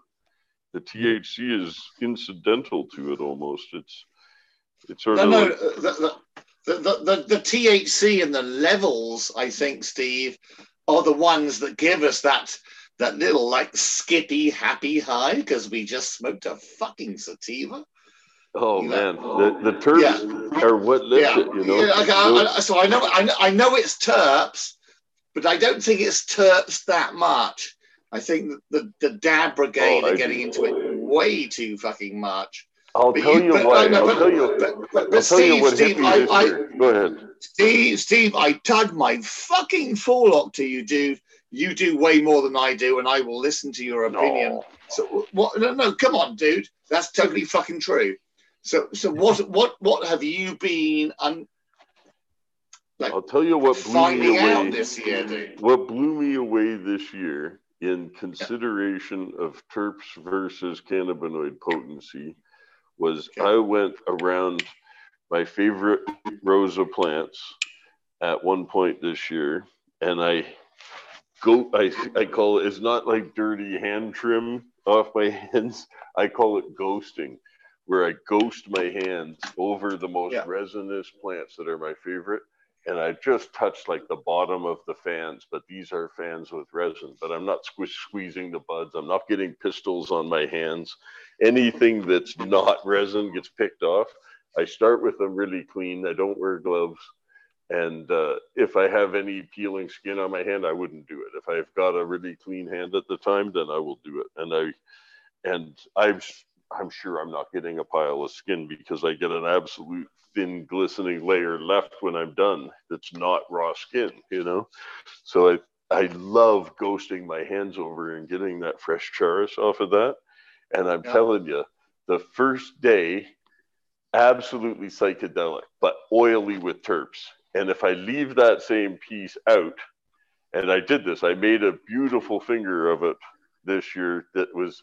The THC is incidental to it almost. It's it's sort No, of no, like, the, the, the, the, the, the THC and the levels, I think, Steve, are the ones that give us that that little like skippy happy high because we just smoked a fucking sativa. oh you man, know. the, the terps are what lifts Yeah, it, you know? yeah, okay, I- I- so I know, I know, I know it's terps, but I don't think it's terps that much. I think the the dab brigade Oh, are getting do. into it way too fucking much. I'll But tell you why. no, I'll but- tell you. But, but, I'll but tell you Steve, what hit Steve, me I, this I, year. Go ahead. Steve, Steve, I tug my fucking forelock to you, dude. You do way more than I do, and I will listen to your opinion. No. So what? No, no, come on, dude. That's totally fucking true. So, so what? What? What have you been un- like I'll tell you what blew me away. out this year, dude? What blew me away this year in consideration of terps versus cannabinoid potency was Okay. I went around my favorite rows of plants at one point this year and I go I, I call it it's not like dirty hand trim off my hands I call it ghosting where I ghost my hands over the most Yeah. resinous plants that are my favorite and I just touched like the bottom of the fans, but these are fans with resin. But I'm not squish squeezing the buds. I'm not getting pistils on my hands. Anything that's not resin gets picked off. I start with them really clean. I don't wear gloves. And uh, if I have any peeling skin on my hand, I wouldn't do it. If I've got a really clean hand at the time, then I will do it. And I, and I've, I'm sure I'm not getting a pile of skin because I get an absolute thin glistening layer left when I'm done that's not raw skin, you know? So I I love ghosting my hands over and getting that fresh charas off of that. And I'm Yeah. telling you, the first day, absolutely psychedelic, but oily with terps. And if I leave that same piece out, and I did this, I made a beautiful finger of it this year that was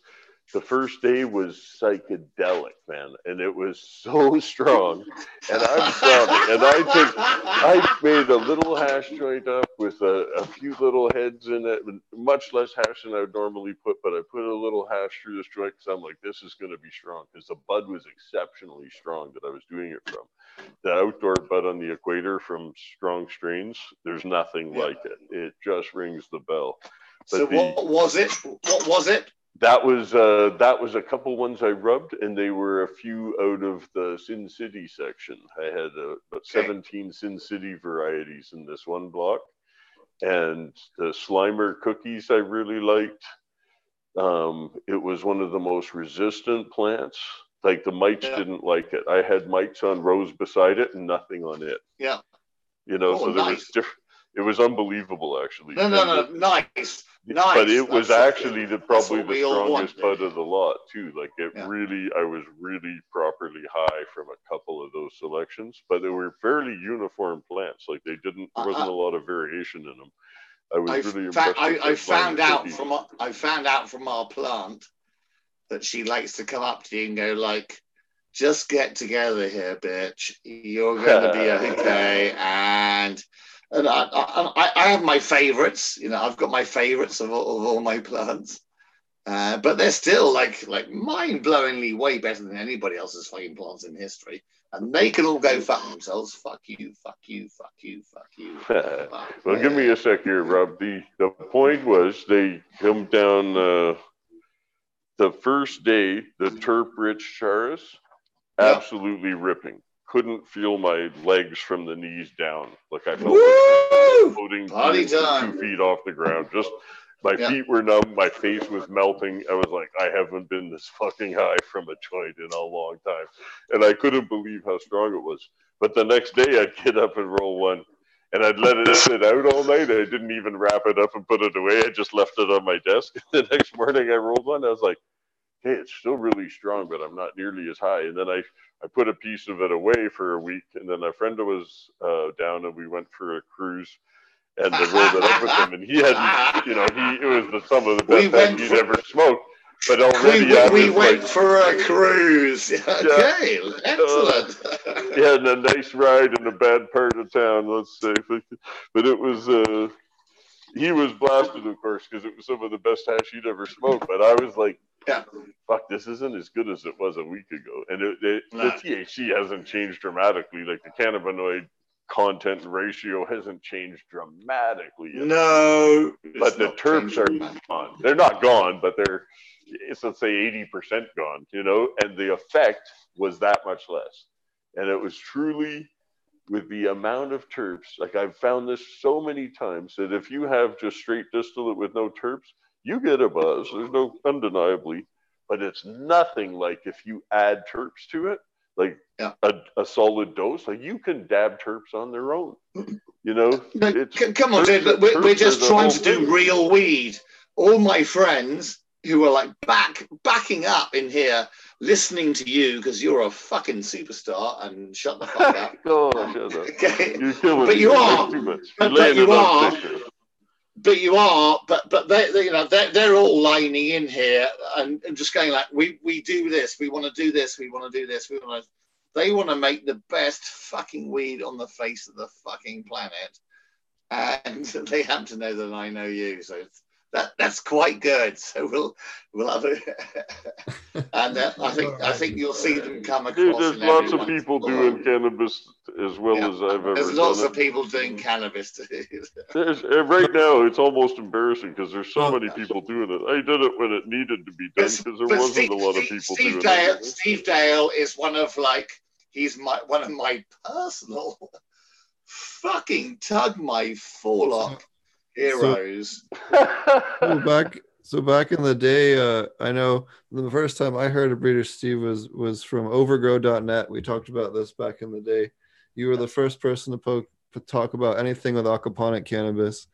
the first day was psychedelic, man, and it was so strong. And I'm from and I took, I made a little hash joint up with a, a few little heads in it, much less hash than I would normally put, but I put a little hash through this joint because I'm like, this is going to be strong because the bud was exceptionally strong that I was doing it from. The outdoor bud on the equator from strong strains, there's nothing Yeah. like it. It just rings the bell. So the- what was it? What was it? That was uh, that was a couple ones I rubbed, and they were a few out of the Sin City section. I had uh, about Okay. 17 Sin City varieties in this one block, and the Slimer cookies I really liked. Um, it was one of the most resistant plants. Like the mites Yeah. didn't like it. I had mites on rows beside it and nothing on it. Yeah. You know, Oh, so there nice. was different. It was unbelievable, actually. No, no, no. it- Nice. but it was That's- actually the probably the we all want. strongest bud of the lot too. Like it Yeah. really, I was really properly high from a couple of those selections, but they were fairly uniform plants. Like they didn't, there Uh, wasn't uh, a lot of variation in them. I was I, really fa- impressed. I, I found out cookies. from I found out from our plant that she likes to come up to you and go like, "Just get together here, bitch. You're to be okay." And and I, I, I have my favorites. You know, I've got my favorites of all, of all my plants. Uh, but they're still like like mind-blowingly way better than anybody else's fucking plants in history, and they can all go fuck themselves. Fuck you, fuck you, fuck you, fuck you. Fuck well, give me a sec here, Rob. The the point was they come down. Uh, the first day, the terp rich charas, Yeah. absolutely ripping. Couldn't feel my legs from the knees down. Like I felt like floating Party two, two feet off the ground. Just my Yeah. feet were numb, my face was melting. I was like, I haven't been this fucking high from a joint in a long time. And I couldn't believe how strong it was. But the next day I'd get up and roll one. And I'd let it sit out all night. I didn't even wrap it up and put it away. I just left it on my desk. The next morning I rolled one. I was like, hey, it's still really strong, but I'm not nearly as high. And then I, I put a piece of it away for a week. And then a friend was uh, down and we went for a cruise and I rolled it up with him. And he hadn't, you know, he, it was the, some of the best that he'd for- ever smoked. But We, already we, we went like, for a cruise. Okay, excellent. he had a nice ride in a bad part of town, let's say. But, but it was, uh, he was blasted, of course, because it was some of the best hash he'd ever smoked. But I was like, Yeah. fuck, this isn't as good as it was a week ago. And it, it, No. the THC hasn't changed dramatically. Like the cannabinoid content ratio hasn't changed dramatically. yet. no, but the terps changing, are gone. They're not gone, but they're it's let's say eighty percent gone. You know, and the effect was that much less. And it was truly with the amount of terps. Like I've found this so many times that if you have just straight distillate with no terps, you get a buzz. There's no undeniably, but it's nothing like if you add terps to it. Like Yeah. a, a solid dose, like you can dab terps on their own. You know, No, It's- c- come on, dude. We're, we're just trying to do thing. real weed. All my friends who are like back backing up in here, listening to you because you're a fucking superstar and shut the fuck up. oh, shut up. Okay, You're But me. you That's are. But- you are. But you are, but but they, they you know they're, they're all lining in here and, and just going like we we do this, we want to do this, we want to do this, we want to. They want to make the best fucking weed on the face of the fucking planet, and they happen to know that I know you, so that that's quite good. So we'll we'll have a, and uh, I think I think you'll see them come across. Dude, there's lots of people blog. doing cannabis as well Yeah. as I've ever There's lots done of it. people doing cannabis too. There's, uh, right now, it's almost embarrassing because there's so Well, many people doing it. I did it when it needed to be done because there wasn't Steve, a lot of Steve- people Steve doing Dale, it. Steve Dale is one of like he's my one of my personal fucking tug my forelock heroes. so back so back in the day uh i know the first time i heard of breeder steve was was from overgrow.net we talked about this back in the day. You were the first person to po- to talk about anything with aquaponic cannabis.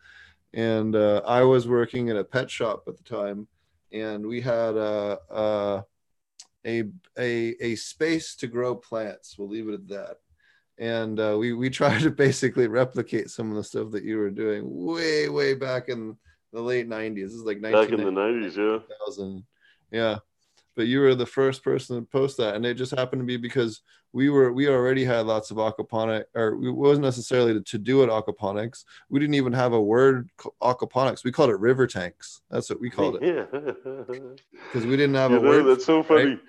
And uh, i was working at a pet shop at the time. And we had uh, uh, a a a space to grow plants. We'll leave it at that and uh, we we tried to basically replicate some of the stuff that you were doing way way back in the late 90s this is like Back in the 90s, yeah. 2000 yeah. But you were the first person to post that and it just happened to be because we were we already had lots of aquaponic or it wasn't necessarily to do it aquaponics. We didn't even have a word aquaponics. We called it river tanks. That's what we called it. Because we didn't have you a know, word that's so funny. right?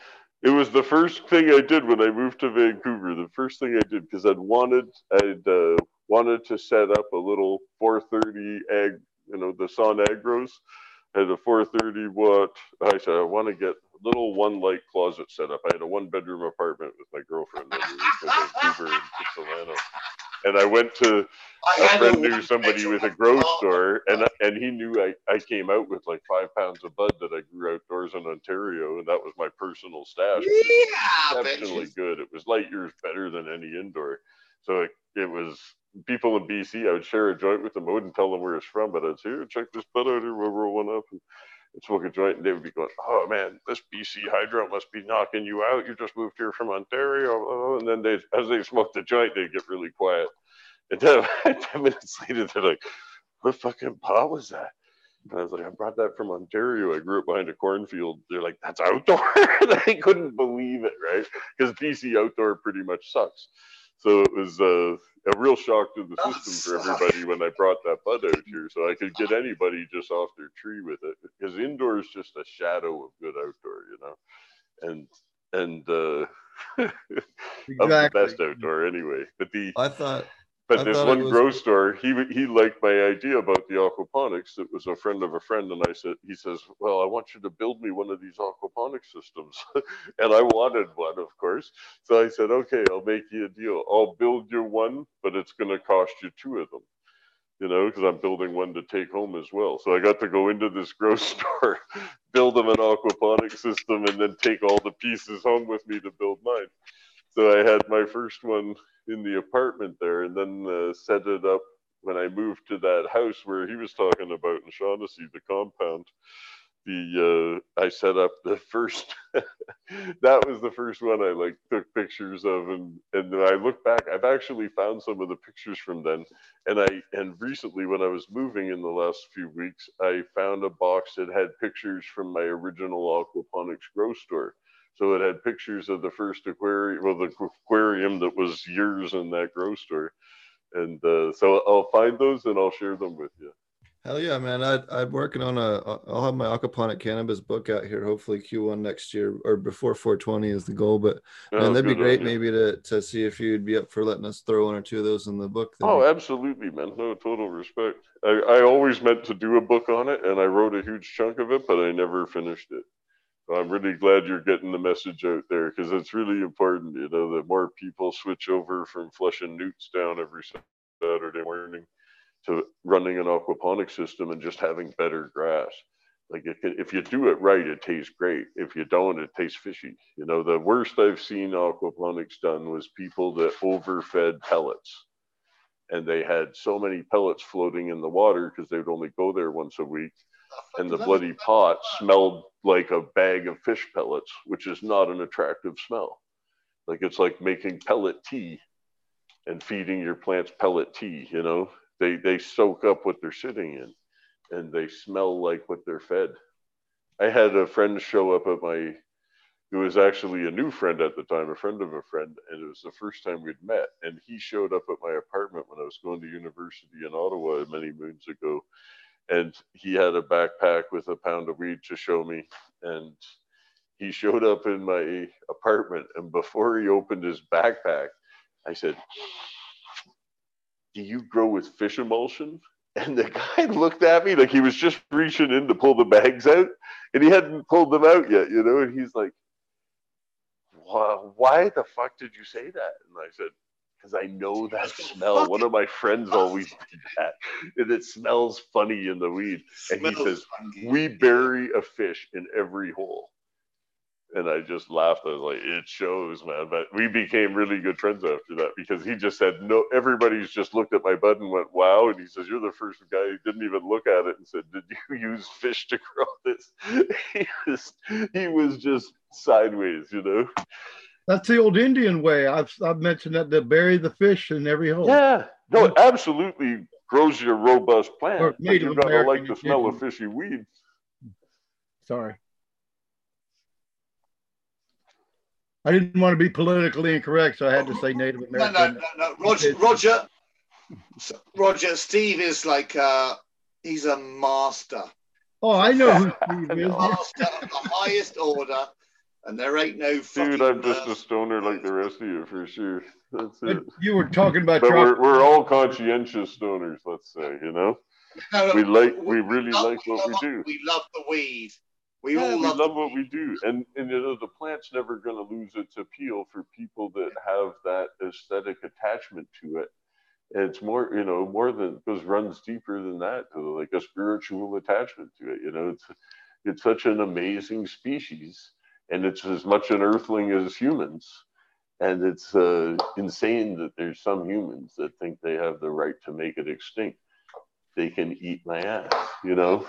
It was the first thing I did when I moved to Vancouver. The first thing I did because I'd wanted I'd uh, wanted to set up a little 430 ag, you know, the Son Agros had a 430 watt. I said I want to get a little one light closet set up. I had a one bedroom apartment with my girlfriend to Vancouver and Kitsilano. And I went to a friend knew somebody with a grow store, and and he knew I, I came out with like five pounds of bud that I grew outdoors in Ontario, and that was my personal stash. Yeah, Exceptionally good. It was light years better than any indoor. So it, it was people in BC. I would share a joint with them. I wouldn't tell them where it's from, but I'd say, "Here, check this bud out here. We'll roll one up and, and smoke a joint." And they would be going, "Oh man, this BC hydro must be knocking you out. You just moved here from Ontario." And then they, as they smoked the joint, they'd get really quiet. And then ten minutes later, they're like, "What fucking pot was that?" And I was like, "I brought that from Ontario. I grew up behind a cornfield." They're like, "That's outdoor." they couldn't believe it, right? Because BC outdoor pretty much sucks. So it was uh, a real shock to the Oh, system for everybody when I brought that bud out here, so I could get anybody just off their tree with it. Because indoor is just a shadow of good outdoor, you know, and and uh, of the best outdoor anyway. But the i thought But I this one was- grow store, he he liked my idea about the aquaponics. It was a friend of a friend, and I said, he says, "Well, I want you to build me one of these aquaponics systems," and I wanted one, of course. So I said, "Okay, I'll make you a deal. I'll build you one, but it's going to cost you two of them." You know, because I'm building one to take home as well. So I got to go into this grow store, build them an aquaponic system, and then take all the pieces home with me to build mine. So I had my first one in the apartment there and then uh, set it up when I moved to that house where he was talking about in Shaughnessy, the compound. The uh, I set up the first that was the first one I like took pictures of and and then I look back I've actually found some of the pictures from then and I and recently when I was moving in the last few weeks I found a box that had pictures from my original aquaponics grow store so it had pictures of the first aquarium, well, the aquarium that was yours in that grow store. And uh, so I'll find those and I'll share them with you. Hell yeah, man! I, I'm working on a. I'll have my aquaponic cannabis book out here, hopefully Q1 next year or before 420 is the goal. But Oh, man, that'd be great, you. maybe to to see if you'd be up for letting us throw one or two of those in the book. That'd Oh, absolutely, man. No, total respect. I, I always meant to do a book on it and I wrote a huge chunk of it, but I never finished it. I'm really glad you're getting the message out there because it's really important, you know, that more people switch over from flushing nutes down every Saturday morning to running an aquaponic system and just having better grass. Like if, if you do it right, it tastes great. If you don't, it tastes fishy. You know, the worst I've seen aquaponics done was people that overfed pellets and they had so many pellets floating in the water because they would only go there once a week and the bloody pot smelled like a bag of fish pellets which is not an attractive smell like it's like making pellet tea and feeding your plants pellet tea you know they they soak up what they're sitting in and they smell like what they're fed i had a friend show up at my who was actually a new friend at the time, a friend of a friend, and it was the first time we'd met. And he showed up at my apartment when I was going to university in Ottawa many moons ago. And he had a backpack with a pound of weed to show me. And he showed up in my apartment. And before he opened his backpack, I said, Do you grow with fish emulsion? And the guy looked at me like he was just reaching in to pull the bags out, and he hadn't pulled them out yet, you know. And he's like, why, why the fuck did you say that? And I said, because I know that smell. One of my friends always did that. And it smells funny in the weed. And he says, funky. We bury a fish in every hole. And I just laughed. I was like, it shows, man. But we became really good friends after that because he just said, no, everybody's just looked at my bud and went, wow. And he says, you're the first guy who didn't even look at it and said, did you use fish to grow this? he was, he was just sideways, you know? That's the old Indian way. I've I've mentioned that they bury the fish in every hole. Yeah, no, it absolutely grows you a robust plant. Or But Native you gotta like the smell of fishy weeds. Sorry. I didn't want to be politically incorrect, so I had to say Native No, no, American. no, no. Roger, Roger, Roger. Steve is like uh, he's a master, Oh, I know who Steve is. master of the highest order, and there ain't no fucking. Dude, I'm just uh, a stoner like the rest of you for sure. That's it. You were talking about But we're, we're all conscientious stoners, let's say, you know? no, no, We like, we really love- like what we love- do. We love the weed. We Yeah, all we love, love what we do. And, and you know, the plant's never going to lose its appeal for people that have that aesthetic attachment to it. And it's more, you know, more than goes runs deeper than that to like a spiritual attachment to it. You know, it's it's such an amazing species, and it's as much an earthling as humans. And it's uh, insane that there's some humans that think they have the right to make it extinct. They can eat my ass, you know.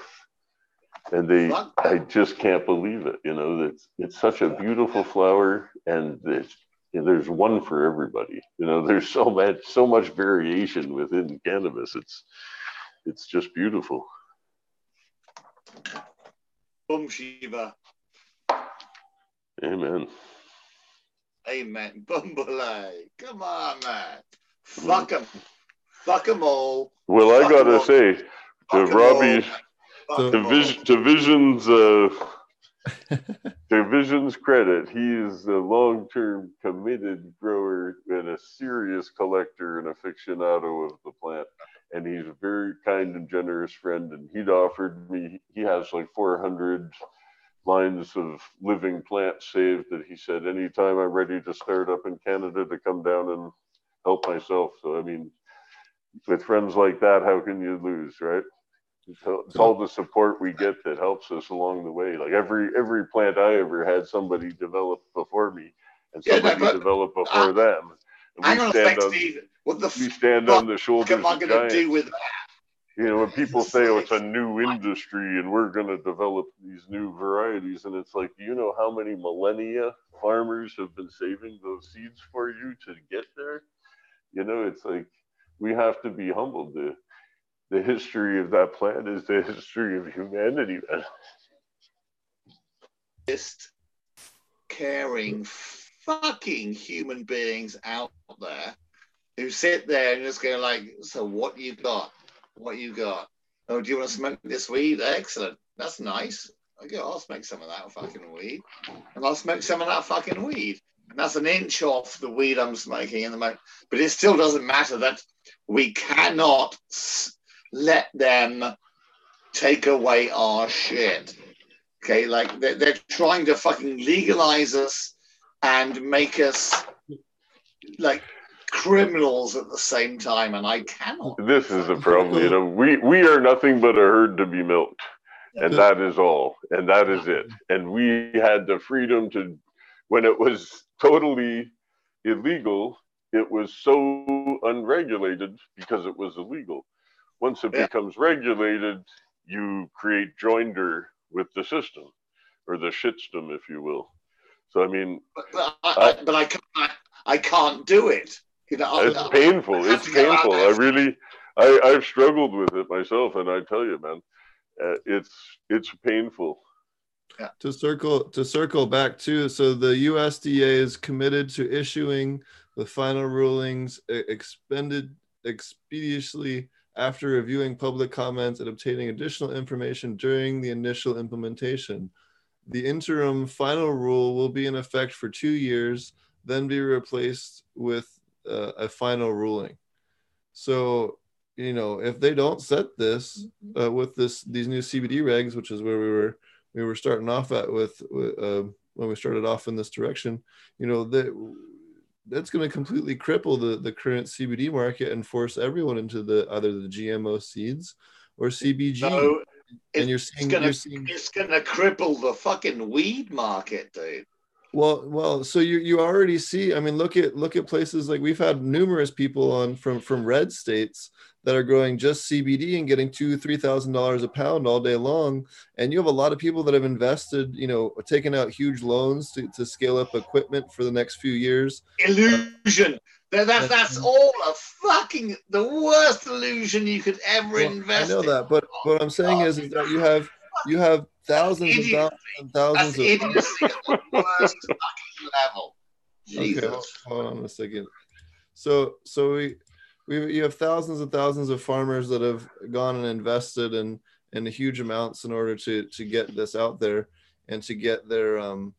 And they, I just can't believe it. You know, it's it's such a beautiful flower, and it's, there's one for everybody. You know, there's so much so much variation within cannabis. It's it's just beautiful. Boom Shiva. Amen. Amen. Bumbley. Come on, man. Fuck them. Fuck them all. Well, I gotta say, to Robbie, all. Fuck So- to, 'em. Vis- to Vision's uh, to Vision's credit, he is a long-term committed grower and a serious collector and aficionado of the plant. And he's a very kind and generous friend. And he'd offered me, he has like 400 lines of living plants saved that he said, anytime I'm ready to start up in Canada to come down and help myself. So, I mean, with friends like that, how can you lose, right? It's all the support we get that helps us along the way. Like every every plant I ever had, somebody developed before me, and somebody yeah, developed before uh, them. And hang on a sec, Steve. What the we stand on the shoulders am I going to do with that? You know, when people say, "Oh, it's a new industry, and we're going to develop these new varieties," and it's like, you know how many millennia farmers have been saving those seeds for you to get there? You know, it's like we have to be humbled to the history of that plant is the history of humanity. Just caring fucking human beings out there who sit there and just go like, so what you got? What you got? Oh, do you want to smoke this weed? Excellent. That's nice. I'll smoke some of that fucking weed. And I'll smoke some of that fucking weed. And that's an inch off the weed I'm smoking in the moment. But it still doesn't matter that we cannot let them take away our shit. Okay, like they're, they're trying to fucking legalize us and make us like criminals at the same time, and I cannot. This is the problem. You know, we we are nothing but a herd to be milked, and that is all, and that is it. And we had the freedom to, when it was totally illegal, it was so unregulated because it was illegal. Once it yeah. becomes regulated, you create joinder with the system or the shitstem, if you will. So I mean, but, but I, I, but I can't. I can't do it. You know, it's I, painful. It's painful. I really, I, I've struggled with it myself, and I tell you, man, uh, it's it's painful. Yeah. To circle to circle back to so the USDA is committed to issuing the final rulings expended expeditiously after reviewing public comments and obtaining additional information during the initial implementation. The interim final rule will be in effect for two years, then be replaced with uh, a final ruling. So, you know, if they don't set this uh, with this these new CBD regs, which is where we were we were starting off at with, with uh, when we started off in this direction, you know that that's going to completely cripple the, the current CBD market and force everyone into the either the GMO seeds or CBG. No, and you're seeing, it's gonna, you're seeing, it's gonna cripple the fucking weed market, dude. Well, well, so you you already see. I mean, look at look at places like we've had numerous people on from from red states that are growing just CBD and getting two, three thousand dollars a pound all day long. And you have a lot of people that have invested, you know, taken out huge loans to, to scale up equipment for the next few years. Illusion. That, that, that's all a fucking the worst illusion you could ever well, invest. I know in. that, but what I'm saying is, is that you have you have thousands and thousands and thousands that's of idiocy at the worst fucking level. Jesus. Okay, hold on a second. So so we we you have thousands and thousands of farmers that have gone and invested in in huge amounts in order to to get this out there and to get their um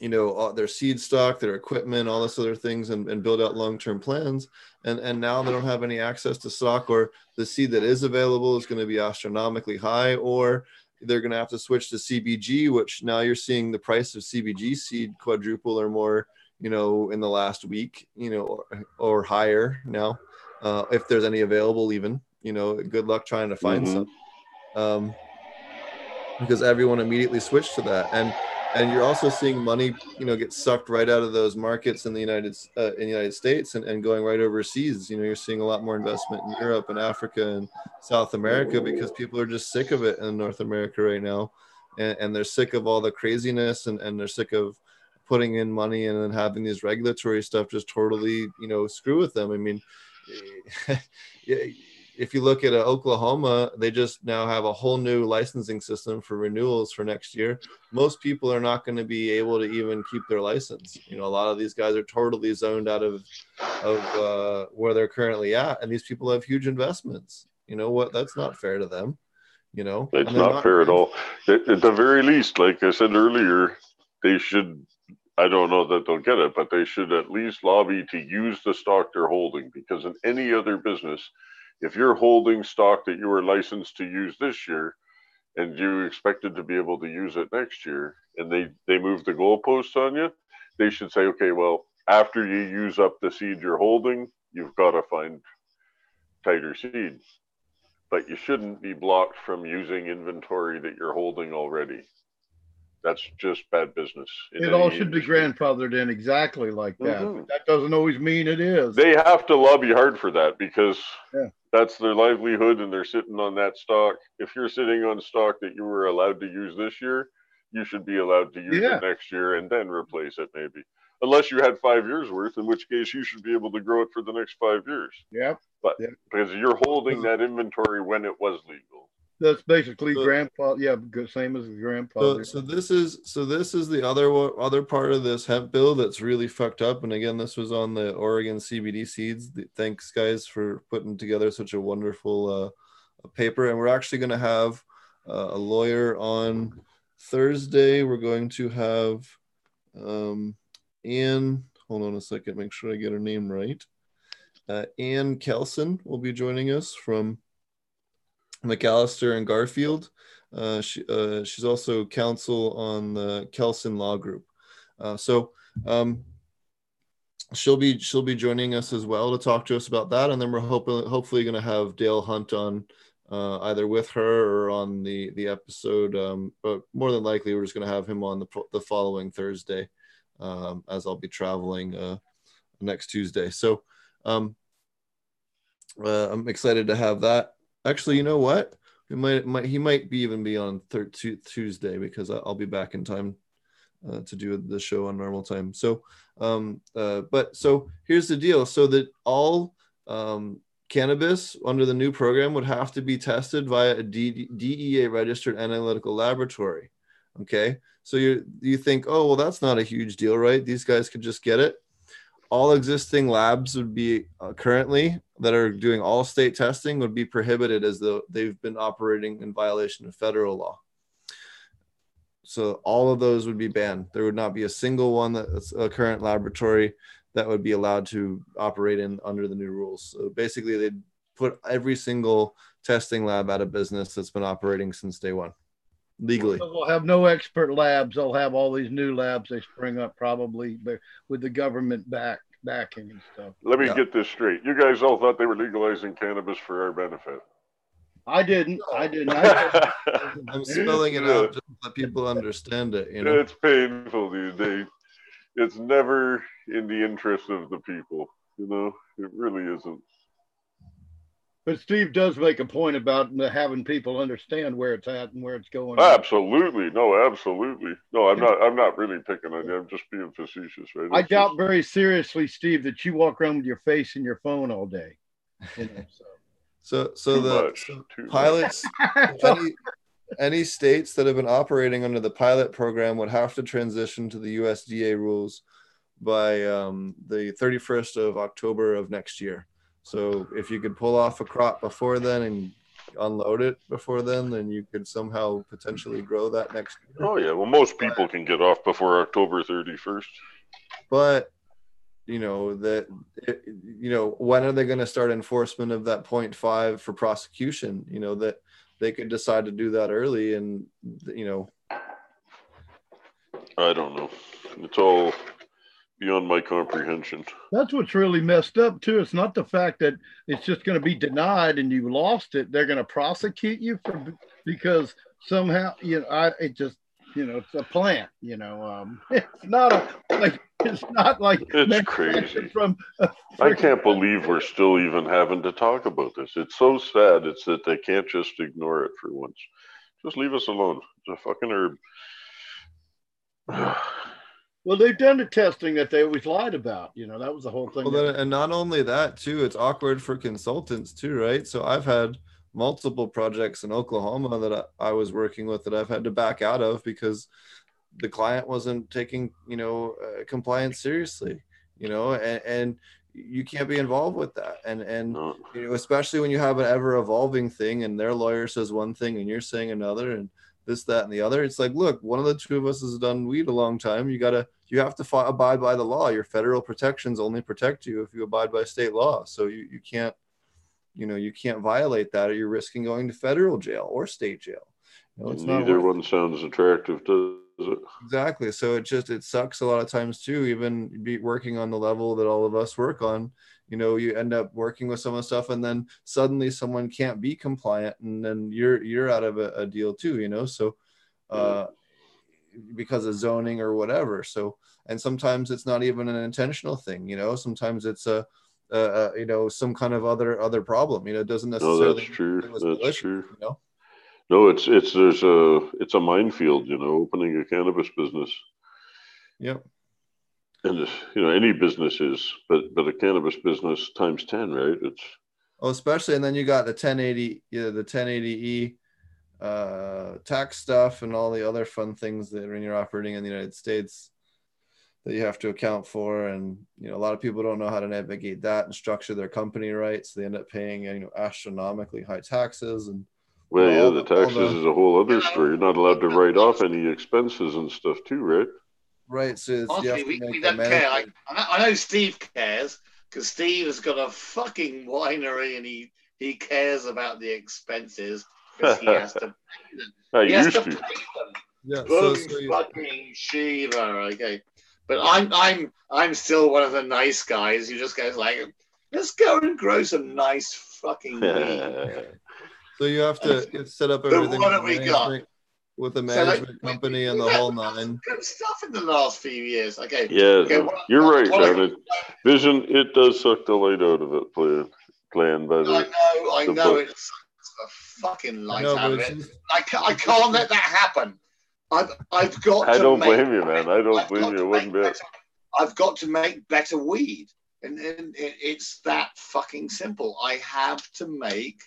you know their seed stock their equipment all this other things and, and build out long-term plans and and now they don't have any access to stock or the seed that is available is going to be astronomically high or they're going to have to switch to cbg which now you're seeing the price of cbg seed quadruple or more you know, in the last week, you know, or, or higher now, uh, if there's any available, even, you know, good luck trying to find mm-hmm. some. Um, because everyone immediately switched to that. And, and you're also seeing money, you know, get sucked right out of those markets in the United uh, in the United States and, and going right overseas. You know, you're seeing a lot more investment in Europe and Africa and South America because people are just sick of it in North America right now, and, and they're sick of all the craziness and, and they're sick of putting in money and then having these regulatory stuff just totally, you know, screw with them. I mean, if you look at uh, Oklahoma, they just now have a whole new licensing system for renewals for next year. Most people are not going to be able to even keep their license. You know, a lot of these guys are totally zoned out of of uh, where they're currently at, and these people have huge investments. You know what? That's not fair to them You know, It's they're not fair at all. At, at the very least, like I said earlier, they should. I don't know that they'll get it, but they should at least lobby to use the stock they're holding because in any other business, if you're holding stock that you were licensed to use this year and you expected to be able to use it next year and they, they move the goalposts on you, they should say, okay, well, after you use up the seed you're holding, you've got to find tighter seed. But you shouldn't be blocked from using inventory that you're holding already. That's just bad business. It all should be grandfathered in exactly like that. Mhm. That doesn't always mean it is. They have to lobby hard for that because Yeah. that's their livelihood and they're sitting on that stock. If you're sitting on stock that you were allowed to use this year, you should be allowed to use Yeah. it next year and then replace it maybe. Unless you had five years worth, in which case you should be able to grow it for the next five years Yep. But because you're holding that inventory when it was legal. That's basically So- grandfather. Yeah, same as the So, grandfather. so this is so this is the other other part of this hemp bill that's really fucked up. And again, this was on the Oregon CBD seeds. Thanks, guys, for putting together such a wonderful uh, paper. And we're actually going to have uh, a lawyer on Thursday. We're going to have um, Ann. Hold on a second. Make sure I get her name right. Uh, Ann Kelson will be joining us from McAllister and Garfield. Uh, she, uh, she's also counsel on the Kelson Law Group. Uh, so um, she'll be she'll be joining us as well to talk to us about that, and then we're hopefully going to have Dale Hunt on uh, either with her or on the the episode. Um, but more than likely, we're just going to have him on the the following Thursday, um, as I'll be traveling uh, next Tuesday. So um, uh, I'm excited to have that. Actually, you know what? He might, might he might be even be on third tu- Tuesday because I'll be back in time uh, to do the show on normal time. So, um, uh, but so here's the deal: so that all um, cannabis under the new program would have to be tested via a D- DEA registered analytical laboratory. Okay, so you you think, oh well, that's not a huge deal, right? These guys could just get it. All existing labs would be uh, currently that are doing all state testing would be prohibited as though they've been operating in violation of federal law. So all of those would be banned. There would not be a single one that's a current laboratory that would be allowed to operate in under the new rules. So basically, they'd put every single testing lab out of business that's been operating since day one, legally. They'll have no expert labs. They'll have all these new labs they spring up probably but with the government back backing and stuff. Let me Yeah. get this straight. You guys all thought they were legalizing cannabis for our benefit. I didn't. I didn't. I, I'm spelling it out just so that people understand it. You know, It's painful, dude. They, it's never in the interest of the people. You know, it really isn't. But Steve does make a point about having people understand where it's at and where it's going. Absolutely, no, absolutely, no. I'm not. I'm not really picking on you. I'm just being facetious, right? I It's doubt just- very seriously, Steve, that you walk around with your face in your phone all day. You know, so. so so too the much, so pilots any, any states that have been operating under the pilot program would have to transition to the USDA rules by um, the 31st of October of next year. So if you could pull off a crop before then and unload it before then, then you could somehow potentially grow that next year. Oh yeah. Well, most people can get off before October 31st. But you know that you know when are they going to start enforcement of that 0.5 for prosecution? You know that they could decide to do that early, and you know I don't know. It's all beyond my comprehension. That's what's really messed up too. It's not the fact that it's just going to be denied and you lost it. They're going to prosecute you for because somehow you know I it just you know it's a plant. You know, um, it's not a like it's not like It's crazy. from. I can't believe we're still even having to talk about this. It's so sad. It's that they can't just ignore it for once. Just leave us alone. It's a fucking herb. Well, they've done the testing that they always lied about. You know, that was the whole thing. Well, then, and not only that, too, it's awkward for consultants too, right? So I've had multiple projects in Oklahoma that I, I was working with that I've had to back out of because the client wasn't taking, you know, uh, compliance seriously, you know, and, and you can't be involved with that. And and you know, especially when you have an ever evolving thing and their lawyer says one thing and you're saying another and this, that, and the other. It's like, look, one of the two of us has done weed a long time. You gotta you have to fi- abide by the law. Your federal protections only protect you if you abide by state law. So you, you can't, you know, you can't violate that or you're risking going to federal jail or state jail. You know, it's not Neither worth it. one sounds attractive, does it? Exactly. So it just it sucks a lot of times too. Even be working on the level that all of us work on. You know, you end up working with some of the stuff, and then suddenly someone can't be compliant, and then you're you're out of a, a deal too. You know, so uh, because of zoning or whatever. So and sometimes it's not even an intentional thing. You know, sometimes it's a, a you know some kind of other other problem. You know, it doesn't necessarily No, that's true. That's true. You know. No, it's it's there's a it's a minefield, you know, opening a cannabis business, Yep. And you know any business is, but but a cannabis business times ten, right? It's Oh, especially, and then you got the 280, yeah, the 280E uh, tax stuff and all the other fun things that when you're operating in the United States that you have to account for. And you know, a lot of people don't know how to navigate that and structure their company right, so they end up paying you know astronomically high taxes. And well, yeah, the- the taxes the- is a whole other story. You're not allowed to write off any expenses and stuff too, right? Right, so it's, Honestly, we, we don't care. I, I, know, Steve cares because Steve has got a fucking winery and he, he cares about the expenses because he has to pay them. I He has to to. pay them. yeah, so, so you- fucking Shiva, okay. But I'm I'm I'm still one of the nice guys who just goes like, let's go and grow some nice fucking weed. so you have to set up So everything what have we the got? Management- with the So, like, management company we- and the whole nine. Good stuff in the last few years. Okay. Yeah, Okay, what- you're right, what I- vision, it does suck the light out of it, playing, playing by I the. know, I the know book. it sucks the fucking light know, out of it. just- I can't, I can't let that happen. I've I've got I to don't make, blame you, man. I don't I've blame you to one make bit. better- I've got to make better weed. And, and it- it's that fucking simple. I have to make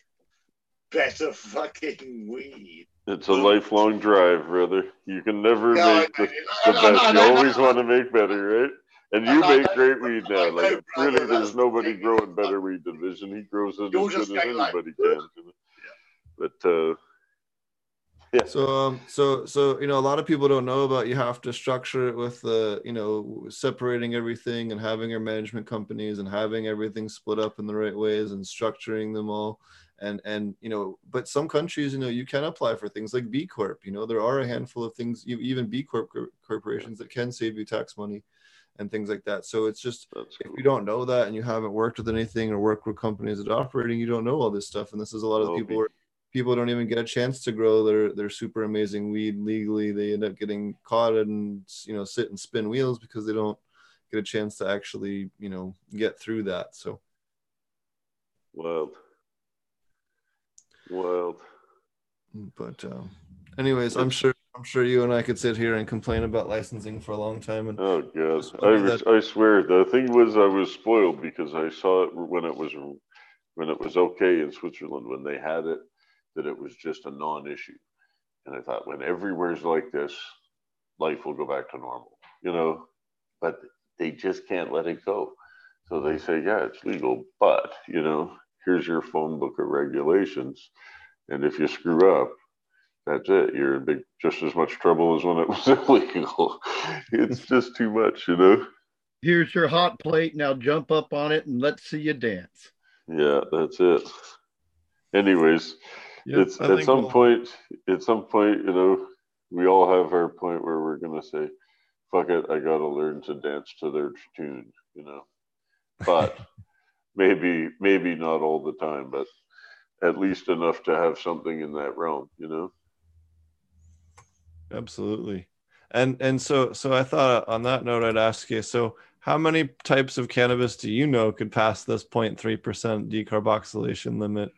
better fucking weed. It's a lifelong drive, brother. You can never No, make the, I- the I- best. You always want to make better, right? And you make great weed now. Like really, there's nobody growing better weed than Vision. He grows it as good as going like, anybody can. But uh, yeah, So, um, so, so, you know, a lot of people don't know about you have to structure it with the, you know, separating everything and having your management companies and having everything split up in the right ways and structuring them all. And, and, you know, but some countries, you know, you can apply for things like B Corp. You know, there are a handful of things, even B Corp cor- corporations that can save you tax money and things like that. So it's just, that's if you don't know that and you haven't worked with anything or worked with companies that are operating, you don't know all this stuff. And this is a lot of people people don't even get a chance to grow their their super amazing weed legally. They end up getting caught and you know sit and spin wheels because they don't get a chance to actually you know get through that. So Wild. Wild. but um, anyways, I'm sure I'm sure you and I could sit here and complain about licensing for a long time. And Oh god, I was, I swear the thing was I was spoiled because I saw it when it was when it was okay in Switzerland when they had it that it was just a non-issue, and I thought when everywhere's like this, life will go back to normal, you know, but they just can't let it go. So they say, yeah, it's legal, but you know, here's your phone book of regulations, and if you screw up, that's it. You're in big, just as much trouble as when it was illegal. it's just too much, you know. Here's your hot plate. Now jump up on it and let's see you dance. Yeah, that's it. Anyways, It's I at some we'll- point. At some point, you know, we all have our point where we're gonna say, "Fuck it, I gotta learn to dance to their tune," you know. But maybe, maybe not all the time, but at least enough to have something in that realm, you know. Absolutely. And and so so I thought uh, on that note I'd ask you so how many types of cannabis do you know could pass this 0.3% decarboxylation limit?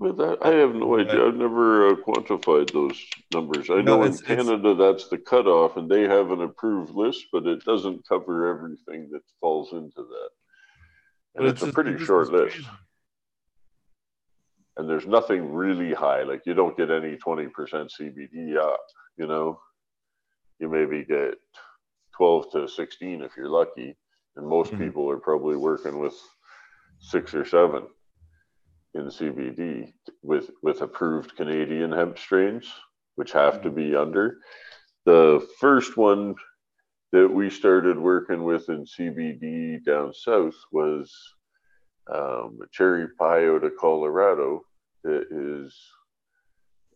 But that, I have no idea. I've never uh, quantified those numbers. I No, know in it's- it's- Canada that's the cutoff, and they have an approved list, but it doesn't cover everything that falls into that. And But it's, a pretty it's short list. And there's nothing really high. Like you don't get any 20% CBD up, you know. You maybe get 12 to 16 if you're lucky, and most Mhm. people are probably working with six or seven in CBD with with approved Canadian hemp strains, which have to be under. The first one that we started working with in CBD down south was um, cherry pie out of Colorado. That is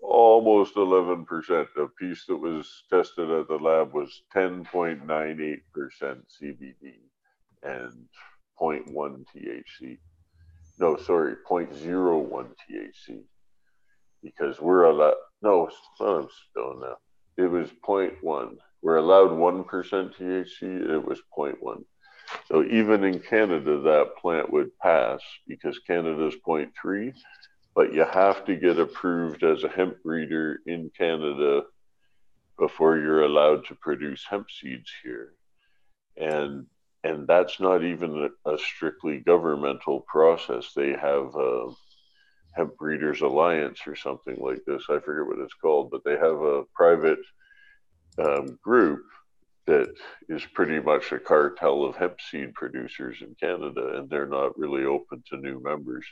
almost 11%. The piece that was tested at the lab was 10.98% CBD and 0.1 THC. No, sorry, 0.01 THC. Because we're allowed, no, I'm still now. It was 0.1. We're allowed 1% THC, it was 0.1. So even in Canada, that plant would pass because Canada's 0.3 but you have to get approved as a hemp breeder in Canada before you're allowed to produce hemp seeds here. And and that's not even a, strictly governmental process. They have a Hemp Breeders Alliance or something like this. I forget what it's called, but they have a private um, group that is pretty much a cartel of hemp seed producers in Canada, and they're not really open to new members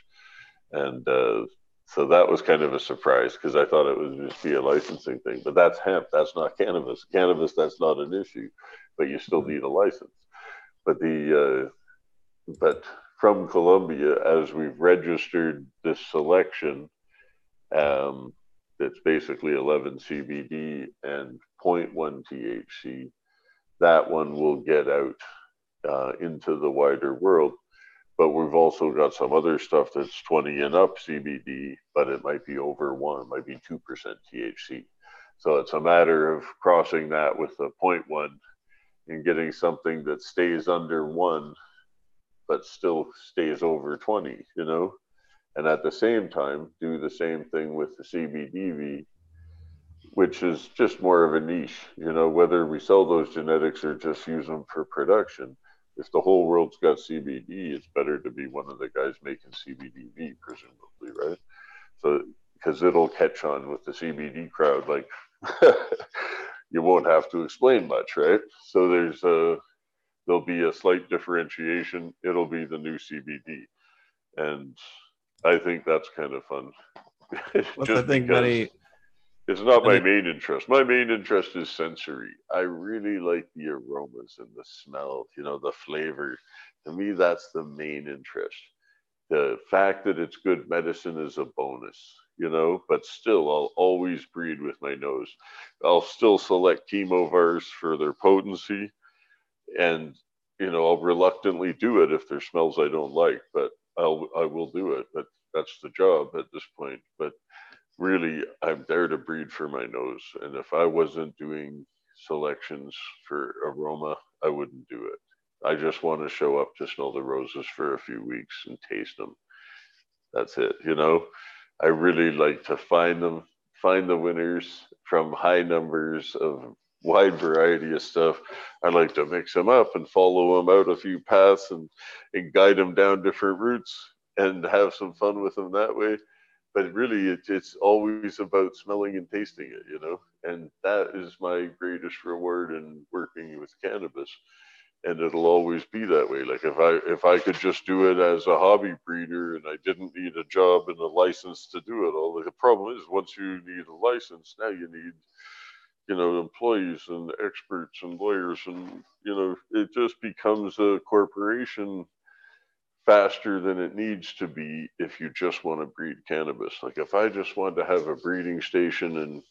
and uh, so that was kind of a surprise because I thought it would just be a licensing thing. But that's hemp. That's not cannabis. Cannabis. That's not an issue, but you still need a license. But the uh, but from Colombia, as we've registered this selection, um, that's basically 11 CBD and 0.1 THC. That one will get out uh, into the wider world but we've also got some other stuff that's 20 and up CBD, but it might be over one, it might be 2% THC. So it's a matter of crossing that with the 0.1 and getting something that stays under one, but still stays over 20, you know? And at the same time, do the same thing with the CBDV, which is just more of a niche, you know, whether we sell those genetics or just use them for production if the whole world's got CBD, it's better to be one of the guys making CBDV, presumably, right? So because it'll catch on with the CBD crowd, like you won't have to explain much, right? So there's a there'll be a slight differentiation. It'll be the new CBD, and I think that's kind of fun. I think many it's not my main interest. My main interest is sensory. I really like the aromas and the smell, you know, the flavor. To me, that's the main interest. The fact that it's good medicine is a bonus, you know, but still, I'll always breed with my nose. I'll still select chemovars for their potency. And, you know, I'll reluctantly do it if there's smells I don't like, but I'll, I will do it. But that's the job at this point. But really I'm there to breed for my nose. And if I wasn't doing selections for aroma, I wouldn't do it. I just want to show up to smell the roses for a few weeks and taste them. That's it, you know. I really like to find them, find the winners from high numbers of wide variety of stuff. I like to mix them up and follow them out a few paths and, and guide them down different routes and have some fun with them that way. But really it, it's always about smelling and tasting it you know? And that is my greatest reward in working with cannabis and it'll always be that way like if i if i could just do it as a hobby breeder and i didn't need a job and a license to do it all the problem is once you need a license now you need you know employees and experts and lawyers and you know it just becomes a corporation faster than it needs to be if you just want to breed cannabis. Like if I just wanted to have a breeding station in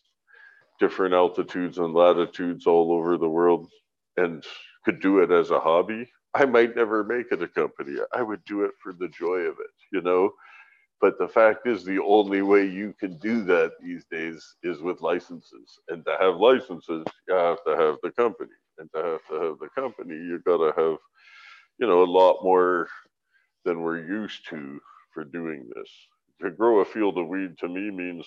different altitudes and latitudes all over the world and could do it as a hobby, I might never make it a company. I would do it for the joy of it, you know? But the fact is, the only way you can do that these days is with licenses. And to have licenses, you have to have the company. And to have to have the company, you've got to have, you know, a lot more than we're used to for doing this. To grow a field of weed to me means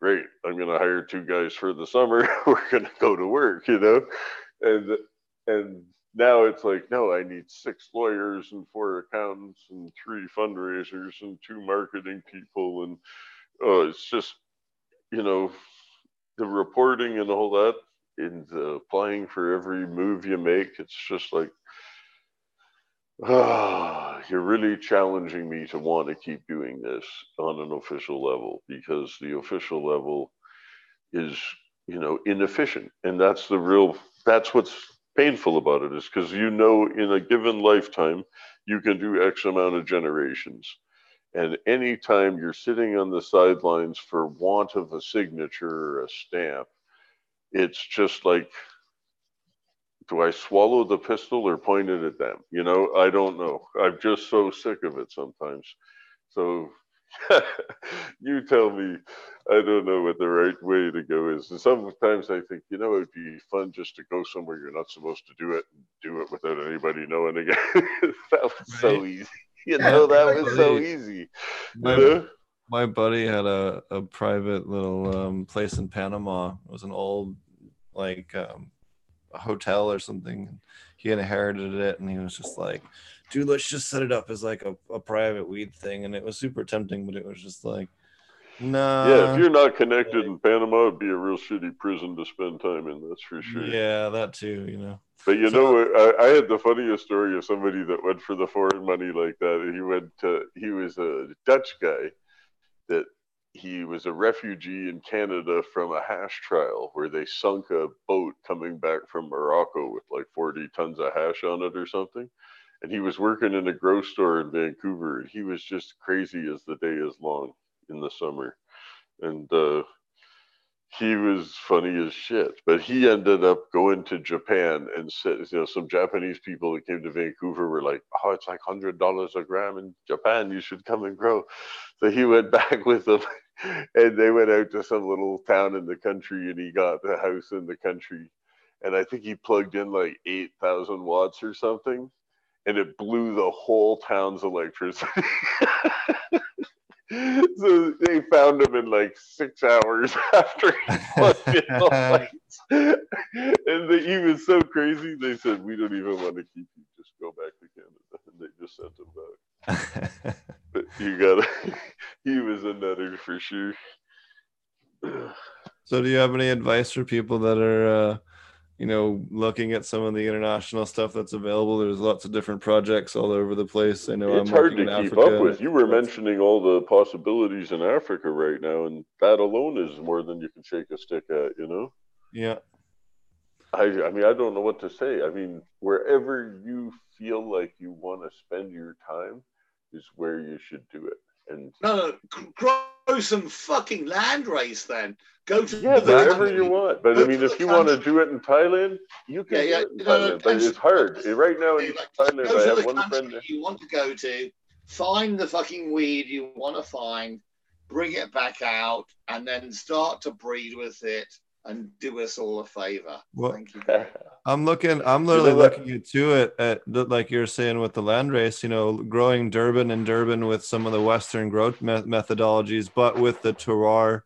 great. I'm going to hire two guys for the summer. we're going to go to work, you know, and and now it's like no, I need six lawyers and four accountants and three fundraisers and two marketing people and oh, it's just you know the reporting and all that and applying for every move you make. It's just like Ah, you're really challenging me to want to keep doing this on an official level because the official level is, you know, inefficient. And that's the real, that's what's painful about it is because you know, in a given lifetime, you can do X amount of generations. And anytime you're sitting on the sidelines for want of a signature or a stamp, it's just like do I swallow the pistol or point it at them? You know, I don't know. I'm just so sick of it sometimes. So you tell me, I don't know what the right way to go is. And sometimes I think, you know, it'd be fun just to go somewhere you're not supposed to do it and do it without anybody knowing again. that was right. so easy. You know, that was so easy. My, you know? my buddy had a, a private little um, place in Panama. It was an old, like, um, a hotel or something. He inherited it, and he was just like, "Dude, let's just set it up as like a, a private weed thing." And it was super tempting, but it was just like, "Nah." Yeah, if you're not connected like, in Panama, it'd be a real shitty prison to spend time in. That's for sure. Yeah, that too. You know. But you so, know, I, I, had the funniest story of somebody that went for the foreign money like that. He went to, he was a Dutch guy that he was a refugee in Canada from a hash trial where they sunk a boat coming back from Morocco with like 40 tons of hash on it or something. And he was working in a grow store in Vancouver. And he was just crazy as the day is long in the summer. And uh, he was funny as shit. But he ended up going to Japan and said, you know, some Japanese people that came to Vancouver were like, oh, it's like $100 a gram in Japan. You should come and grow. So he went back with them and they went out to some little town in the country and he got the house in the country and i think he plugged in like 8000 watts or something and it blew the whole town's electricity. So they found him in like six hours after he plugged in the lights and the, he was so crazy they said we don't even want to keep you. Just go back to canada. And they just sent him back. But you gotta he was a nutter for sure. so, do you have any advice for people that are, uh, you know, looking at some of the international stuff that's available? There's lots of different projects all over the place. I know it's I'm hard to keep Africa. up with. You were mentioning all the possibilities in Africa right now, and that alone is more than you can shake a stick at. You know. Yeah. I, I mean, I don't know what to say. I mean, wherever you feel like you want to spend your time is where you should do it. And no, no, grow some fucking land race then. Go to yeah, wherever you want. But I mean, if you want to do it in Thailand, you can. Yeah, yeah. No, Thailand, no, but it's hard right now in like, Thailand. I have one friend you want to go to. Find the fucking weed you want to find, bring it back out, and then start to breed with it and do us all a favor. Well, Thank you. I'm looking. I'm literally you know looking into it at the, like you're saying with the land race. You know, growing Durban and Durban with some of the Western growth me- methodologies, but with the terroir.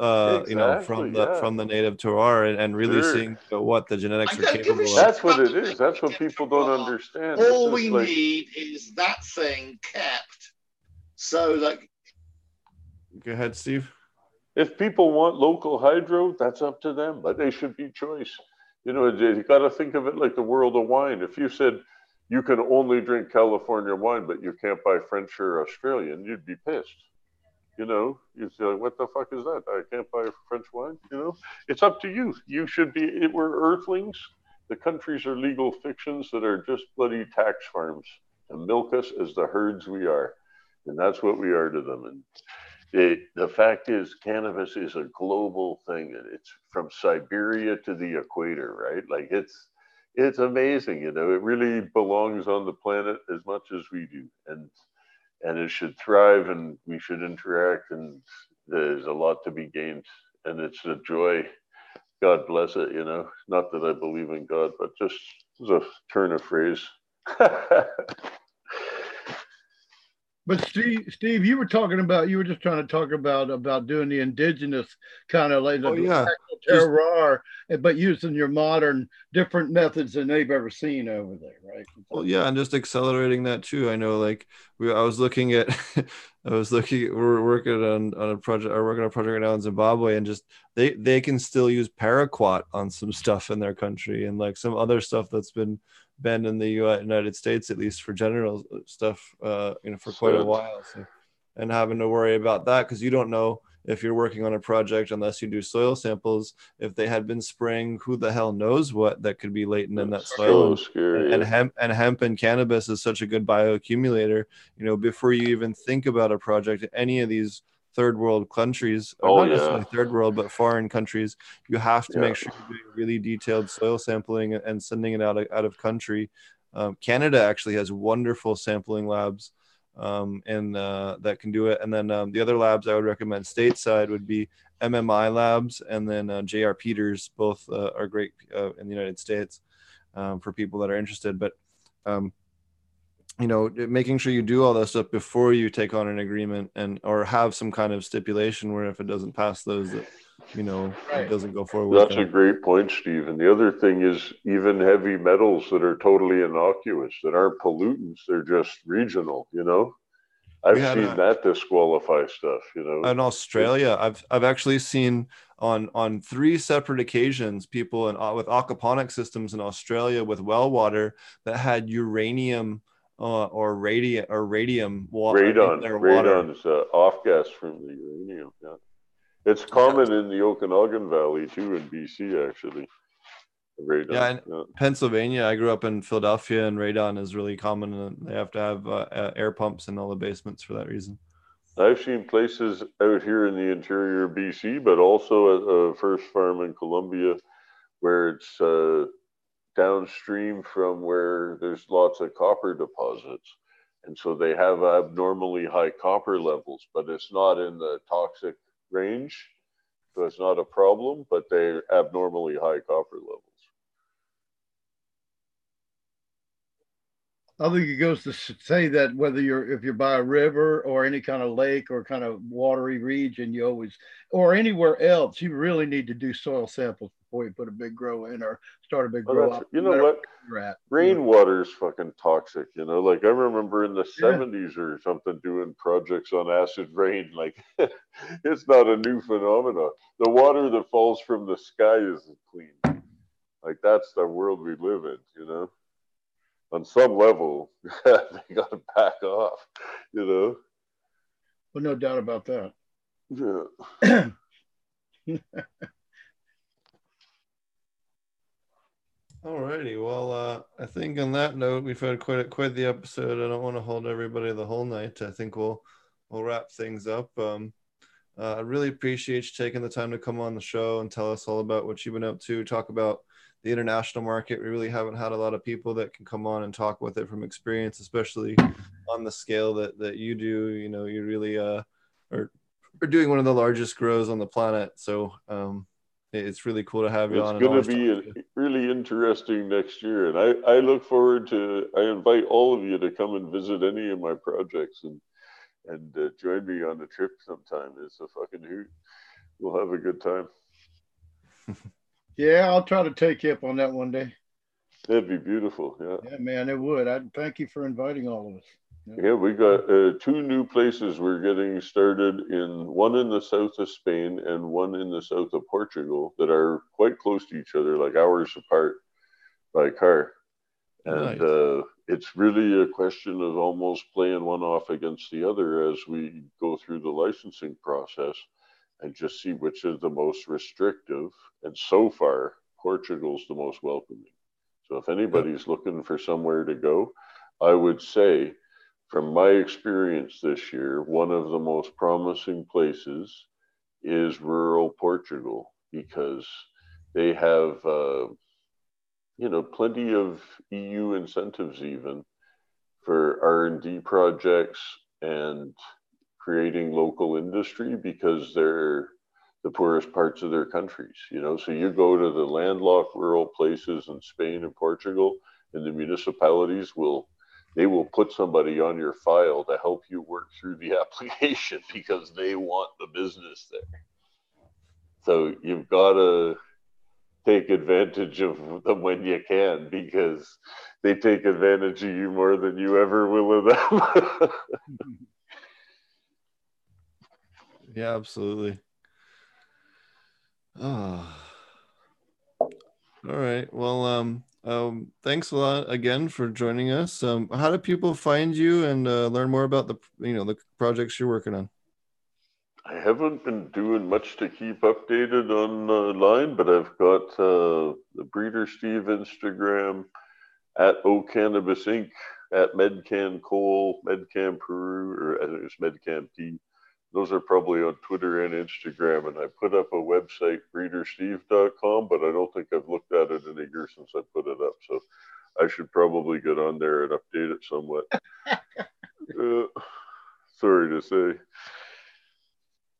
Uh, exactly, you know, from the yeah. from the native terroir, and, and really sure. seeing what the genetics are capable of. That's what it is. That's what people don't understand. All we like... need is that thing kept, so that. Go ahead, Steve. If people want local hydro, that's up to them, but they should be choice. You know, you got to think of it like the world of wine. If you said you can only drink California wine, but you can't buy French or Australian, you'd be pissed. You know, you'd say, what the fuck is that? I can't buy French wine. You know, it's up to you. You should be, we're earthlings. The countries are legal fictions that are just bloody tax farms to milk us as the herds we are. And that's what we are to them. And it, the fact is, cannabis is a global thing. It's from Siberia to the equator, right? Like it's it's amazing. You know, it really belongs on the planet as much as we do, and and it should thrive, and we should interact, and there's a lot to be gained, and it's a joy. God bless it. You know, not that I believe in God, but just as a turn of phrase. But Steve, Steve, you were talking about you were just trying to talk about about doing the indigenous kind of like the oh, yeah. terroir, but using your modern different methods than they've ever seen over there, right? Well, yeah, and just accelerating that too. I know, like we, I was looking at, I was looking, we're working on on a project, I'm working on a project right now in Zimbabwe, and just they they can still use paraquat on some stuff in their country, and like some other stuff that's been banned in the United States, at least for general stuff, uh, you know, for quite a while. So, and having to worry about that because you don't know if you're working on a project unless you do soil samples if they had been spraying who the hell knows what that could be latent in that soil So scary. and hemp and hemp and cannabis is such a good bioaccumulator you know before you even think about a project any of these third world countries or Oh, not yeah. necessarily third world but foreign countries you have to Yeah. make sure you're doing really detailed soil sampling and sending it out of, out of country um, canada actually has wonderful sampling labs um, and uh, that can do it. And then um, the other labs I would recommend stateside would be MMI Labs and then uh, JR Peters. Both uh, are great uh, in the United States um, for people that are interested. But um, you know, making sure you do all that stuff before you take on an agreement and or have some kind of stipulation where if it doesn't pass those, that you know Right. it doesn't go forward. That's a great point, Steve. And the other thing is even heavy metals that are totally innocuous, that aren't pollutants, they're just regional, you know? I've seen a- that disqualify stuff, you know? in Australia, I've I've actually seen on on three separate occasions people in uh, with aquaponic systems in Australia with well water that had uranium uh, or radium or radium water in radon. water. Radon's uh, off gas from the uranium. Yeah. It's common in the Okanagan Valley too, in BC, actually. Radon. Yeah, and- Pennsylvania, I grew up in Philadelphia, and radon is really common, and they have to have uh, uh, air pumps in all the basements for that reason. I've seen places out here in the interior of BC, but also at a first farm in Colombia where it's uh, downstream from where there's lots of copper deposits. And so they have abnormally high copper levels, but it's not in the toxic range. So it's not a problem, but they're abnormally high copper levels. I think it goes to say that whether you're if you're by a river or any kind of lake or kind of watery region, you always or anywhere else, you really need to do soil samples before you put a big grow in or start a big Well, grow up. you know what? Rainwater is fucking toxic, you know. Like I remember in the Yeah. 70s or something doing projects on acid rain. Like it's not a new phenomenon. The water that falls from the sky isn't clean. Like that's the world we live in, you know. On some level, they got to back off, you know. Well, no doubt about that. Yeah. Alrighty, well, uh, I think on that note, we've had quite quite the episode. I don't want to hold everybody the whole night. I think we'll we'll wrap things up. Um, uh, I really appreciate you taking the time to come on the show and tell us all about what you've been up to. Talk about the international market. We really haven't had a lot of people that can come on and talk with it from experience, especially on the scale that that you do. You know, you really uh, are are doing one of the largest grows on the planet. So um, it's really cool to have you It's on. and going to be a- really interesting next year, and I, I look forward to. I invite all of you to come and visit any of my projects and and uh, join me on a trip sometime. It's a fucking hoot. We'll have a good time. Yeah, I'll try to take you up on that one day. That'd be beautiful. Yeah, Yeah, man, it would. I thank you for inviting all of us. Yeah. We got uh, two new places we're getting started in. One in the south of Spain and one in the south of Portugal that are quite close to each other, like hours apart by car. And Nice. uh, it's really a question of almost playing one off against the other as we go through the licensing process and just see which is the most restrictive. And so far, Portugal's the most welcoming. So if anybody's looking for somewhere to go, I would say, from my experience this year, one of the most promising places is rural Portugal because they have. Uh, you know plenty of EU incentives even for R&D projects and creating local industry because they're the poorest parts of their countries you know so you go to the landlocked rural places in Spain and Portugal and the municipalities will they will put somebody on your file to help you work through the application because they want the business there so you've got to take advantage of them when you can because they take advantage of you more than you ever will of them. Yeah, absolutely. Oh. All right. Well, um, um, thanks a lot again for joining us. Um, how do people find you and uh, learn more about the you know the projects you're working on? I haven't been doing much to keep updated online, but I've got uh, the Breeder Steve Instagram at O Cannabis Inc. at Medcan Cole, Medcan Peru, or I think it's Medcan P. Those are probably on Twitter and Instagram. And I put up a website, breedersteve.com, but I don't think I've looked at it in a year since I put it up. So I should probably get on there and update it somewhat. uh, sorry to say.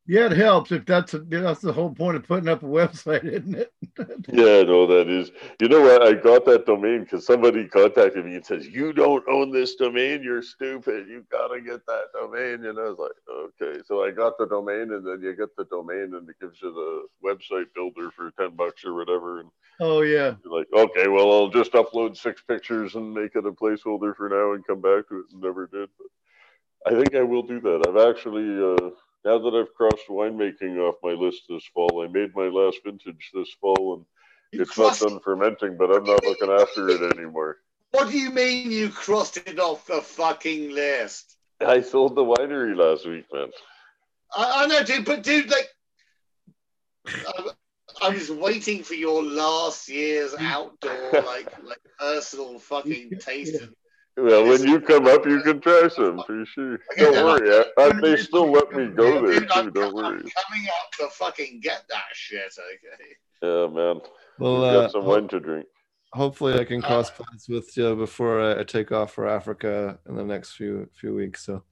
Yeah, it helps if that's a, that's the whole point of putting up a website, isn't it? yeah, no, that is. You know what? I got that domain because somebody contacted me and says, "You don't own this domain. You're stupid. You've gotta get that domain." And I was like, "Okay." So I got the domain, and then you get the domain, and it gives you the website builder for ten bucks or whatever. And oh yeah, you're like, okay, well, I'll just upload six pictures and make it a placeholder for now, and come back to it. And never did. But I think I will do that. I've actually. Uh, now that I've crossed winemaking off my list this fall, I made my last vintage this fall, and you it's not done fermenting, but I'm not looking after it anymore. What do you mean you crossed it off the fucking list? I sold the winery last week, man. I, I know, dude, but dude, like, I, I was waiting for your last year's outdoor, like, like personal fucking taste well, when you come up, you can try some for sure. Don't worry, I, I, they still let me go there too. Don't worry. I'm coming up to fucking get that shit. Okay. Yeah, man. Well, uh, got some wine to drink. Hopefully, I can cross uh, paths with you before I, I, take off for Africa in the next few few weeks. So,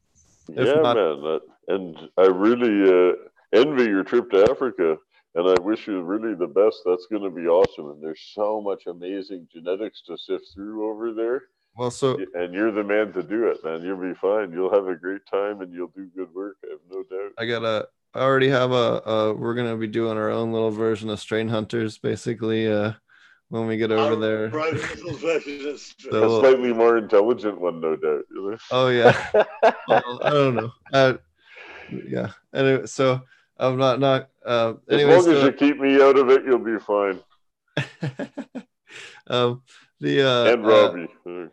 yeah, not, man, that, and I really uh, envy your trip to Africa and I wish you really the best. That's going to be awesome. And there's so much amazing genetics to sift through over there. Well, so and you're the man to do it, man. You'll be fine. You'll have a great time, and you'll do good work. I have no doubt. I got a. I already have a. we're gonna be doing our own little version of Strain Hunters, basically. Uh, when we get over there, a slightly more intelligent one, no doubt. Oh yeah. well, I don't know. Uh, yeah. Anyway, so I'm not not. Uh, anyway, as long so, as you keep me out of it, you'll be fine. um, the uh, and Robbie. Uh,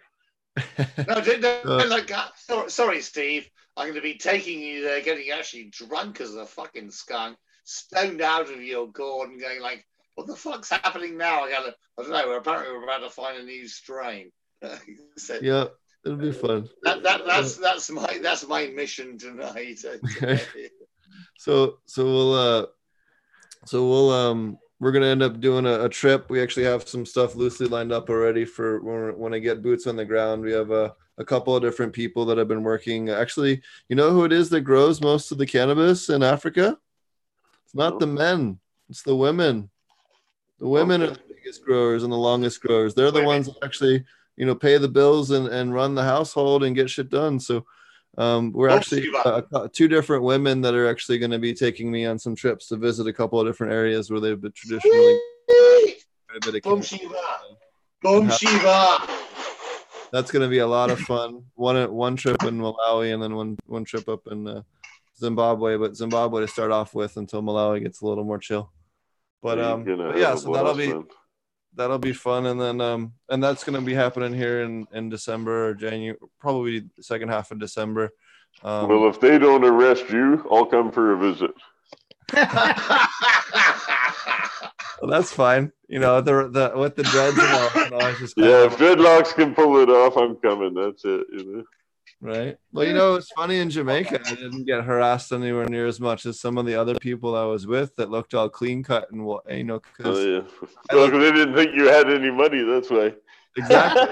no, no, no, like, sorry, sorry, Steve. I'm going to be taking you there, getting actually drunk as a fucking skunk, stoned out of your gourd, and going like, "What the fuck's happening now?" I got I don't know. Apparently, we're about to find a new strain. so, yeah, it'll be fun. That, that, that's that's my that's my mission tonight. so so we'll uh so we'll um we're gonna end up doing a, a, trip. We actually have some stuff loosely lined up already for when, when I get boots on the ground. We have a, a couple of different people that have been working. Actually, you know who it is that grows most of the cannabis in Africa? It's not the men, it's the women. The women okay. are the biggest growers and the longest growers. They're the women. ones that actually, you know, pay the bills and, and run the household and get shit done. So um, we're actually uh, two different women that are actually going to be taking me on some trips to visit a couple of different areas where they've been traditionally. Boom Shiva. Boom Shiva. That's going to be a lot of fun. One one trip in Malawi and then one one trip up in uh, Zimbabwe. But Zimbabwe to start off with until Malawi gets a little more chill. But um, but yeah, so that'll be that'll be fun. And then um and that's going to be happening here in in december or january probably second half of december. Um, well if they don't arrest you i'll come for a visit. Well, that's fine. You know the the with the dreads and all, know, just yeah if dreadlocks can pull it off i'm coming. That's it you know right? Well, you know, it's funny in Jamaica, I didn't get harassed anywhere near as much as some of the other people I was with that looked all clean cut and what you know. Cause oh, yeah. Well, they didn't think you had any money. That's why. Exactly.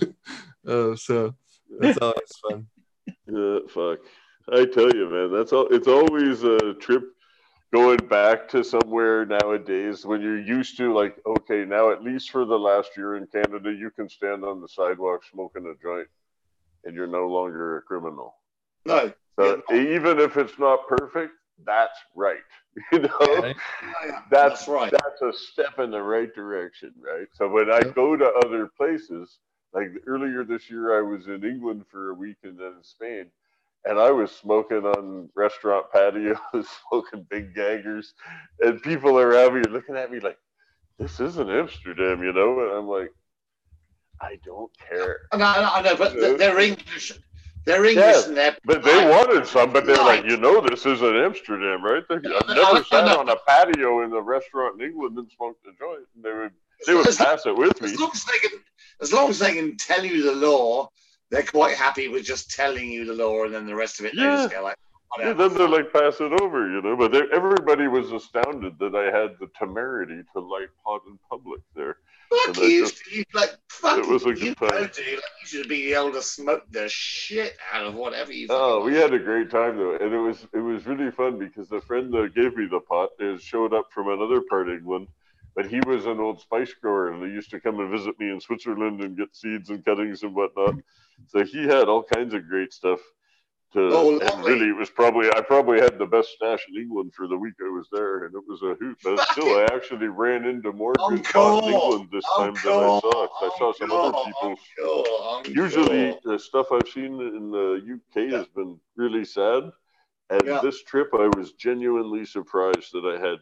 oh, so that's always fun. Yeah, fuck. I tell you, man, that's all. It's always a trip going back to somewhere nowadays when you're used to like okay now at least for the last year in canada you can stand on the sidewalk smoking a joint and you're no longer a criminal. No so even if it's not perfect that's right you know? Yeah, that's, that's right. that's a step in the right direction right? So when i go to other places like earlier this year i was in england for a week and then in spain and I was smoking on restaurant patios, smoking big gangers, and people around me are looking at me like, this isn't Amsterdam, you know? And I'm like, I don't care. I know, I know, but they're English. They're English Yeah, and they're But they wanted some, but they're like, you know, this isn't Amsterdam, right? They- I've never no, sat no. on a patio in a restaurant in England and smoked a joint. And they would they would as, pass it with me. as long as they can, as long as they can tell you the law, they're quite happy with just telling you the law, and then the rest of it they just Yeah. go like, Yeah, then they're like, pass it over, you know. But everybody was astounded that I had the temerity to light pot in public there. Fuck you, just- you like fuck it was a you, good time. dude. Like, you should be able to smoke the shit out of whatever you. Oh, we had a great time though, and it was it was really fun because the friend that gave me the pot is showed up from another part of England, but he was an old spice grower and he used to come and visit me in Switzerland and get seeds and cuttings and whatnot. So he had all kinds of great stuff. To Oh, and really, it was probably I probably had the best stash in England for the week I was there, and it was a hoot. But still, I actually ran into more good pot in. England this time than I saw. I saw some other people's. Oh, usually the stuff I've seen in the UK Yeah. has been really sad. And Yeah. this trip, I was genuinely surprised that I had,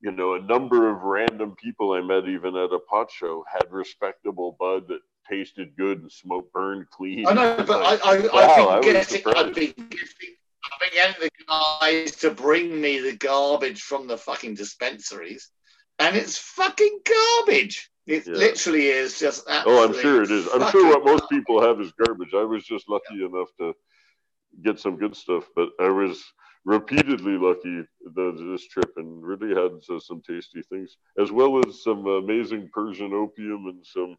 you know, a number of random people I met, even at a pot show, had respectable bud that tasted good and smoke burned clean. I know, but like, I, I, wow, I've I been was getting, I've been getting, I've been getting the guys to bring me the garbage from the fucking dispensaries, and it's fucking garbage. It Yeah. literally is just. Oh, I'm sure it is. I'm sure what most people have is garbage. I was just lucky enough to get some good stuff, but I was repeatedly lucky the, this trip and really had uh, some tasty things, as well as some amazing Persian opium and some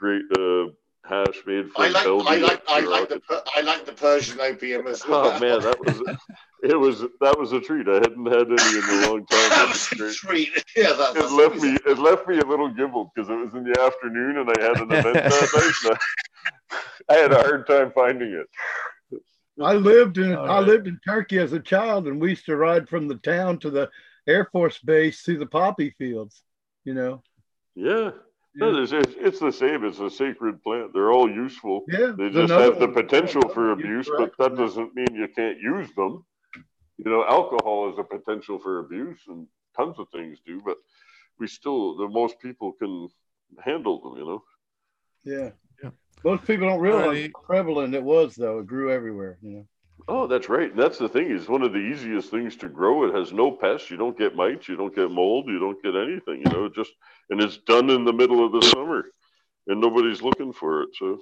great uh, hash made from I like, Belgium. I like, I like the, Per- I like the Persian opium as well. Oh man, that was it was that was a treat. I hadn't had any in a long time. that It was was a treat. Yeah, that, It that's left always- me. It left me a little gibbled because it was in the afternoon and I had an event that night. and I, I had a hard time finding it. I lived in All I right. lived in Turkey as a child, and we used to ride from the town to the Air Force Base through the poppy fields. You know, Yeah, no, there's, it's, it's the same. It's a sacred plant. They're all useful. yeah. They just have the potential for abuse, correct. but that doesn't mean you can't use them. You know, alcohol is a potential for abuse, and tons of things do. But we still, the most people can handle them. You know. Yeah. Yeah. Most people don't realize Alrighty. how prevalent it was, though. It grew everywhere. You know. Oh, that's right. And That's the thing. is one of the easiest things to grow. It has no pests. You don't get mites. You don't get mold. You don't get anything. You know, it just and it's done in the middle of the summer, and nobody's looking for it. So,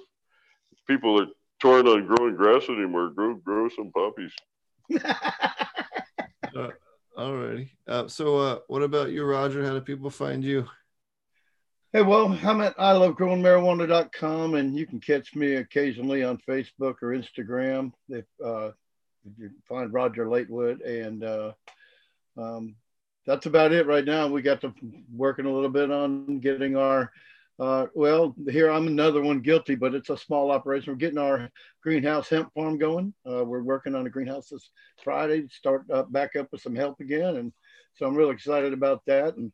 if people are torn on growing grass anymore, grow grow some poppies. Alrighty. Uh, so, uh, what about you, Roger? How do people find you? Hey, well, I'm at I love growing marijuana.com, and you can catch me occasionally on Facebook or Instagram if, uh, if you find Roger Latewood. And uh, um, that's about it right now. We got to working a little bit on getting our, uh, well, here I'm another one guilty, but it's a small operation. We're getting our greenhouse hemp farm going. Uh, we're working on a greenhouse this Friday, start up, back up with some help again. And so I'm really excited about that. And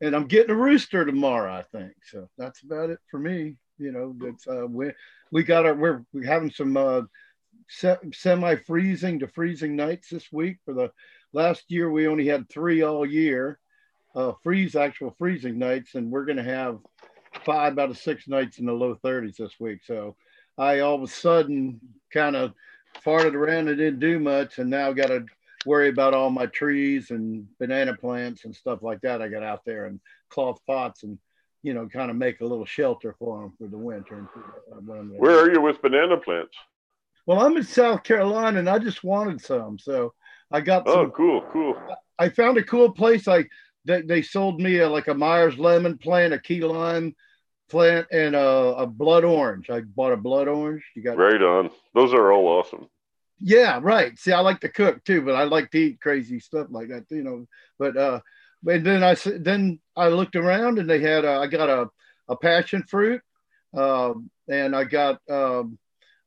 and I'm getting a rooster tomorrow, I think. So that's about it for me. You know, that's uh, we we got our we're, we're having some uh, se- semi-freezing to freezing nights this week. For the last year, we only had three all year, uh, freeze actual freezing nights, and we're going to have five out of six nights in the low 30s this week. So I all of a sudden kind of farted around and didn't do much, and now got to worry about all my trees and banana plants and stuff like that. I got out there and cloth pots and you know kind of make a little shelter for them for the winter. And what I'm Where are you with banana plants? Well, I'm in South Carolina and I just wanted some, so I got some, Oh, some. cool, cool. I found a cool place. I they, they sold me a, like a Myers lemon plant, a key lime plant, and a, a blood orange. I bought a blood orange. You got Right on. Those are all awesome. Yeah, right. See, I like to cook too, but I like to eat crazy stuff like that, you know. But uh, and then I then I looked around and they had uh, I got a a passion fruit, um, and I got um,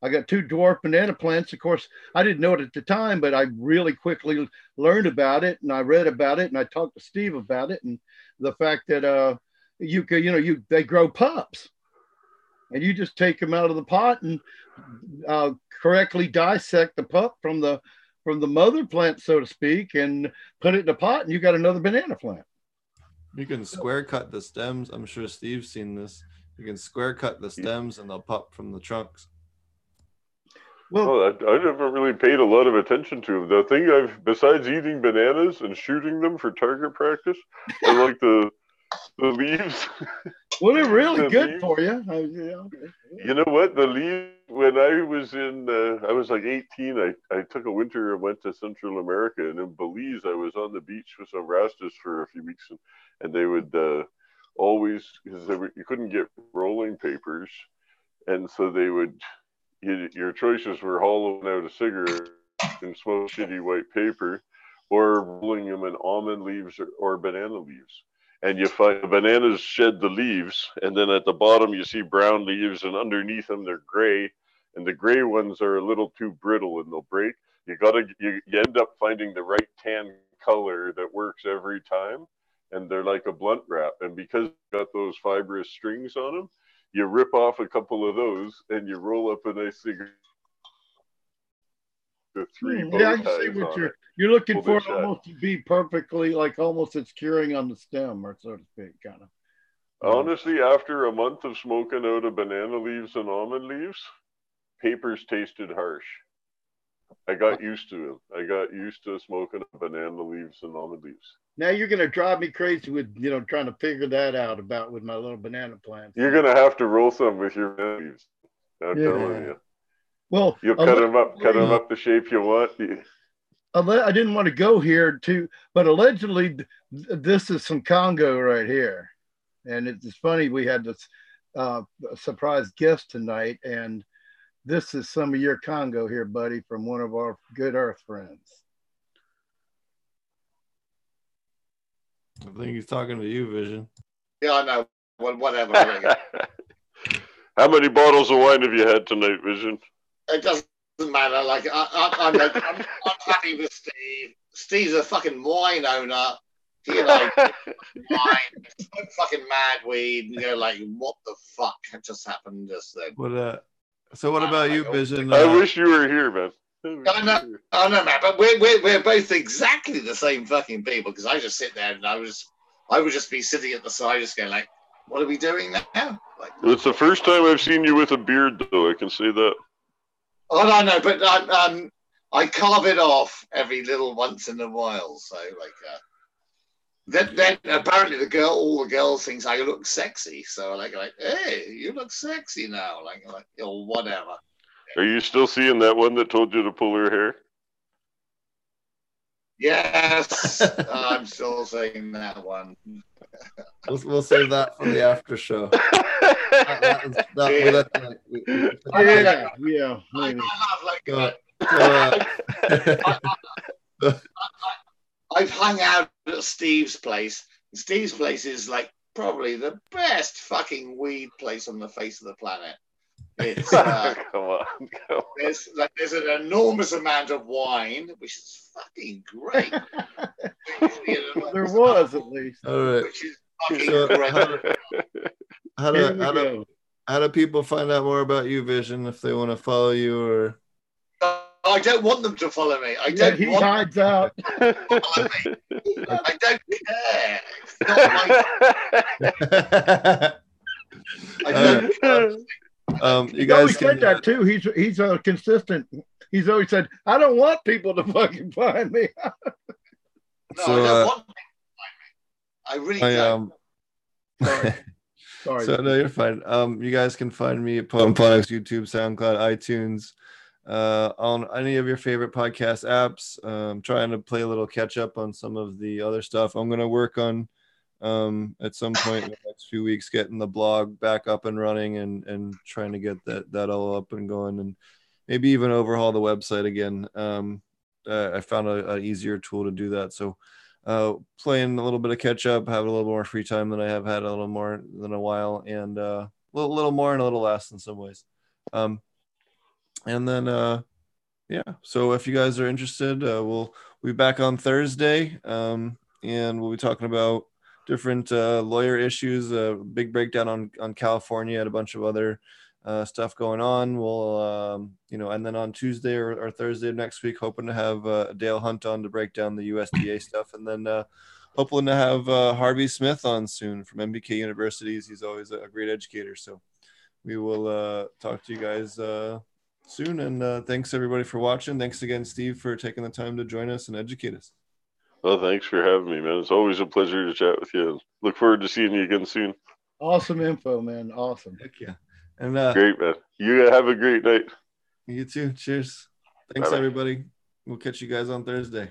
I got two dwarf banana plants. Of course, I didn't know it at the time, but I really quickly learned about it and I read about it and I talked to Steve about it and the fact that uh, you could you know you they grow pups, and you just take them out of the pot and uh, correctly dissect the pup from the from the mother plant, so to speak, and put it in a pot, and you got another banana plant. You can square cut the stems. I'm sure Steve's seen this. You can square cut the stems and they'll pop from the trunks. Well, Well, I, I never really paid a lot of attention to them. The thing I've, besides eating bananas and shooting them for target practice, I like the the leaves. well, they're really good for you. I, yeah, okay. You know what? The leaves. When I was in, uh, I was like 18. I, I took a winter and went to Central America, and in Belize, I was on the beach with some rastas for a few weeks, and, and they would uh, always because you couldn't get rolling papers, and so they would. You, your choices were hollowing out a cigarette and smoke shitty white paper, or rolling them in almond leaves or, or banana leaves and you find bananas shed the leaves, and then at the bottom you see brown leaves, and underneath them they're gray, and the gray ones are a little too brittle and they'll break. You gotta you, you end up finding the right tan color that works every time, and they're like a blunt wrap. And because got those fibrous strings on them, you rip off a couple of those and you roll up a nice cigarette. The three Hmm, yeah, I see what you're it. you're looking for it almost to be perfectly like almost it's curing on the stem or so to speak, kind of. Honestly, after a month of smoking out of banana leaves and almond leaves, papers tasted harsh. I got used to them. I got used to smoking banana leaves and almond leaves. Now you're gonna drive me crazy with you know trying to figure that out about with my little banana plants. You're gonna have to roll some with your leaves. I'm Yeah. telling you. Well, You a cut them up, cut them up the shape you want. You- I didn't want to go here too, but allegedly th- this is some Congo right here, and it's it's funny we had this uh, surprise guest tonight, and this is some of your Congo here, buddy, from one of our good Earth friends. I think he's talking to you, Vision. Yeah, I know. Well, whatever. I don't care. How many bottles of wine have you had tonight, Vision? It doesn't matter. Like I, I, I'm, like, I'm, I'm happy with Steve. Steve's a fucking wine owner. He and I wine, fucking mad weed, and you're like, what the fuck just happened just then? What uh so what about you, Vision? I Uh, wish you were here, man. I wish I know. you were here. No, man, but we're, we're, we're both exactly the same fucking people because I just sit there and I was I would just be sitting at the side just going like, what are we doing now? Like, It's the first time I've seen you with a beard, though. I can say that. Oh no, no, but um, um, I carve it off every little once in a while. So like, uh, then then apparently the girl, all the girls thinks I look sexy. So like, like, hey, you look sexy now. Like, like, or whatever. Are you still seeing that one that told you to pull her hair? Yes, I'm still saying that one. we'll, we'll save that for the after show. That- that that- well, that's- we- we- Yeah, yeah. I, I like. Uh, uh, I've hung out at Steve's place. Steve's place is like probably the best fucking weed place on the face of the planet. It's uh, come on. Come on. there's like there's an enormous amount of wine, which is fucking great. there was at least. all right. which is fucking So, great. how do, how do, how do, how do people find out more about you, Vision, if they want to follow you or? I don't want them to follow me. I don't he want hides out. to me. I don't care. It's not my, I don't care. Um, you He guys always said can, uh, that too. He's he's uh, consistent. He's always said, "I don't want people to fucking find me." No, So, I don't uh, want them to find me. I really I don't. um. Sorry. Sorry. So no, you're fine. Um, you guys can find me at Podphonics, YouTube, SoundCloud, iTunes, uh, on any of your favorite podcast apps. Um, trying to play a little catch up on some of the other stuff. I'm gonna work on um at some point in the next few weeks getting the blog back up and running and and trying to get that that all up and going and maybe even overhaul the website again. Um, uh, I found a, a easier tool to do that. So uh, playing a little bit of catch up, having a little more free time than I have had a little more than a while, and uh, a little, little more and a little less in some ways. Um, and then, uh, yeah. So if you guys are interested, uh, we'll we'll be back on Thursday, um, and we'll be talking about different uh, lawyer issues. A big breakdown on on California and a bunch of other uh, stuff going on. We'll, um, you know, and then on Tuesday or, or Thursday of next week, hoping to have uh, Dale Hunt on to break down the USDA stuff, and then uh, hoping to have uh, Harvey Smith on soon from MBK Universities. He's always a great educator. So we will uh, talk to you guys uh, soon. And uh, thanks everybody for watching. Thanks again, Steve, for taking the time to join us and educate us. Well, thanks for having me, man. It's always a pleasure to chat with you. Look forward to seeing you again soon. Awesome info, man. Awesome. Heck yeah. And uh, great, man. You have a great night. You too. Cheers. Thanks, Bye-bye. everybody. We'll catch you guys on Thursday.